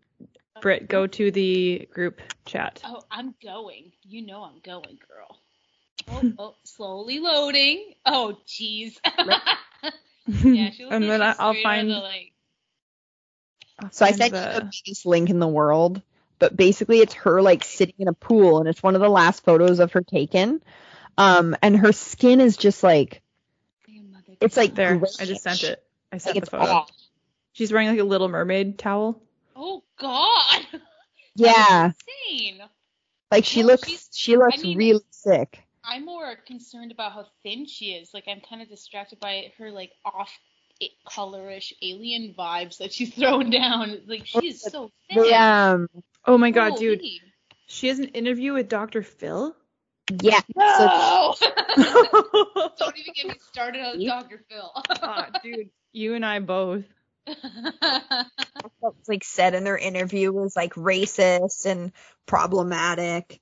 Speaker 1: Britt, go to the group chat.
Speaker 3: Oh, I'm going. You know I'm going, girl. Oh, oh slowly loading. Oh, jeez. yeah, she looks
Speaker 1: and then I-
Speaker 3: she's
Speaker 1: I'll
Speaker 3: straight out of
Speaker 1: find
Speaker 3: the, like,
Speaker 1: I'll
Speaker 2: So I
Speaker 1: find
Speaker 2: sent you
Speaker 1: the-
Speaker 2: the biggest link in the world, but basically it's her like sitting in a pool, and it's one of the last photos of her taken. Um, and her skin is just like It's like
Speaker 1: there. I just sent it. I sent
Speaker 2: like
Speaker 1: the
Speaker 2: it's
Speaker 1: photo.
Speaker 2: off.
Speaker 1: She's wearing like a little mermaid towel.
Speaker 3: Oh God.
Speaker 2: Yeah,
Speaker 3: Insane.
Speaker 2: like she
Speaker 3: Well,
Speaker 2: looks she looks
Speaker 3: I mean-
Speaker 2: really sick.
Speaker 3: I'm more concerned about how thin she is. Like I'm kind of distracted by her like off colorish alien vibes that she's throwing down. Like she is so thin.
Speaker 2: The, um,
Speaker 1: Oh my god, dude.
Speaker 3: Holy.
Speaker 1: She has an interview with Dr. Phil.
Speaker 2: yeah. So
Speaker 3: No. Don't even get me started on Dr. Phil.
Speaker 1: Ah, dude, you and I both.
Speaker 2: what was like said in their interview was like racist and problematic.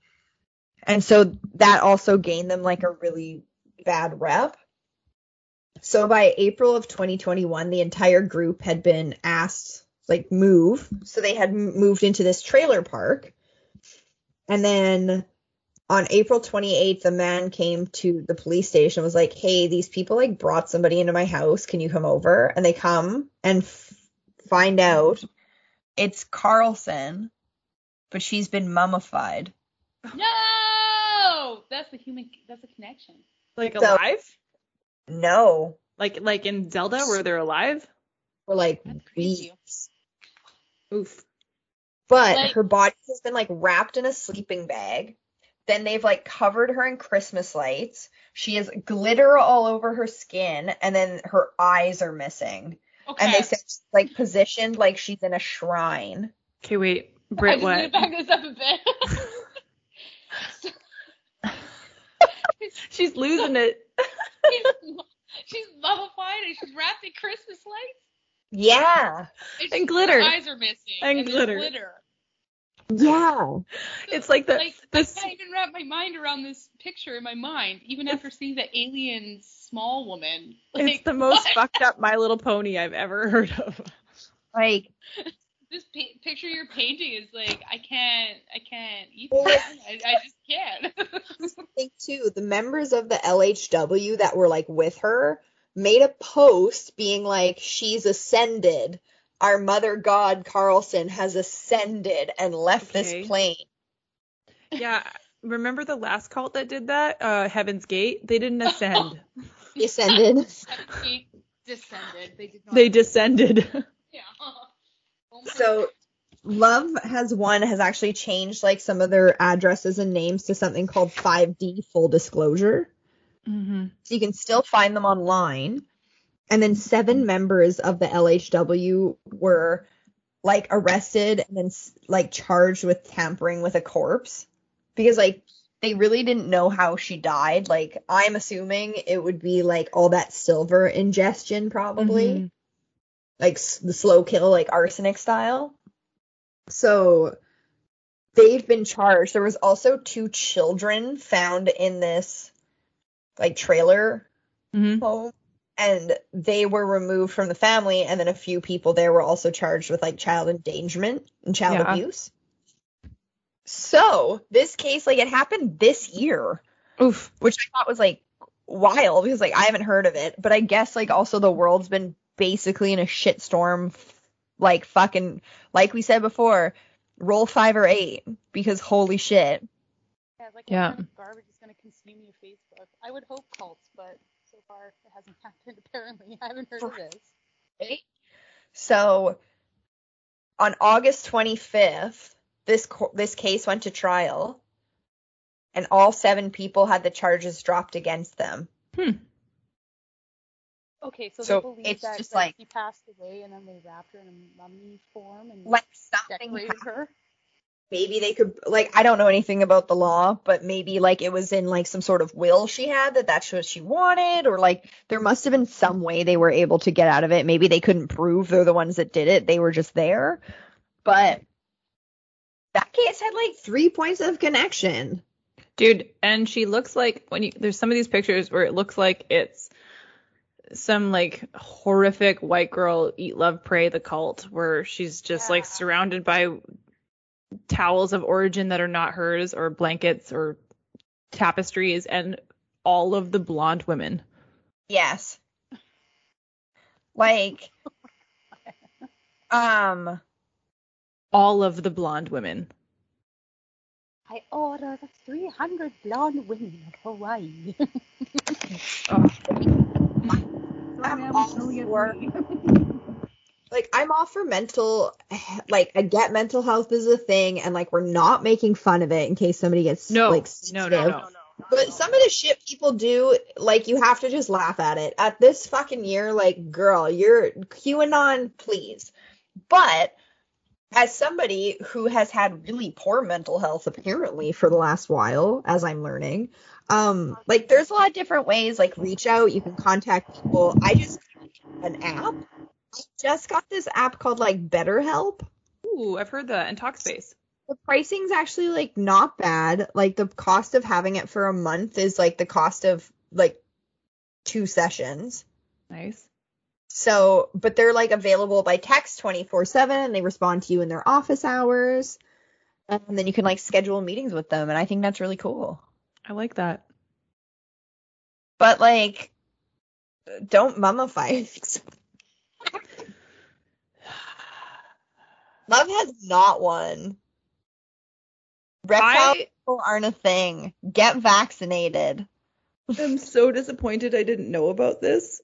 Speaker 2: And so that also gained them like a really bad rep. So by April of 2021, the entire group had been asked like move. So they had moved into this trailer park. And then on April 28th, a man came to the police station and was like, "Hey, these people like brought somebody into my house. Can you come over?" And they come and f- find out it's Carlson, but she's been mummified.
Speaker 3: no, that's the human. That's a connection.
Speaker 1: Like
Speaker 2: So-
Speaker 1: alive?
Speaker 2: No,
Speaker 1: Like like in Zelda where they're alive?
Speaker 2: for like
Speaker 3: That's
Speaker 2: weeks.
Speaker 1: Oof.
Speaker 2: But
Speaker 3: Like-
Speaker 2: her body has been like wrapped in a sleeping bag. Then they've like covered her in Christmas lights. She has glitter all over her skin, and then her eyes are missing.
Speaker 3: Okay.
Speaker 2: And they said she's like positioned like she's in a shrine.
Speaker 1: Okay, wait.
Speaker 3: I'm
Speaker 1: Britt,
Speaker 3: just gonna back this up a bit.
Speaker 1: She's losing it.
Speaker 3: she's, she's mummified and she's wrapped in Christmas lights.
Speaker 2: Yeah.
Speaker 3: And,
Speaker 1: And glitter.
Speaker 3: Her eyes are missing.
Speaker 1: And
Speaker 3: there's
Speaker 1: glitter.
Speaker 3: glitter.
Speaker 2: Yeah.
Speaker 1: It's like the
Speaker 3: like
Speaker 1: the
Speaker 3: I can't even wrap my mind around this picture in my mind, even after seeing the alien small woman. Like,
Speaker 1: it's the most
Speaker 3: what?
Speaker 1: fucked up My Little Pony I've ever heard of.
Speaker 2: Like
Speaker 3: This pi- picture you're painting is like I can't, I can't eat
Speaker 2: Well.
Speaker 3: I, I just can't.
Speaker 2: I think too, the members of the LHW that were like with her made a post being like, she's ascended. Our mother god Carlson has ascended and left
Speaker 1: Okay.
Speaker 2: this plane.
Speaker 1: Yeah. Remember the last cult that did that? Uh Heaven's Gate? They didn't ascend.
Speaker 2: He ascended.
Speaker 3: He descended. They did not.
Speaker 1: they descended.
Speaker 3: Yeah. Oh
Speaker 2: so Love Has Won has actually changed like some of their addresses and names to something called 5D full disclosure.
Speaker 1: mm-hmm.
Speaker 2: So you can still find them online. And then seven members of the LHW were like arrested and then like charged with tampering with a corpse because like they really didn't know how she died. Like I'm assuming it would be like all that silver ingestion probably.
Speaker 1: Mhm.
Speaker 2: Like s- the slow kill like arsenic style. So they've been charged. There was also two children found in this like trailer
Speaker 1: Mhm.
Speaker 2: home and they were removed from the family and then a few people there were also charged with like child endangerment and child
Speaker 1: Yeah.
Speaker 2: abuse so this case like it happened this year
Speaker 1: Oof.
Speaker 2: which i thought was like wild because like i haven't heard of it but i guess like also the world's been basically in a shitstorm like fucking like we said before roll five or eight because holy shit
Speaker 3: Yeah, like
Speaker 1: Yeah.
Speaker 3: kind of garbage is going to consume your Facebook? I would hope cults, but so far it hasn't happened. Apparently, I haven't heard of this.
Speaker 2: Right? So on August 25th, this co- this case went to trial, and all seven people had the charges dropped against them. Hmm.
Speaker 3: Okay, so,
Speaker 2: So
Speaker 3: they believe
Speaker 2: it's
Speaker 3: that,
Speaker 2: just
Speaker 3: that
Speaker 2: like-
Speaker 3: he passed away, and then they wrapped her in a mummy form and
Speaker 2: Like something,
Speaker 3: decorated her.
Speaker 2: Maybe they could like I don't know anything about the law, but maybe like it was in like some sort of will she had that that's what she wanted, or like there must have been some way they were able to get out of it. Maybe they couldn't prove they're the ones that did it; they were just there. But that case had like three points of connection.
Speaker 1: Dude, and she looks like when you there's some of these pictures where it looks like it's some like horrific white girl eat love pray the cult where she's just like surrounded by towels of origin that are not hers or blankets or tapestries and all of the blonde women.
Speaker 2: Yes. Like, um,
Speaker 1: All of the blonde women.
Speaker 3: I order the 300 blonde women of Hawaii.
Speaker 2: I'm all for, like, I'm all for mental, like, I get mental health is a thing, and like, we're not making fun of it in case somebody gets
Speaker 1: No,
Speaker 2: like
Speaker 1: no, no,
Speaker 2: sensitive.
Speaker 1: no.
Speaker 2: But some of the shit people do, like, you have to just laugh at it. At this fucking year, like, girl, you're QAnon, please. But as somebody who has had really poor mental health apparently for the last while, as I'm learning, um, like, there's a lot of different ways. Like, reach out, you can contact people. I just an app. I just got this app called like BetterHelp
Speaker 1: Ooh, I've heard that in Talkspace.
Speaker 2: the pricing's actually like not bad. Like the cost of having it for a month is like the cost of like two sessions.
Speaker 1: Nice.
Speaker 2: So, but they're like available by text 24/7 and they respond to you in their office hours. And then you can like schedule meetings with them and I think that's really cool.
Speaker 1: I like that.
Speaker 2: But like don't mummify Love has not won. Reptile
Speaker 1: I
Speaker 2: people aren't a thing. Get vaccinated.
Speaker 1: I'm so disappointed I didn't know about this.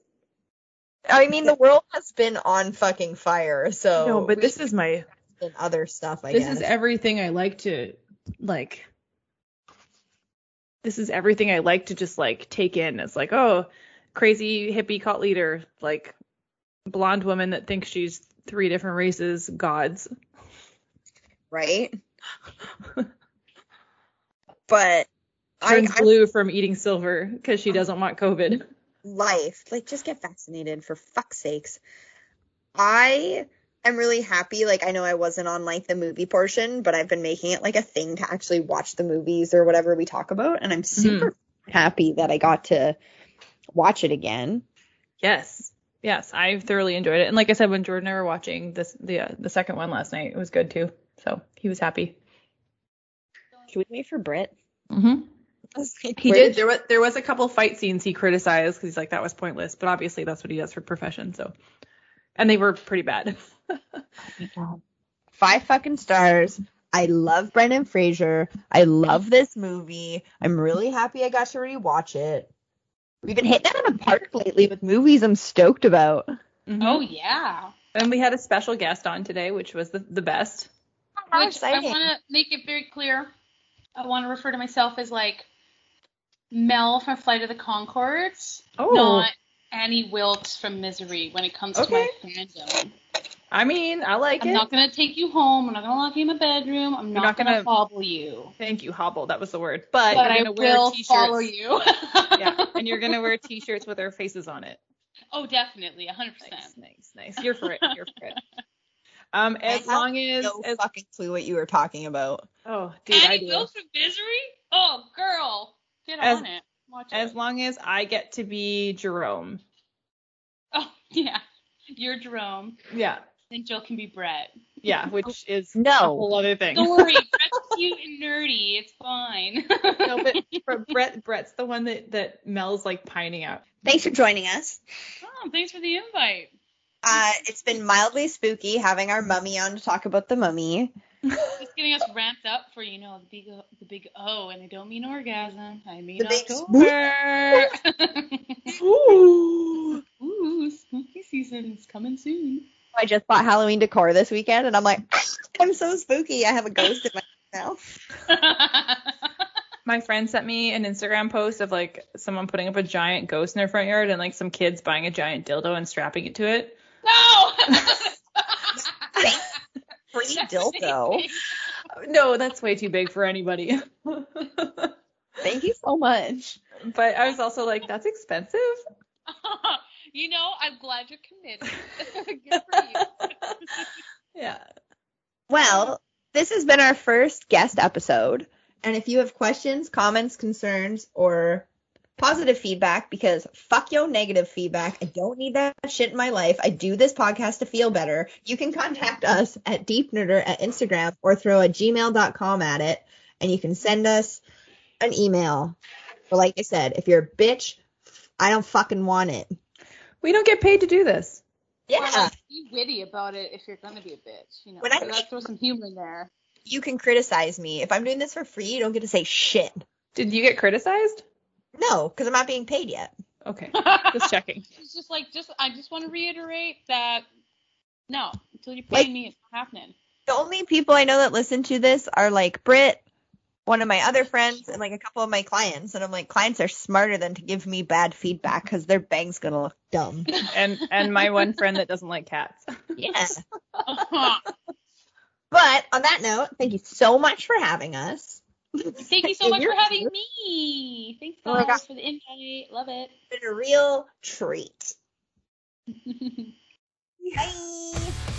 Speaker 2: I mean, the world has been on fucking fire, so
Speaker 1: no, but this is my
Speaker 2: and other stuff. I
Speaker 1: this
Speaker 2: guess.
Speaker 1: is everything I like to like this is everything I like to just like take in. It's like, oh, crazy hippie cult leader, like blonde woman that thinks she's three different races, gods.
Speaker 2: right. but I,
Speaker 1: Turns
Speaker 2: I
Speaker 1: blue from eating silver because she doesn't want COVID.
Speaker 2: life like just get vaccinated for fuck's sakes. I am really happy. Like I know I wasn't on like the movie portion, but I've been making it like a thing to actually watch the movies or whatever we talk about, and I'm mm-hmm. super happy that I got to watch it again.
Speaker 1: Yes. Yes, I thoroughly enjoyed it. And like I said, when Jordan and I were watching this the uh, the second one last night, it was good too. So he was happy.
Speaker 2: Should we wait for Brit?
Speaker 1: Mm-hmm. He
Speaker 2: Where
Speaker 1: did. There was there was a couple fight scenes he criticized because he's like that was pointless, but obviously that's what he does for profession. So, and they were pretty bad.
Speaker 2: Five fucking stars. I love Brendan Fraser. I love this movie. I'm really happy I got to rewatch it. We've been hitting it out of the park lately with movies I'm stoked about.
Speaker 1: Mhm.
Speaker 3: Oh yeah.
Speaker 1: And we had a special guest on today, which was the, the best.
Speaker 2: How
Speaker 3: Which I want to make it very clear. I want to refer to myself as like Mel from Flight of the Conchords,
Speaker 1: Oh,
Speaker 3: not Annie Wilkes from Misery when it comes to my fandom.
Speaker 1: I mean, I like
Speaker 3: I'm
Speaker 1: it.
Speaker 3: not gonna take you home. I'm not gonna lock you in my bedroom. I'm not,
Speaker 1: not
Speaker 3: gonna,
Speaker 1: gonna-
Speaker 3: hobble you.
Speaker 1: Thank you, hobble. That was the word. But,
Speaker 3: But
Speaker 1: you're
Speaker 3: I
Speaker 1: gonna wear
Speaker 3: will
Speaker 1: t-shirts.
Speaker 3: follow you.
Speaker 1: yeah, and you're gonna wear t-shirts with our faces on it.
Speaker 3: Oh, definitely, 100%.
Speaker 1: nice, nice. nice. You're for it. You're for it. Um,
Speaker 2: I
Speaker 1: as
Speaker 2: have
Speaker 1: long as,
Speaker 2: No
Speaker 1: as
Speaker 2: fucking clue what you were talking about.
Speaker 1: oh, dude, I
Speaker 3: Annie
Speaker 1: do.
Speaker 3: Ghost of Misery? Oh, girl, get
Speaker 1: As-
Speaker 3: on it. Watch
Speaker 1: As
Speaker 3: it.
Speaker 1: long as I get to be Jemaine.
Speaker 3: Oh, yeah. You're Jemaine,
Speaker 1: Yeah,
Speaker 3: and Jill can be Bret.
Speaker 1: yeah, which is a
Speaker 2: No.
Speaker 1: whole other thing.
Speaker 3: Don't worry, Bret's cute and nerdy. It's fine.
Speaker 1: no, but, but Bret, Bret's the one that that Mel's like pining out.
Speaker 2: Thanks for joining us.
Speaker 3: oh, thanks for the invite.
Speaker 2: Uh, it's been mildly spooky having our mummy on to talk about the mummy.
Speaker 3: Just getting us ramped up for you know the big O- the big O, and I don't mean orgasm. I mean
Speaker 2: The big
Speaker 3: October.
Speaker 1: Ooh.
Speaker 3: Ooh, spooky season is coming soon.
Speaker 2: I just bought Halloween decor this weekend, and I'm like, I'm so spooky. I have a ghost in my mouth.
Speaker 1: My friend sent me an Instagram post of like someone putting up a giant ghost in their front yard and like some kids buying a giant dildo and strapping it to it.
Speaker 3: no.
Speaker 2: Free dildo.
Speaker 1: No, that's way too big for anybody.
Speaker 2: Thank you so much.
Speaker 1: but I was also like, that's expensive.
Speaker 3: You know, I'm glad you're committed. Good for you.
Speaker 1: Yeah.
Speaker 2: Well, this has been our first guest episode. And if you have questions, comments, concerns, or positive feedback, because fuck yo negative feedback, I don't need that shit in my life. I do this podcast to feel better. You can contact us at deepnerder at Instagram or throw a gmail.com at it. And you can send us an email. But like I said, if you're a bitch, I don't fucking want it.
Speaker 1: We don't get paid to do this.
Speaker 3: Or,
Speaker 2: Yeah.
Speaker 3: like, be witty about it if you're gonna be a bitch. You know,
Speaker 2: When I
Speaker 3: you
Speaker 2: make-
Speaker 3: throw some humor in there.
Speaker 2: You can criticize me. If I'm doing this for free, you don't get to say shit.
Speaker 1: Did you get criticized?
Speaker 2: No, because I'm not being paid yet.
Speaker 1: Okay. Just checking.
Speaker 3: It's just like, just I just want to reiterate that no, until you pay
Speaker 2: Like-
Speaker 3: me, it's not happening.
Speaker 2: the only people I know that listen to this are like Britt, one of my other friends, and like a couple of my clients. And I'm like, clients are smarter than to give me bad feedback because their bang's gonna look dumb.
Speaker 1: And and my one friend that doesn't like cats.
Speaker 2: Yeah. But on that note, thank you so much for having us.
Speaker 3: Thank you so much for having me. Thanks
Speaker 2: Oh my
Speaker 3: guys for the invite. Love it.
Speaker 2: It's been a real treat. Bye.